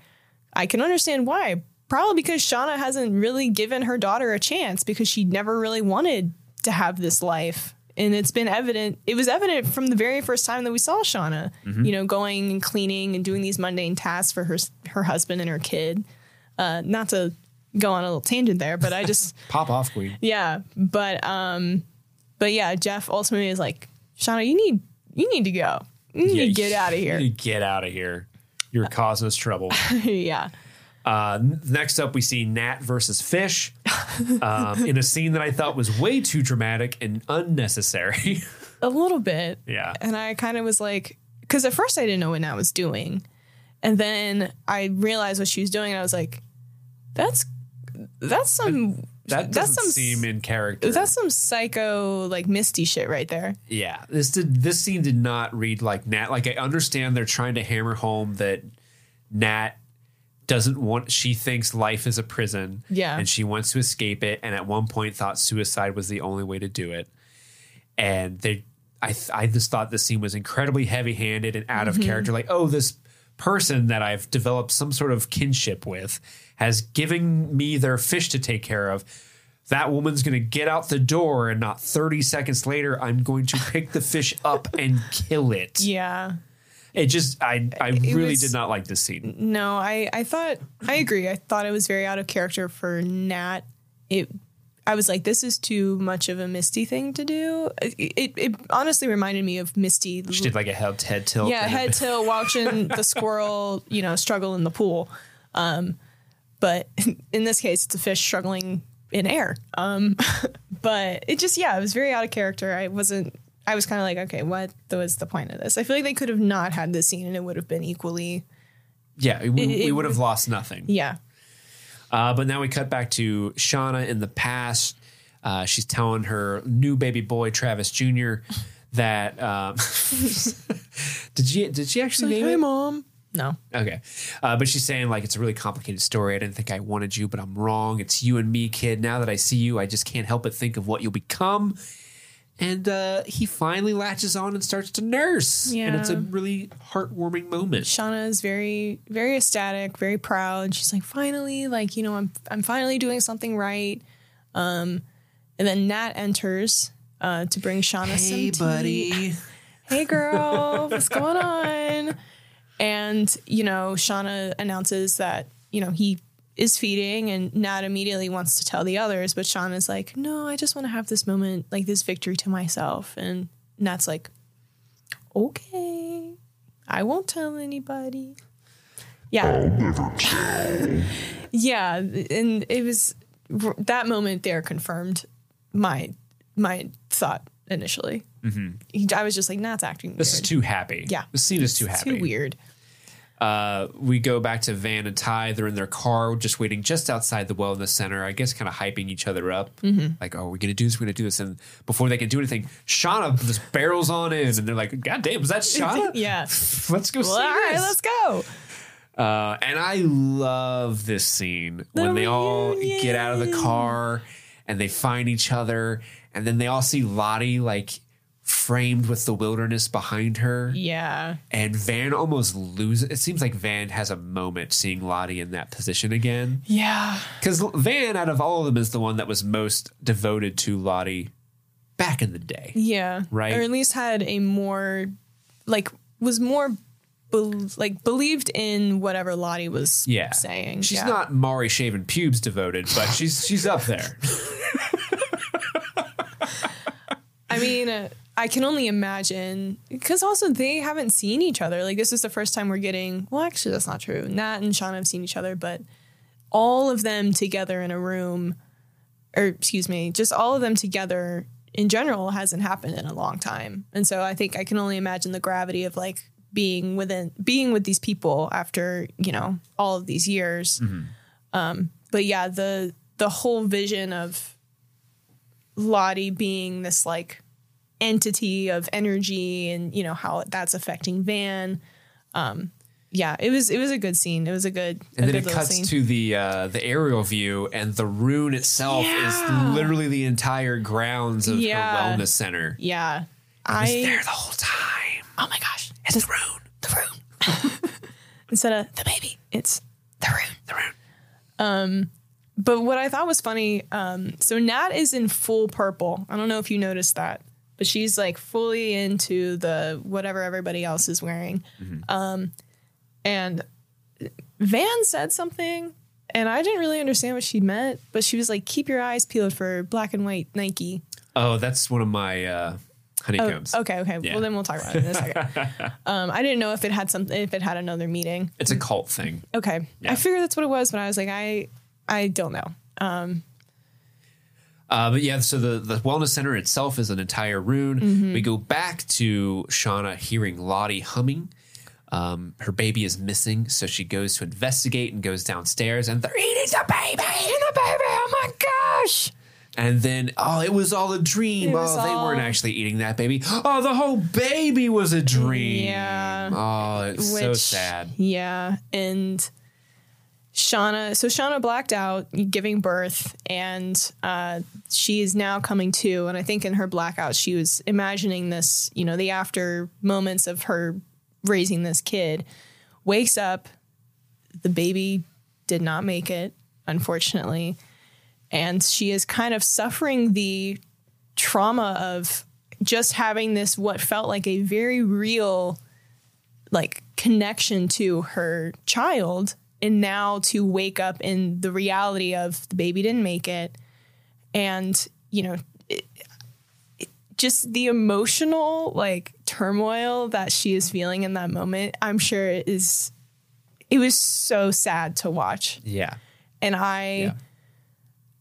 I can understand why. Probably because Shauna hasn't really given her daughter a chance because she never really wanted to have this life. And it's been evident, it was evident from the very first time that we saw Shauna, you know, going and cleaning and doing these mundane tasks for her her husband and her kid. Uh, not to go on a little tangent there, but I just *laughs* Pop off, Queen. yeah, but um, but yeah, Jeff ultimately is like, Shauna, you need you need to go. You need to get out of You here. need to Get out of here. You're causing us trouble. *laughs* yeah, Uh, next up, we see Nat versus Fish um, in a scene that I thought was way too dramatic and unnecessary. a little bit. yeah. And I kind of was like, because at first I didn't know what Nat was doing, and then I realized what she was doing, and I was like, that's that's some That that's some seem in character. that's some psycho like misty shit right there. Yeah, this did this scene did not read like Nat. Like I understand they're trying to hammer home that Nat doesn't want. She thinks life is a prison. Yeah. and she wants to escape it. And at one point, thought suicide was the only way to do it. And they, I, I just thought this scene was incredibly heavy handed and out of mm-hmm. character. Like, oh, this person that I've developed some sort of kinship with has given me their fish to take care of. That woman's going to get out the door, and not 30 seconds later, I'm going to pick the fish up and kill it. Yeah. It just, I, I really was- did not like this scene. No, I I thought I agree. I thought it was very out of character for Nat. It I was like, this is too much of a Misty thing to do. It it, it honestly reminded me of Misty. She did like a head, head tilt. yeah, head *laughs* tilt watching the squirrel, you know, struggle in the pool. Um, but *laughs* in this case, it's a fish struggling in air. Um, *laughs* but it just yeah, it was very out of character. I wasn't. I was kind of like, okay, what was the point of this? I feel like they could have not had this scene, and it would have been equally, Yeah, we, It- we would have lost nothing. yeah. Uh, but now we cut back to Shauna in the past. Uh, she's telling her new baby boy Travis Jr. that um, *laughs* did she did she actually name it? mom. No. Okay, uh, but she's saying like it's a really complicated story. I didn't think I wanted you, but I'm wrong. It's you and me, kid. Now that I see you, I just can't help but think of what you'll become. And uh, he finally latches on and starts to nurse, Yeah. and it's a really heartwarming moment. Shauna is very, very ecstatic, very proud. She's like, finally, like, you know, I'm I'm finally doing something right. Um, and then Nat enters uh, to bring Shauna some tea. buddy. Hey girl, what's going on? *laughs* And, you know, Shauna announces that, you know, he is feeding and Nat immediately wants to tell the others, but Shauna's like, no, I just want to have this moment, like this victory to myself. And Nat's like, okay, I won't tell anybody. Yeah. *laughs* Yeah. And it was that moment there confirmed my, my thought initially. Mm-hmm. I was just like, Nat's acting This weird. is too happy. Yeah. the scene is too happy. too weird. Uh, we go back to Van and Tai. They're in their car, just waiting just outside the wellness center. I guess kind of hyping each other up. Mm-hmm. Like, oh, we're gonna do this. We're gonna do this. And before they can do anything, Shauna just barrels on in, and they're like, "God damn, was that *laughs* Shauna? Yeah. *laughs* Let's go Well, see all right, this." let's go. Uh, and I love this scene when they all get out of the car and they find each other, and then they all see Lottie like framed with the wilderness behind her. Yeah. And Van almost loses. It seems like Van has a moment seeing Lottie in that position again. Yeah. Because Van, out of all of them, is the one that was most devoted to Lottie back in the day. Yeah. Right. Or at least had a more, like, was more, bel like, believed in whatever Lottie was Yeah, saying. She's Yeah. not Mari shaven pubes devoted, but she's she's up there. *laughs* I mean, uh, I can only imagine because also they haven't seen each other. Like this is the first time we're getting. Well, actually, that's not true. Nat and Sean have seen each other, but all of them together in a room, or excuse me, just all of them together in general hasn't happened in a long time. And so I think I can only imagine the gravity of like being within being with these people after, you know, all of these years. Um, but yeah, the the whole vision of Lottie being this like entity of energy and you know how that's affecting Van. Um, yeah, it was it was a good scene. It was a good And a then good it cuts scene. to the uh, the aerial view, and the rune itself Yeah. is literally the entire grounds of Yeah. her wellness center. yeah. Was I there the whole time. oh my gosh, It's the rune. the rune. *laughs* instead of the baby. It's the rune, The rune. Um, but what I thought was funny, um, so Nat is in full purple. I don't know if you noticed that, but she's like fully into the whatever everybody else is wearing. Um, and Van said something, and I didn't really understand what she meant, but she was like, "Keep your eyes peeled for black and white Nike." Oh, that's one of my uh, Oh, honeycombs. okay, okay. Yeah. Well, then we'll talk about it in a second. *laughs* um, I didn't know if it had something, if it had another meeting. It's a cult thing. Okay, Yeah. I figured that's what it was, but I was like, I, I don't know. Uh, but yeah, so the, the wellness center itself is an entire rune. Mm-hmm. We go back to Shauna hearing Lottie humming. Um, her baby is missing, so she goes to investigate and goes downstairs, and they're eating the baby, eating the baby. Oh my gosh! And then, oh, it was all a dream. It Oh, they all- weren't actually eating that baby. Oh, the whole baby was a dream. Yeah. Oh, it's so sad. Yeah, and Shauna. So Shauna blacked out, giving birth, and uh, she is now coming to. And I think in her blackout, she was imagining this. You know, the after moments of her raising this kid. Wakes up, the baby did not make it, unfortunately, and she is kind of suffering the trauma of just having this what felt like a very real like connection to her child and now to wake up in the reality of the baby didn't make it and you know it, it- just the emotional like turmoil that she is feeling in that moment i'm sure it is it was so sad to watch Yeah. and I Yeah.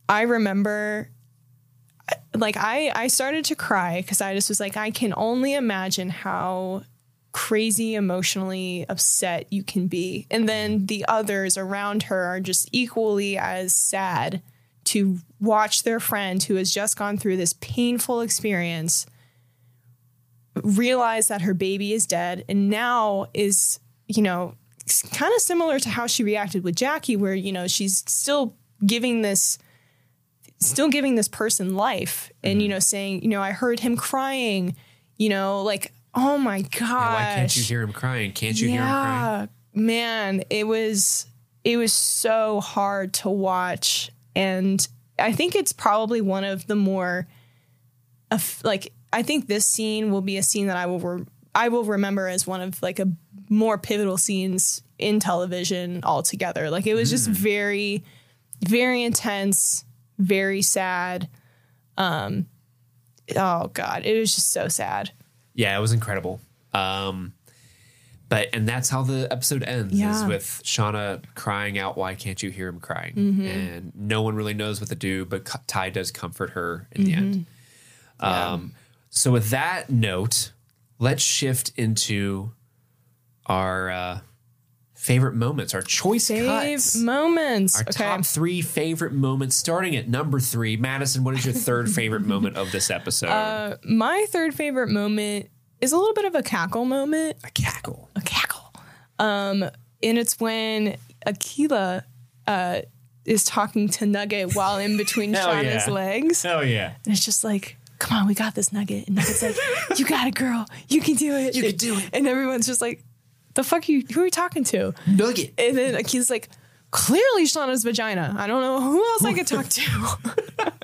I remember like I I started to cry because I just was like I can only imagine how crazy emotionally upset you can be. And then the others around her are just equally as sad to watch their friend who has just gone through this painful experience realize that her baby is dead and now is you know kind of similar to how she reacted with Jackie where you know she's still giving this still giving this person life and you mm-hmm. know saying you know I heard him crying you know like oh my god! Why can't you hear him crying? Can't you hear him crying? yeah, man, it was it was so hard to watch, and I think it's probably one of the more, like I think this scene will be a scene that I will re- I will remember as one of like a more pivotal scenes in television altogether. Like it was just very, very intense, very sad. Um, oh god, it was just so sad. Yeah, it was incredible. Um, but and that's how the episode ends is with Shauna crying out, "Why can't you hear him crying?" Mm-hmm. And no one really knows what to do, but Tai does comfort her in the end. Mm-hmm. Um, so with that note, let's shift into our uh, favorite moments, our choice Save cuts. moments. Our okay. top three favorite moments, starting at number three. Madison, what is your third *laughs* favorite moment of this episode? Uh, my third favorite moment is a little bit of a cackle moment. a cackle. A cackle. Um, and it's when Akilah uh, is talking to Nugget while in between *laughs* Shauna's yeah. legs. Oh yeah. And it's just like, come on, we got this Nugget. And Nugget's like, you got it, girl. You can do it. You can do it. And everyone's just like, the fuck are you, who are you talking to? Nugget. And then Akilah's like, clearly Shauna's vagina. I don't know who else I could talk to.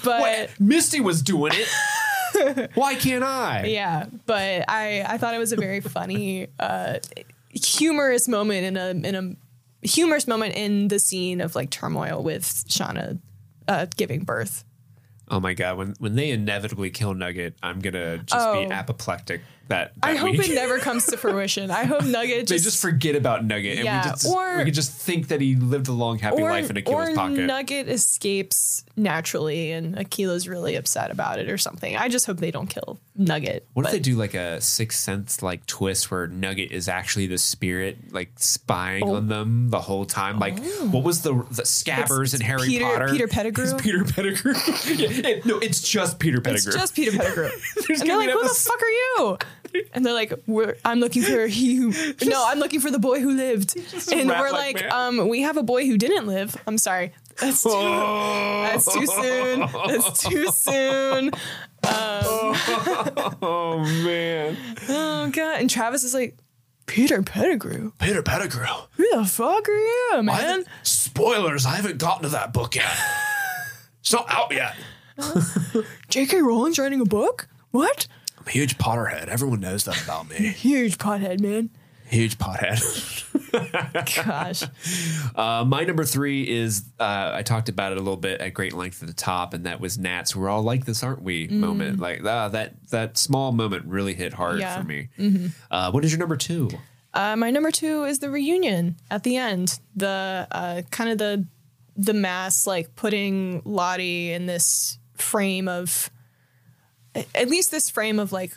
*laughs* but Misty was doing it. *laughs* Why can't I? yeah, but I I thought it was a very funny, uh, humorous moment in a in a humorous moment in the scene of like turmoil with Shauna uh, giving birth. Oh my god, when when they inevitably kill Nugget, I'm gonna just Oh. be apoplectic that. I hope week. it never comes to fruition. I hope Nugget *laughs* they just, just forget about Nugget, and Yeah, we just or- we can just think that he lived a long, happy or, life in Akilah's or pocket. Nugget escapes naturally, and Akilah's really upset about it or something. I just hope they don't kill Nugget. what if they do like a sixth sense like twist where Nugget is actually the spirit, like spying Oh. on them the whole time? Like, oh. what was the the scabbers in Harry Peter- Potter? Peter Pettigrew? It's *laughs* Peter Pettigrew. *laughs* yeah, it- no, it's just Peter Pettigrew. It's just Peter Pettigrew. And they're like, "Who the episode- fuck are you?" *laughs* And they're like, We're, "I'm looking for he who." no, I'm looking for the boy who lived. And we're like like, "Um, we have a boy who didn't live." I'm sorry. That's too. Oh. That's too soon. That's too soon. *laughs* Oh man. Oh god! And Travis is like, "Peter Pettigrew, Peter Pettigrew. who the fuck are you, man?" haven't- spoilers, I haven't gotten to that book yet. *laughs* It's not out yet. J.K. Rowling's writing a book. What? I'm a huge Potterhead. Everyone knows that about me. *laughs* Huge pothead, man. Huge pothead. *laughs* Gosh. Uh, my number three is uh, I talked about it a little bit at great length at the top, and that was Nats. We're all like this, aren't we? Moment like uh, that. That small moment really hit hard Yeah. for me. Uh, what is your number two? Uh, my number two is the reunion at the end. The uh, kind of the the mass like putting Lottie in this frame of at least this frame of like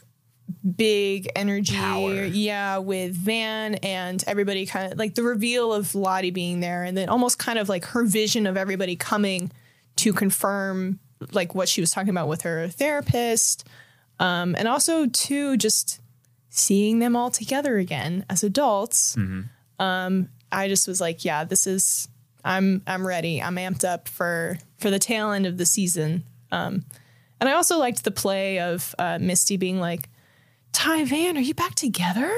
big energy. Power. Yeah, with Van and everybody kind of like the reveal of Lottie being there and then almost kind of like her vision of everybody coming to confirm like what she was talking about with her therapist. Um, and also too just seeing them all together again as adults. Um, I just was like, yeah, this is I'm I'm ready. I'm amped up for for the tail end of the season. Um, and I also liked the play of uh, Misty being like, Tai Van, are you back together?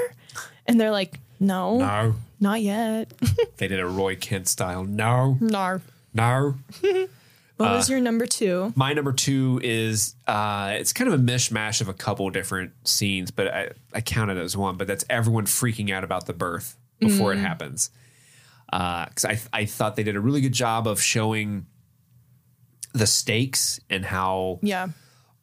And they're like, no, No, not yet. *laughs* they did a Roy Kent style. No, no. no. *laughs* What was your number two? My number two is uh, it's kind of a mishmash of a couple different scenes, but I, I count it as one. But that's everyone freaking out about the birth before it happens. Because I I thought they did a really good job of showing the stakes and how Yeah.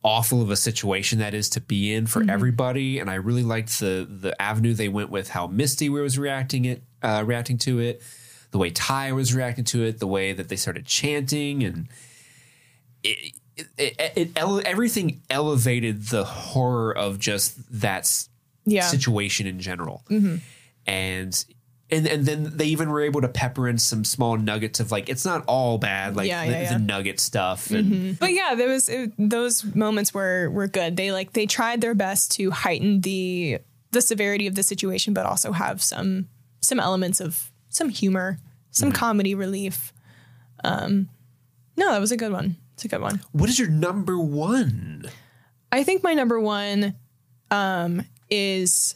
awful of a situation that is to be in for everybody. And I really liked the the avenue they went with how Misty was reacting it, uh, reacting to it, the way Tai was reacting to it, the way that they started chanting, and it, it, it, it ele- everything elevated the horror of just that Yeah. situation in general. And and and then they even were able to pepper in some small nuggets of like it's not all bad, like Yeah, the, yeah, yeah. the nugget stuff. And But yeah, there was it, those moments were were good. They like they tried their best to heighten the the severity of the situation, but also have some some elements of some humor, some comedy relief. Um, no, that was a good one. It's a good one. what is your number one? I think my number one um, is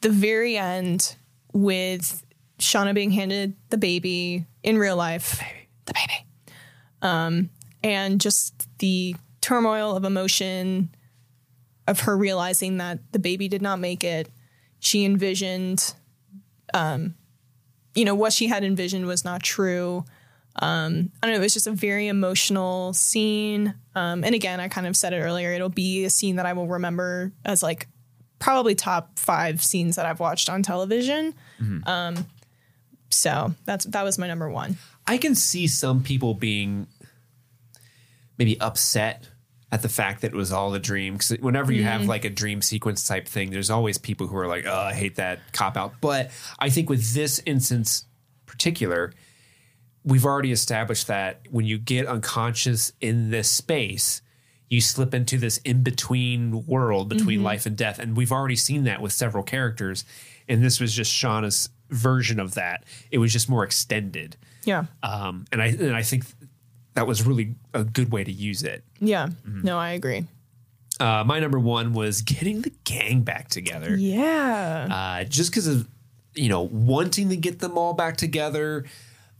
the very end with Shauna being handed the baby in real life. The baby. Um, and just the turmoil of emotion of her realizing that the baby did not make it. She envisioned, um, you know, what she had envisioned was not true. Um, I don't know. It was just a very emotional scene. Um, and again, I kind of said it earlier. It'll be a scene that I will remember as like probably top five scenes that I've watched on television. Um, so that's that was my number one. I can see some people being maybe upset at the fact that it was all a dream. Because whenever you have like a dream sequence type thing, there's always people who are like, "Oh, I hate that cop out." But I think with this instance particular, we've already established that when you get unconscious in this space, you slip into this in between world between life and death. And we've already seen that with several characters. And this was just Shauna's version of that. It was just more extended. Yeah. Um, and I and I think that was really a good way to use it. Yeah. No, I agree. Uh, my number one was getting the gang back together. Yeah. uh, just because of you know wanting to get them all back together,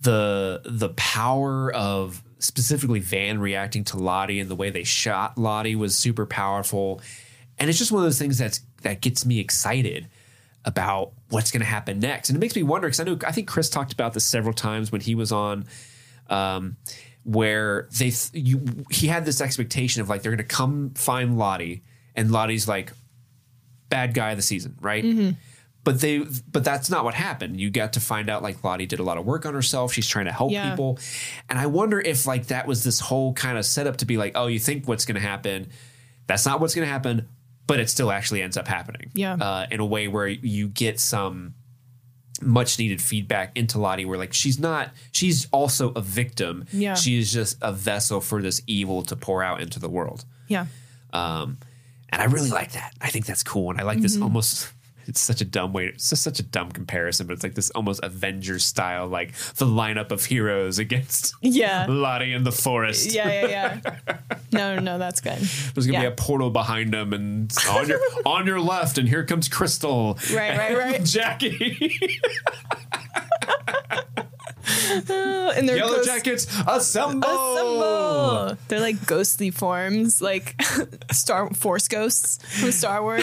the the power of specifically Van reacting to Lottie and the way they shot Lottie was super powerful, and it's just one of those things that's that gets me excited about what's going to happen next, and it makes me wonder because I know I think Chris talked about this several times when he was on. Um, where they th- you he had this expectation of like they're going to come find Lottie and Lottie's like bad guy of the season, right? But they, but that's not what happened. You got to find out like Lottie did a lot of work on herself. She's trying to help Yeah. people, and I wonder if like that was this whole kind of setup to be like, oh, you think what's going to happen? That's not what's going to happen, but it still actually ends up happening. Yeah. uh, in a way where you get some much needed feedback into Lottie, where like she's not, she's also a victim. Yeah. she is just a vessel for this evil to pour out into the world. Yeah. Um, and I really like that. I think that's cool. And I like this Mm-hmm. almost. It's such a dumb way. It's just such a dumb comparison, but it's like this almost Avengers style, like the lineup of heroes against Yeah. *laughs* Lottie in the forest. Yeah, yeah, yeah. *laughs* No, no, no, that's good. There's gonna Yeah. be a portal behind them, and on your *laughs* on your left, and here comes Crystal. Right, right, right. Jackie, *laughs* And they're Yellow ghost- Jackets, assemble! Assemble! They're like ghostly forms, like *laughs* Star Force ghosts from Star Wars.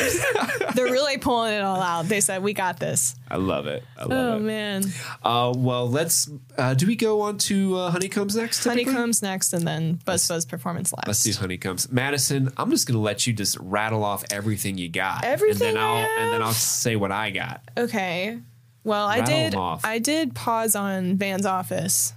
*laughs* They're really pulling it all out. They said, "We got this." I love it. I love Oh it. man, Uh, well, let's. Uh, do we go on to uh, honeycombs next? typically? honeycombs next, and then Buzz Buzz performance last. Let's do honeycombs. Madison, I'm just gonna let you just rattle off everything you got. Everything and then I I'll and then? I'll say what I got. Okay. Well, I Rattle did. 'em off. I did pause on Van's office.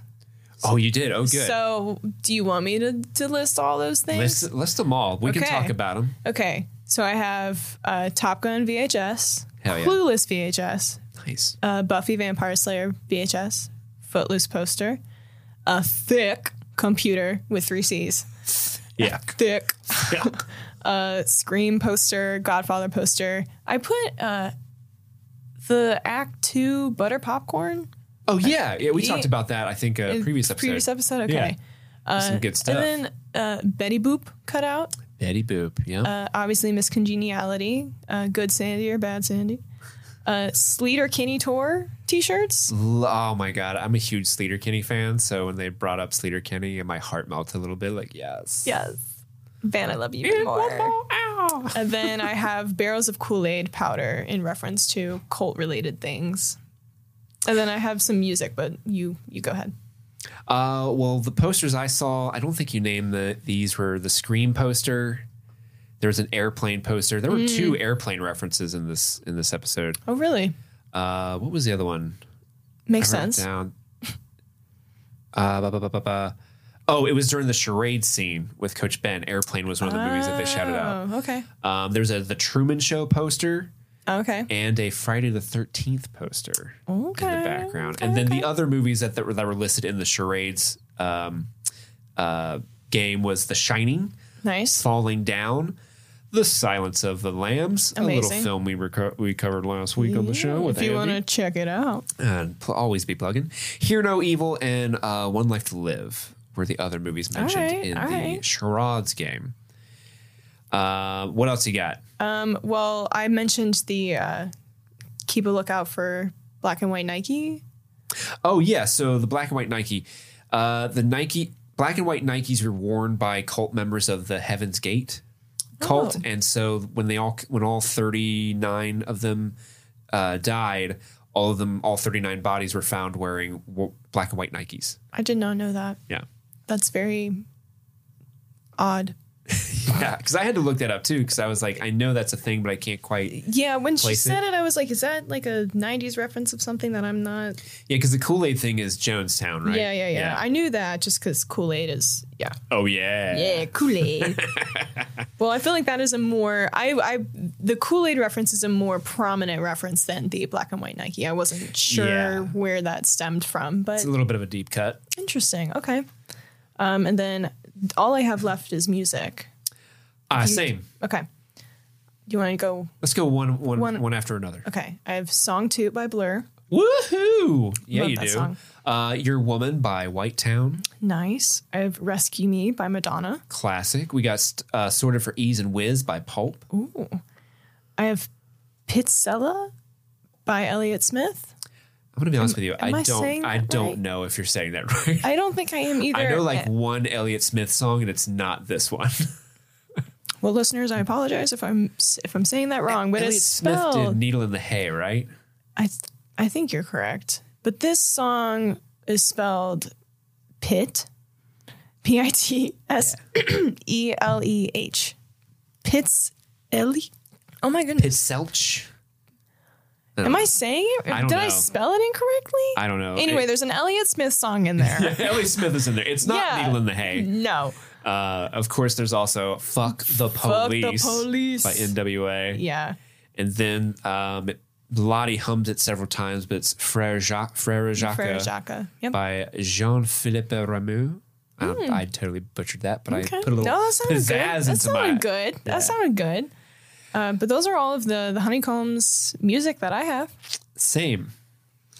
Oh, you did. Oh, good. So, do you want me to, to list all those things? list, list them all. We can Okay. talk about them. Okay. So I have uh, Top Gun VHS, Hell yeah. Clueless VHS, Nice. uh, Buffy Vampire Slayer VHS, Footloose poster, a thick computer with three C's, Yeah. *laughs* thick, yeah. *laughs* uh, Scream poster, Godfather poster. I put uh, the Act Two butter popcorn. Oh yeah. Yeah. We Yeah. talked about that. I think a previous episode. Previous episode. Okay. Yeah. Some good stuff. And then uh, Betty Boop cut out. Betty Boop. Yeah. Uh, obviously, Miss Congeniality, uh, good Sandy or bad Sandy. Uh, Sleater Kinney Tour t-shirts. L- oh my god, I'm a huge Sleater Kinney fan. So when they brought up Sleater Kinney, and my heart melted a little bit. Like yes. Yes. Van, I love you even more. *laughs* And then I have barrels of Kool-Aid powder in reference to cult-related things. And then I have some music, but you you go ahead. Uh, well, the posters I saw, I don't think you named the these were the Scream poster. There was an airplane poster. There were Mm. two airplane references in this in this episode. Oh, really? Uh, what was the other one? Makes I sense. Down. *laughs* Uh, ba, ba, ba, ba, ba. Oh, it was during the charade scene with Coach Ben. Airplane was one of the movies that they shouted out. Oh, okay. Um, there's a the Truman Show poster Okay. and a Friday the Thirteenth poster Okay. in the background, okay, and then okay. the other movies that that were, that were listed in the charades um, uh, game was The Shining, Nice. Falling Down. The Silence of the Lambs, a little Amazing. film we reco- we covered last week on the show with if you Andy. want to check it out. and pl- always be plugging. Hear No Evil and uh, One Life to Live were the other movies mentioned right, in the right. charades game. Uh, what else you got? Um, well, I mentioned the uh, keep a lookout for black and white Nike. Oh yeah, so the black and white Nike, uh, the Nike black and white Nikes were worn by cult members of the Heaven's Gate cult, Oh. and so when they all when all thirty nine of them uh, died, all of them all thirty nine bodies were found wearing w- black and white Nikes. I did not know that. Yeah. That's very odd. *laughs* Yeah, because I had to look that up too, because I was like, I know that's a thing, but I can't quite. Yeah, when she Place it. said it, I was like, is that like a 90s reference of something that I'm not? Yeah, because the Kool Aid thing is Jonestown, right? Yeah, yeah, yeah, I knew that just because Kool Aid is, yeah. oh yeah. Yeah, Kool Aid. *laughs* well, I feel like that is a more, I, I, the Kool Aid reference is a more prominent reference than the black and white Nike. I wasn't sure Yeah. where that stemmed from, but It's a little bit of a deep cut. interesting. Okay. Um, and then all I have left is music. Ah, same. Okay. Do you want to go? Let's go one, one, One- one after another. Okay. I have Song 2 by Blur. Woohoo! Yeah, Love you that do. song. Uh, Your Woman by White Town, Nice. I have Rescue Me by Madonna. classic. We got uh, Sorted for E's and Wizz by Pulp. Ooh. I have Pizzella by Elliott Smith. I'm gonna be honest with you. I, I don't. I don't right? know if you're saying that *laughs* right. I don't think I am either. I know like Uh, one Elliott Smith song, and it's not this one. *laughs* well, listeners, I apologize if I'm if I'm saying that wrong, but Elliott it's Smith did spelled. "Needle in the Hay," right? I th- I think you're correct, but this song is spelled Pit, P I T S *clears throat* E L E H, Pitts Ellie. Oh my goodness. Pitselch. Am I saying it? I Did I spell it incorrectly? I don't know. Anyway, It- there's an Elliott Smith song in there. *laughs* Ellie Smith is in there. It's not Yeah. Needle in the Hay. no. Uh, of course, there's also "Fuck the Fuck the Police" Police. by NWA, Yeah. and then um, Lottie hums it several times, but it's "Frère Jacques," Frère Jacques, Frere Jacques. Yep. by Jean-Philippe Rameau. Um, I totally butchered that, but. Okay. I put a little no, that sounded pizzazz good. That into sounded my. good. Yeah. That sounded good. Uh, but those are all of the the honeycombs music that I have. Same.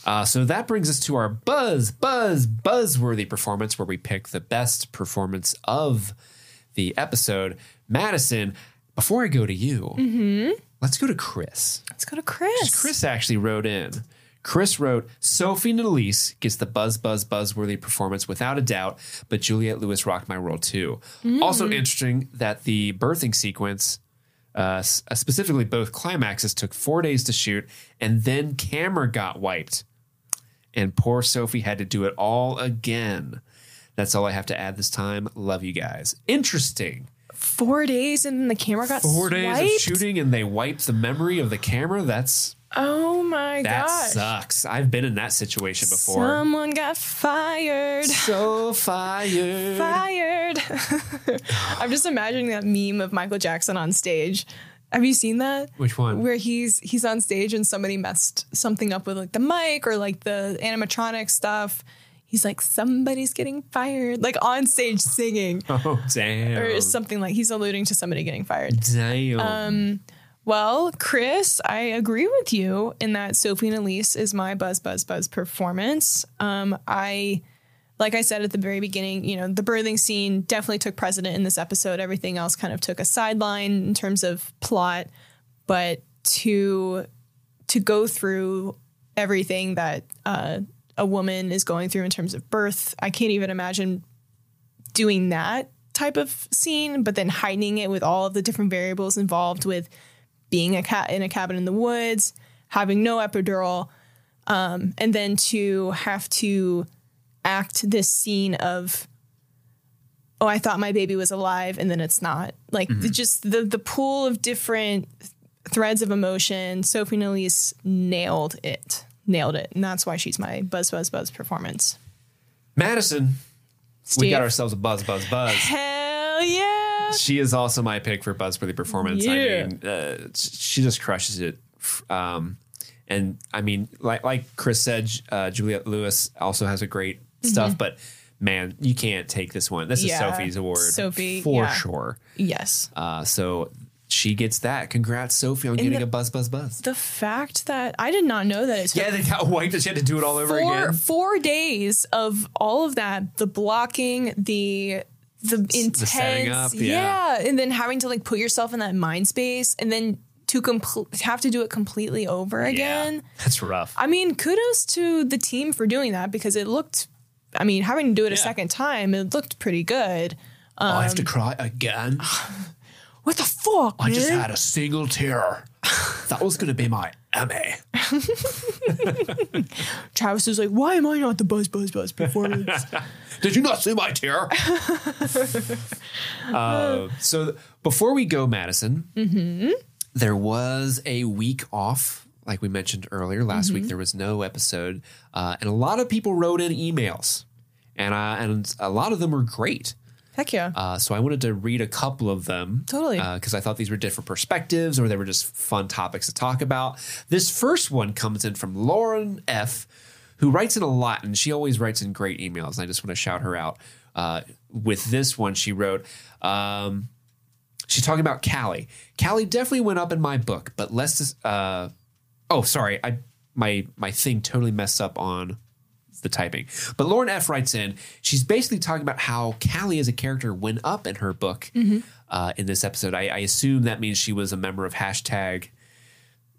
Uh, so that brings us to our buzz, buzz, buzzworthy performance, where we pick the best performance of the episode. Madison, before I go to you, Mm-hmm. let's go to Chris. Let's go to Chris. Chris actually wrote in. Chris wrote, Sophie Nélisse gets the buzz, buzz, buzzworthy performance without a doubt, but Juliette Lewis rocked my world too. Also interesting that the birthing sequence, uh, uh, specifically both climaxes, took four days to shoot, and then camera got wiped. And poor Sophie had to do it all again. That's all I have to add this time. Love you guys. Interesting. Four days and the camera got Four days of shooting and they wiped the memory of the camera. That's Oh my god. that gosh. sucks. I've been in that situation before. Someone got fired. so fired. Fired. *laughs* I'm just imagining that meme of Michael Jackson on stage. Have you seen that? Which one? Where he's he's on stage and somebody messed something up with like the mic or like the animatronic stuff. He's like, somebody's getting fired, like on stage singing, *laughs* Oh damn. or something like he's alluding to somebody getting fired. damn. Um, Well, Chris, I agree with you in that Sophie Nélisse is my buzz, buzz, buzz performance. Um, I, like I said at the very beginning, you know, the birthing scene definitely took precedent in this episode. Everything else kind of took a sideline in terms of plot, but to to go through everything that uh, a woman is going through in terms of birth, I can't even imagine doing that type of scene, but then heightening it with all of the different variables involved with being a cat in a cabin in the woods, having no epidural, um, and then to have to act this scene of oh i thought my baby was alive and then it's not. Like the- just the the pool of different threads of emotion. Sophie Nélisse nailed it. Nailed it. And that's why she's my buzz buzz buzz performance. Madison, we got ourselves a buzz, buzz, buzz. hell yeah she is also my pick for buzzworthy performance. I mean, uh, she just crushes it. Um, and I mean, like like Chris said, uh, Juliette Lewis also has a great stuff, but man, you can't take this one. This is Mm-hmm. Sophie's award, Sophie, for yeah. sure. yes Uh, so she gets that. Congrats, Sophie, on getting the- a buzz, buzz, buzz. the fact that I did not know that it's Yeah, they got wiped. She had to do it all over four again. four days of all of that, the blocking, the the intense, setting up, yeah. yeah, and then having to like put yourself in that mind space, and then to compl- have to do it completely over again. Yeah, that's rough. I mean, kudos to the team for doing that because it looked. I mean, having to do it a second time, it looked pretty good. Oh, I have to um, cry again. *sighs* What the fuck, I just had a single tear. That was going to be my MA. *laughs* Travis is like, why am I not the buzz buzz buzz performance? *laughs* Did you not see my tear? *laughs* Uh, so before we go, Madison, Mm-hmm. there was a week off. Like we mentioned earlier, last Mm-hmm. week there was no episode, uh, and a lot of people wrote in emails, and uh, and a lot of them were great. Heck yeah. Uh, so I wanted to read a couple of them. Totally. Because I thought these were different perspectives or they were just fun topics to talk about. This first one comes in from Lauren F., who writes in a lot, and she always writes in great emails. And I just want to shout her out. Uh, with this one, she wrote, um, she's talking about Callie. Callie definitely went up in my book, but less. Uh, oh, sorry. I my my thing totally messed up on the typing. But Lauren F writes in, she's basically talking about how Callie as a character went up in her book uh, in this episode. I, I assume that means she was a member of hashtag.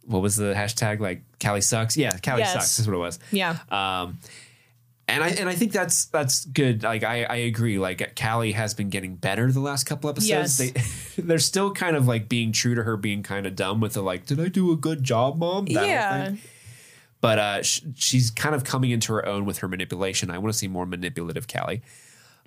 What was the hashtag? Like Callie sucks. Yeah, Callie Yes. sucks. Is what it was. yeah. Um, and I and I think that's that's good. Like I, I agree. Like Callie has been getting better the last couple episodes. Yes. They *laughs* they're still kind of like being true to her being kind of dumb with the like, did I do a good job, mom? That yeah. But uh, sh- she's kind of coming into her own with her manipulation. I want to see more manipulative Callie.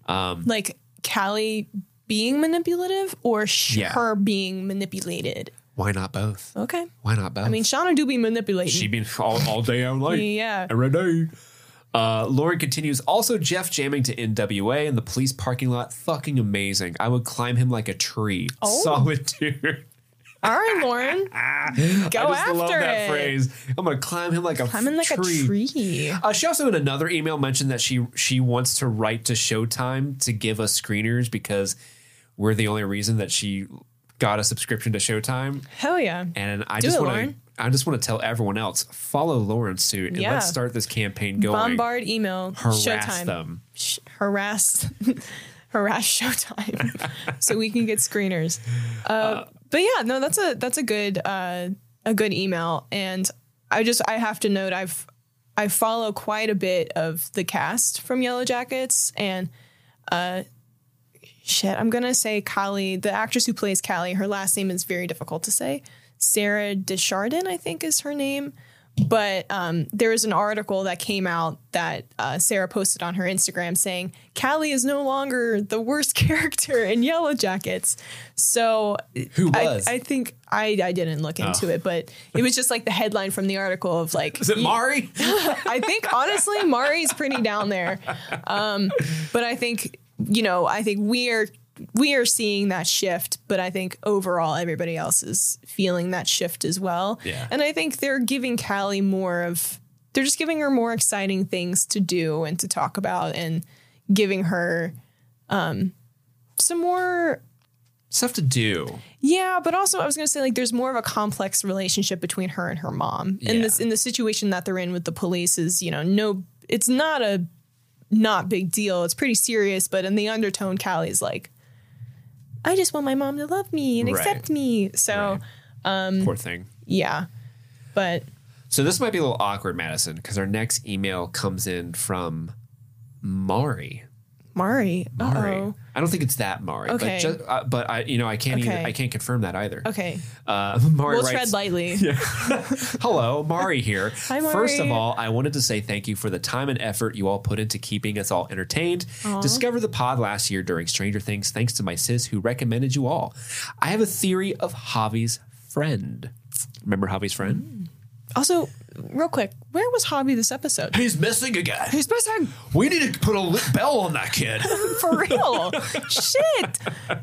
like Callie being manipulative or sh- Yeah. her being manipulated. Why not both? Okay. Why not both? I mean, Shauna do be manipulating. she been all, all day all night. yeah. Every day. Uh, Lauren continues. Also, Jeff jamming to NWA in the police parking lot. Fucking amazing. I would climb him like a tree. Oh. Solid dude. All right, Lauren. *laughs* Go I just after love that it. phrase. I'm gonna climb him like a I'm in like tree. a tree. Uh, she also in another email mentioned that she she wants to write to Showtime to give us screeners because we're the only reason that she got a subscription to Showtime. Hell yeah. And I Do just want to I just want to tell everyone else follow Lauren's suit and Yeah. let's start this campaign going. Bombard email. harass Showtime. them. Sh- harass. *laughs* harass Showtime, *laughs* so we can get screeners. Uh, but yeah, no, that's a that's a good uh, a good email, and I just I have to note I've I follow quite a bit of the cast from Yellow Jackets, and uh, shit, I'm gonna say Callie, the actress who plays Callie. Her last name is very difficult to say. Sarah Desjardins, I think, is her name. But um, there was an article that came out that uh, Sarah posted on her Instagram saying Callie is no longer the worst *laughs* character in Yellow Jackets. So Who I, was? I think I, I didn't look into it, but it was just like the headline from the article of like Is it Mari? *laughs* I think honestly, Mari's pretty down there. Um, but I think you know, I think we are we are seeing that shift, but I think overall everybody else is feeling that shift as well. Yeah. And I think they're giving Callie more of they're just giving her more exciting things to do and to talk about and giving her um some more Stuff to do. yeah, but also I was gonna say like there's more of a complex relationship between her and her mom. Yeah. this in the situation that they're in with the police is, you know, no it's not a not big deal. It's pretty serious, but in the undertone, Callie's like, I just want my mom to love me and Right. accept me. So Right. Um, Poor thing. yeah. But So this might be a little awkward, Madison, because our next email comes in from Mari. Mari. Mari. Uh-oh. I don't think it's that Mari, Okay. but just, uh, but I, you know, I can't Okay. even, I can't confirm that either. Okay. Uh, *laughs* Mari We'll writes, tread lightly. *laughs* *laughs* Hello, Mari here. Hi, Mari. First of all, I wanted to say thank you for the time and effort you all put into keeping us all entertained. Discovered the pod last year during Stranger Things thanks to my sis who recommended you all. I have a theory of Javi's friend. Remember Javi's friend? Also, real quick, where was Javi this episode? He's missing again. Who's missing? We need to put a bell on that kid. *laughs* For real. Shit.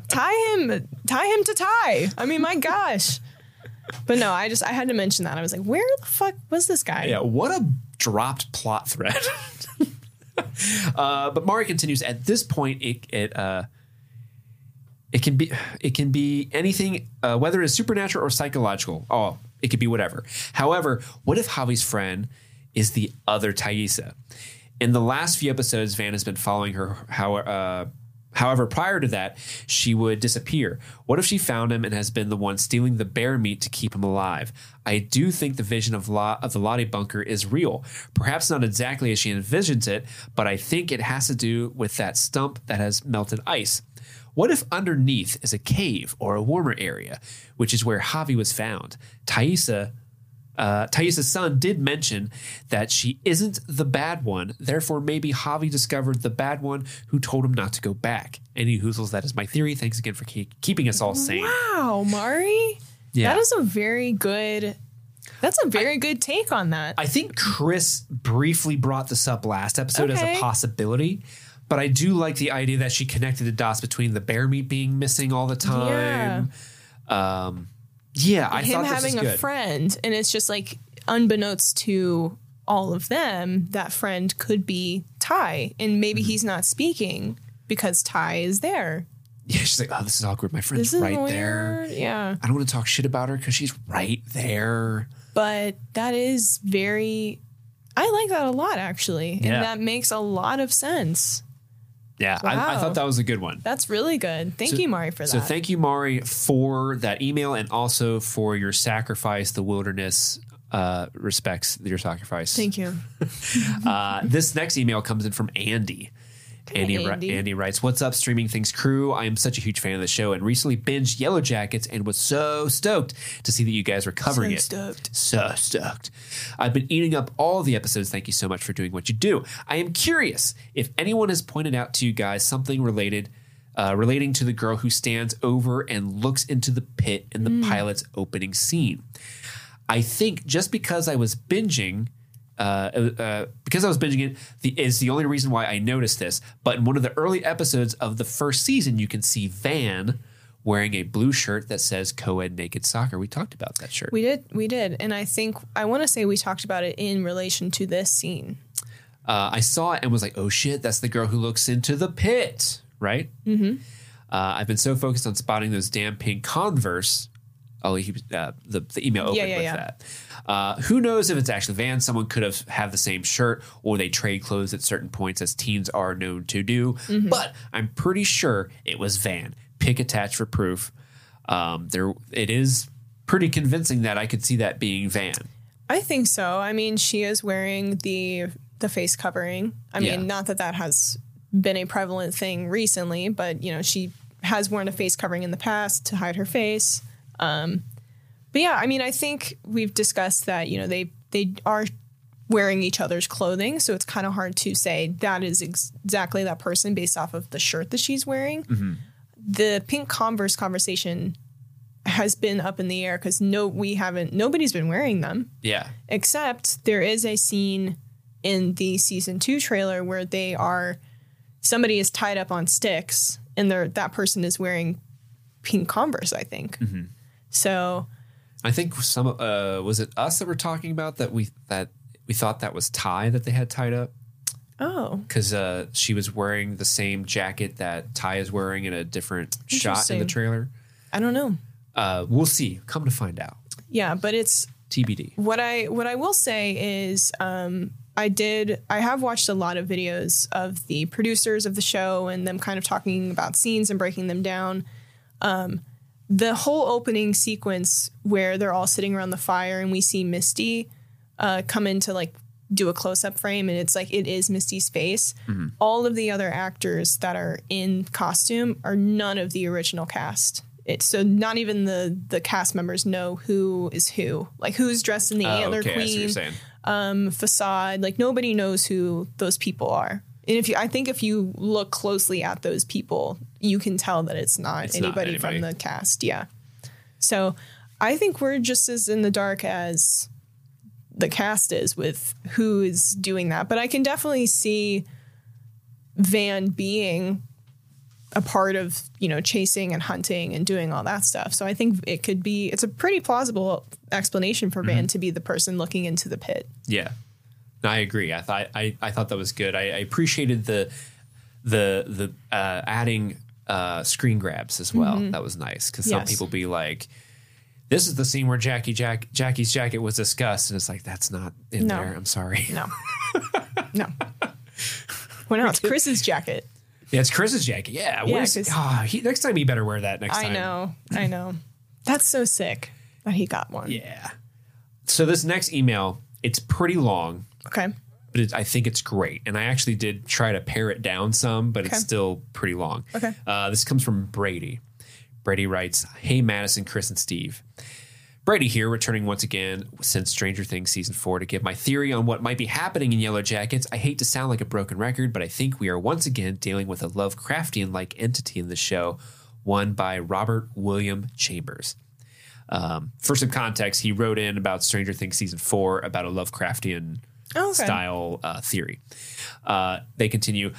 Tie him tie him to tie. I mean, my gosh. But no, I just I had to mention that. I was like, where the fuck was this guy? Yeah, what a dropped plot thread. *laughs* uh, but Mari continues. At this point, it it uh, it can be it can be anything, uh, whether it's supernatural or psychological. Oh, it could be whatever. However, what if Javi's friend is the other Taissa? In the last few episodes, Van has been following her. How, uh, however, prior to that, she would disappear. What if she found him and has been the one stealing the bear meat to keep him alive? I do think the vision of, La- of the Lottie bunker is real. Perhaps not exactly as she envisions it, but I think it has to do with that stump that has melted ice. What if underneath is a cave or a warmer area, which is where Javi was found? Taissa uh, Taissa's son did mention that she isn't the bad one. Therefore, maybe Javi discovered the bad one who told him not to go back. Any hoozles, that is my theory. Thanks again for ke- keeping us all sane. Wow, Mari. Yeah. That is a very good that's a very good take on that. I think Chris briefly brought this up last episode as a possibility, but I do like the idea that she connected the dots between the bear meat being missing all the time. Um, yeah, I Him thought this having a friend, and it's just like unbeknownst to all of them, that friend could be Tai, and maybe Mm-hmm. he's not speaking because Tai is there. yeah, she's like, oh, this is awkward. My friend's This right there. Yeah. I don't want to talk shit about her because she's right there. but that is very I like that a lot actually. Yeah. And that makes a lot of sense. Yeah, I, I thought that was a good one. That's really good. Thank you, Mari, for that. So thank you, Mari, for that email and also for your sacrifice. The wilderness uh, respects your sacrifice. Thank you. *laughs* Uh, this next email comes in from Andy. Andy, Andy. Andy writes, What's up, Streaming Things crew? I am such a huge fan of the show and recently binged Yellow Jackets and was so stoked to see that you guys were covering So it. stoked. So stoked. I've been eating up all the episodes. Thank you so much for doing what you do. I am curious if anyone has pointed out to you guys something related uh, relating to the girl who stands over and looks into the pit in the pilot's opening scene. I think just because I was binging, uh, uh, because I was binging it, the, is the only reason why I noticed this. But in one of the early episodes of the first season, you can see Van wearing a blue shirt that says "Co-ed Naked Soccer." We talked about that shirt. We did, we did, and I think I want to say we talked about it in relation to this scene. uh, I saw it and was like, "Oh shit, that's the girl who looks into the pit." Right. Mm-hmm. Uh, I've been so focused on spotting those damn pink Converse. Oh, he, uh, the the email opened Yeah, yeah, with yeah. that. Uh, who knows if it's actually Van? Someone could have have the same shirt, or they trade clothes at certain points, as teens are known to do. Mm-hmm. But I'm pretty sure it was Van. Pick attached for proof. Um, there, it is pretty convincing that I could see that being Van. I think so. I mean, she is wearing the the face covering. I mean, Yeah. not that that has been a prevalent thing recently, but you know, she has worn a face covering in the past to hide her face. Um, but yeah, I mean, I think we've discussed that. You know, they they are wearing each other's clothing, so it's kind of hard to say that is ex- exactly that person based off of the shirt that she's wearing. Mm-hmm. The pink Converse conversation has been up in the air because no, we haven't. Nobody's been wearing them Yeah. except there is a scene in the season two trailer where they are somebody is tied up on sticks and they're that person is wearing pink converse i think mm-hmm. so I think some uh, was it us that were talking about that we that we thought that was Tai that they had tied up oh because uh, she was wearing the same jacket that Tai is wearing in a different shot in the trailer. i don't know Uh, we'll see. Come to find out. yeah but it's TBD. what i what i will say is um i did i have watched a lot of videos of the producers of the show and them kind of talking about scenes and breaking them down um the whole opening sequence where they're all sitting around the fire and we see misty uh come in to like do a close-up frame and it's like it is misty's face. All of the other actors that are in costume are none of the original cast. It, so not even the the cast members know who is who. Like who's dressed in the Oh, antler okay, I see what you're queen um, facade. Like nobody knows who those people are. And if you, I think if you look closely at those people, you can tell that it's not, It's not anybody, from the cast. Yeah. So I think we're just as in the dark as the cast is with who is doing that. But I can definitely see Van being a part of, you know, chasing and hunting and doing all that stuff. So I think it could be, it's a pretty plausible explanation for Van mm-hmm. to be the person looking into the pit. Yeah, I agree. I thought I, I thought that was good. I, I appreciated the the the uh, adding uh, screen grabs as well. That was nice because some people be like, "This is the scene where Jackie Jack Jackie's jacket was discussed," and it's like that's not in No. there. I'm sorry. No. *laughs* no. Well, no, it's Chris's jacket. Yeah, it's Chris's jacket. Yeah, Yeah, ah, he, next time he better wear that. Next I time. know. I know. That's so sick that he got one. Yeah. So this next email, it's pretty long. Okay. but it, I think it's great. And I actually did try to pare it down some, but Okay. it's still pretty long. Okay. Uh, this comes from Brady. Brady writes Hey, Madison, Chris, and Steve. Brady here, returning once again since Stranger Things season four to give my theory on what might be happening in Yellow Jackets. I hate to sound like a broken record, but I think we are once again dealing with a Lovecraftian like entity in the show, one by Robert William Chambers. Um, for some context, he wrote in about Stranger Things season four about a Lovecraftian okay. style uh, theory. Uh, they continue.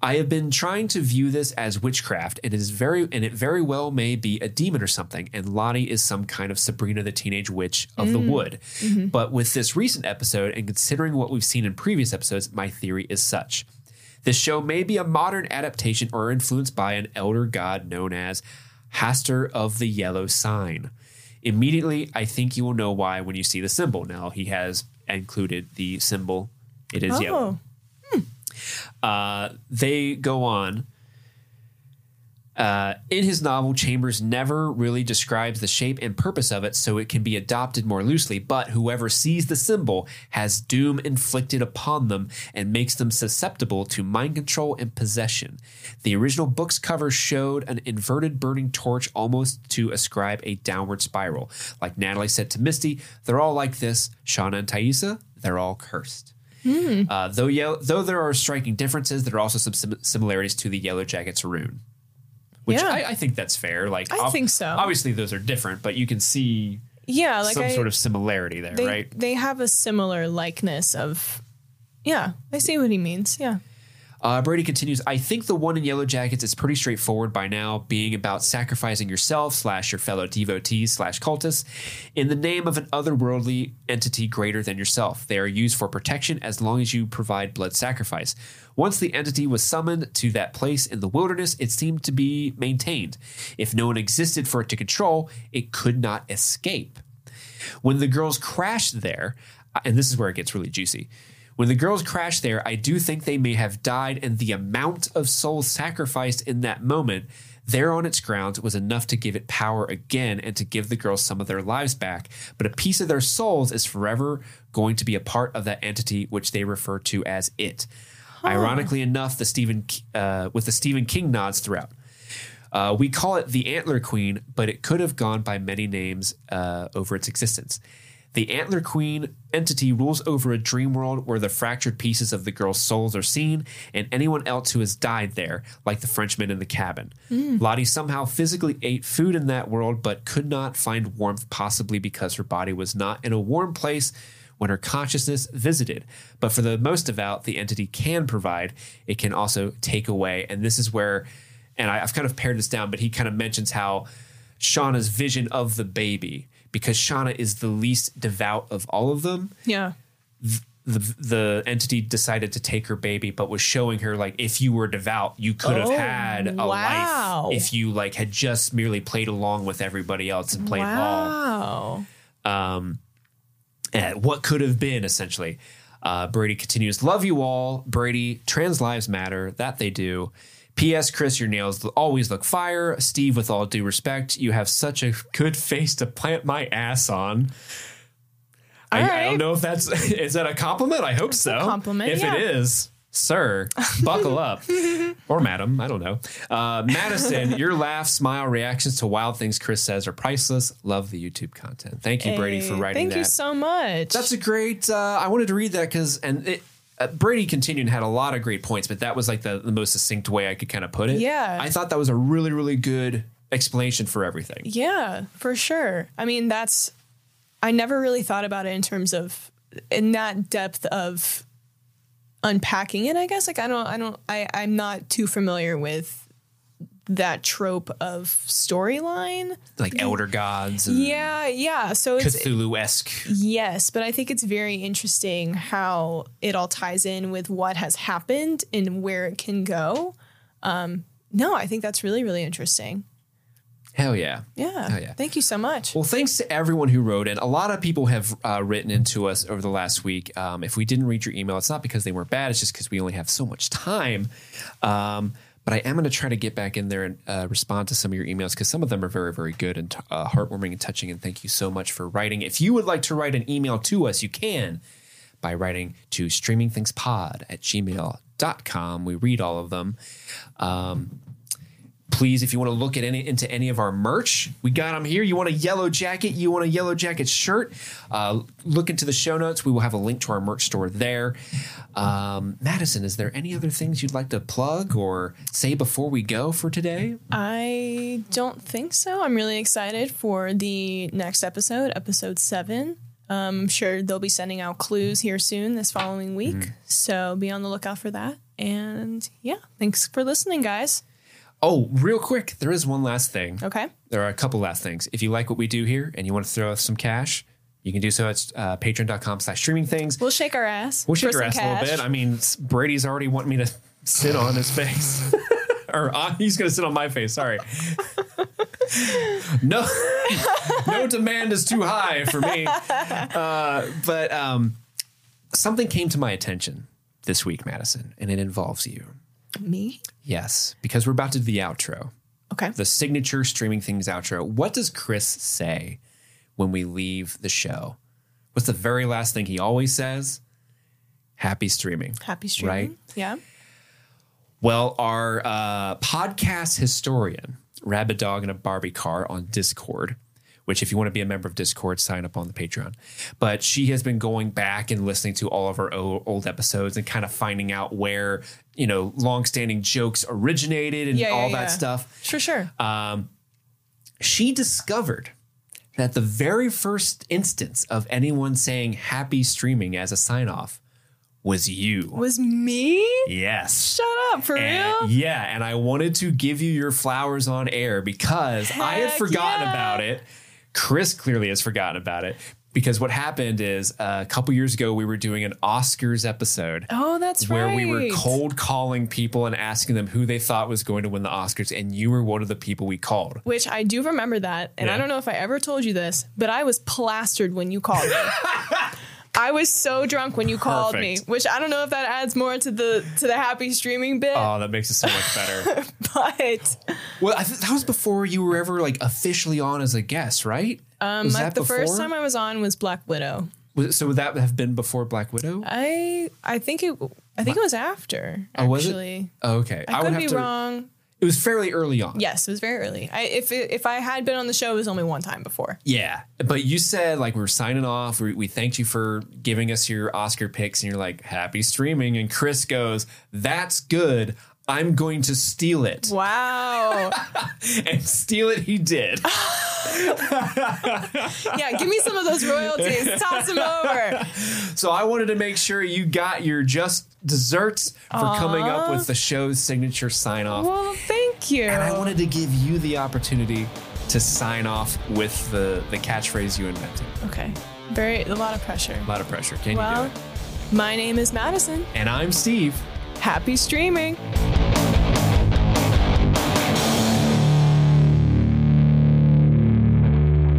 I have been trying to view this as witchcraft, and it is very, and it very well may be a demon or something. And Lottie is some kind of Sabrina the Teenage Witch of the Wood. But with this recent episode, and considering what we've seen in previous episodes, my theory is such: this show may be a modern adaptation or influenced by an elder god known as Hastur of the Yellow Sign. Immediately, I think you will know why when you see the symbol. Now, he has included the symbol. It is yellow. Oh. Uh, they go on. Uh, in his novel, Chambers never really describes the shape and purpose of it, so it can be adopted more loosely. But whoever sees the symbol has doom inflicted upon them and makes them susceptible to mind control and possession. The original book's cover showed an inverted burning torch almost to ascribe a downward spiral. Like Natalie said to Misty, they're all like this. Shauna and Taissa, they're all cursed. Uh, though, yellow, though there are striking differences, there are also some sim- similarities to the Yellow Jackets rune. Which Yeah. I, I think that's fair. Like I think so. Obviously, those are different, but you can see Yeah, like some I, sort of similarity there, they, right? They have a similar likeness of. Yeah, I see what he means. Yeah. Uh, Brady continues, I think the one in Yellow Jackets is pretty straightforward by now, being about sacrificing yourself slash your fellow devotees slash cultists in the name of an otherworldly entity greater than yourself. They are used for protection as long as you provide blood sacrifice. Once the entity was summoned to that place in the wilderness, it seemed to be maintained. If no one existed for it to control, it could not escape. When the girls crashed there, uh, and this is where it gets really juicy. When the girls crashed there, I do think they may have died, and the amount of souls sacrificed in that moment there on its grounds was enough to give it power again and to give the girls some of their lives back. But a piece of their souls is forever going to be a part of that entity which they refer to as it. Ironically enough, the Stephen uh, with the Stephen King nods throughout. Uh, we call it the Antler Queen, but it could have gone by many names uh, over its existence. The Antler Queen entity rules over a dream world where the fractured pieces of the girls' souls are seen, and anyone else who has died there, like the Frenchman in the cabin. Lottie somehow physically ate food in that world, but could not find warmth, possibly because her body was not in a warm place when her consciousness visited. But for the most devout, the entity can provide, it can also take away. And this is where, and I, I've kind of pared this down, but he kind of mentions how Shauna's vision of the baby, because Shauna is the least devout of all of them, Yeah. the the entity decided to take her baby, but was showing her like if you were devout, you could have Oh, had a wow. life if you like had just merely played along with everybody else and played ball Wow. Um, and what could have been essentially. Uh, Brady continues, Love you all. Brady, trans lives matter. That they do. P.S. Chris, your nails always look fire. Steve, with all due respect, you have such a good face to plant my ass on. I, All I don't know if that's *laughs* is that a compliment. I hope so. compliment, If yeah. it is, sir, buckle *laughs* up, or madam. I don't know. Uh, Madison, your laugh, smile, reactions to wild things Chris says are priceless. Love the YouTube content. Thank you, Brady, for writing Thank that. Thank you so much. That's a great. Uh, I wanted to read that because and it, uh, Brady continued and had a lot of great points, but that was like the, the most succinct way I could kind of put it. Yeah. I thought that was a really really good explanation for everything. Yeah, for sure. I mean, that's I never really thought about it in terms of in that depth of unpacking it, I guess. Like I don't I don't I I'm not too familiar with that trope of storyline. Like elder gods and Yeah, yeah. So it's Cthulhu esque. Yes, but I think it's very interesting how it all ties in with what has happened and where it can go. Um, no, I think that's really, really interesting. Hell yeah. Yeah. Hell yeah. Thank you so much. Well, thanks to everyone who wrote in. A lot of people have uh, written into us over the last week. Um, if we didn't read your email, it's not because they weren't bad. It's just because we only have so much time. Um, but I am going to try to get back in there and uh, respond to some of your emails because some of them are very, very good and uh, heartwarming and touching. And thank you so much for writing. If you would like to write an email to us, you can by writing to streamingthingspod at gmail.com. We read all of them. Um, please if you want to look at any into any of our merch we got them here you want a yellow jacket you want a yellow jacket shirt uh, look into the show notes we will have a link to our merch store there um, madison is there any other things you'd like to plug or say before we go for today I don't think so. I'm really excited for the next episode, episode seven. Um, I'm sure they'll be sending out clues here soon this following week. Mm-hmm. So be on the lookout for that. And yeah, thanks for listening, guys. Oh real quick there is one last thing Okay. there are a couple last things if you like what we do here and you want to throw us some cash you can do so at uh, patreon.com slash streaming things We'll shake our ass. We'll shake our ass a little bit. I mean, Brady's already wanting me to sit on his face. *laughs* or uh, he's going to sit on my face. Sorry. no, no demand is too high for me. Uh, but um, something came to my attention this week, Madison, and it involves you. Me? Yes, because we're about to do the outro, Okay. the signature streaming things outro. What does Chris say when we leave the show? What's the very last thing he always says? Happy streaming. Happy streaming. Right. Yeah. Well, our uh, podcast historian, Rabbit Dog in a Barbie Car on Discord, which if you want to be a member of Discord, sign up on the Patreon. But she has been going back and listening to all of our old episodes and kind of finding out where, you know, longstanding jokes originated and Yeah, yeah, all that yeah. stuff. For sure. Um, She discovered that the very first instance of anyone saying happy streaming as a sign off was you. was me? Yes. Shut up, for And- real? yeah, and I wanted to give you your flowers on air because I had forgotten yeah. about it. Chris clearly has forgotten about it because what happened is uh, a couple years ago we were doing an Oscars episode Oh, that's where right. we were cold calling people and asking them who they thought was going to win the Oscars, and you were one of the people we called. Which I do remember that, and Yeah. I don't know if I ever told you this, but I was plastered when you called me. *laughs* I was so drunk when you called me, which I don't know if that adds more to the to the happy streaming bit, Oh, that makes it so much better. *laughs* but well, I th- that was before you were ever like officially on as a guest, right? Um, was like that the first time I was on was Black Widow. Was- so would that have been before Black Widow? I I think it I think it was after Oh, was it? Oh, okay, I, would could have be to- wrong. It was fairly early on. Yes, it was very early. I, if it, if I had been on the show, it was only one time before. Yeah, but you said like we were signing off. We, we thanked you for giving us your Oscar picks, and you're like happy streaming. And Chris goes, "That's good. I'm going to steal it," Wow. *laughs* and steal it he did. *laughs* yeah, give me some of those royalties. Toss them over. so I wanted to make sure you got your just desserts for coming up with the show's signature sign off, Well, thank you. and I wanted to give you the opportunity to sign off with the the catchphrase you invented. Okay. Very a lot of pressure. A lot of pressure. Can you Well, do it? my name is Madison. And I'm Steve. Happy streaming.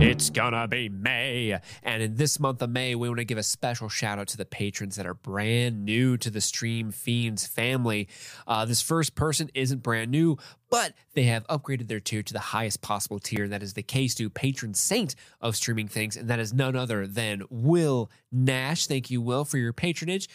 It's gonna be May. And in this month of May, we want to give a special shout out to the patrons that are brand new to the Stream Fiends family. Uh, this first person isn't brand new, but they have upgraded their tier to the highest possible tier. And that is the K-Stu patron saint of streaming things. And that is none other than Will Nash. Thank you, Will, for your patronage.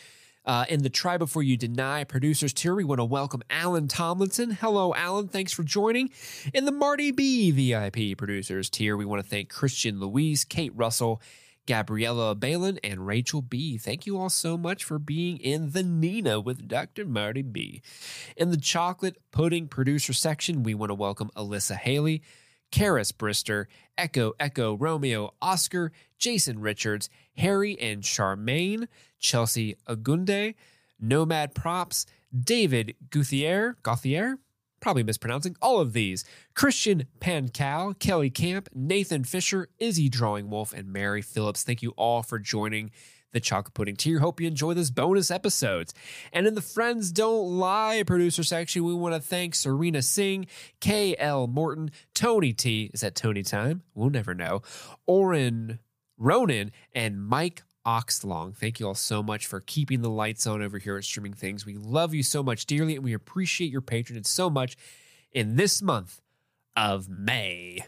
Uh, in the Try Before You Deny producers tier, we want to welcome Alan Tomlinson. Hello, Alan. Thanks for joining. In the Marty B VIP producers tier, we want to thank Christian Louise, Kate Russell, Gabriella Balin, and Rachel B. Thank you all so much for being in the Nina with Dr. Marty B. In the chocolate pudding producer section, we want to welcome Alyssa Haley, Karis Brister, Echo Echo Romeo Oscar, Jason Richards, Harry and Charmaine, Chelsea Agunde, Nomad Props, David Guthier, Gauthier, probably mispronouncing all of these, Christian Pancal, Kelly Camp, Nathan Fisher, Izzy Drawing Wolf, and Mary Phillips. Thank you all for joining the Chocolate Pudding Tier. Hope you enjoy this bonus episodes. And in the Friends Don't Lie producer section, we want to thank Serena Singh, K.L. Morton, Tony T. Is that Tony time? We'll never know. Oren Ronan, and Mike Oxlong. Thank you all so much for keeping the lights on over here at Streaming Things. We love you so much dearly, and we appreciate your patronage so much in this month of May.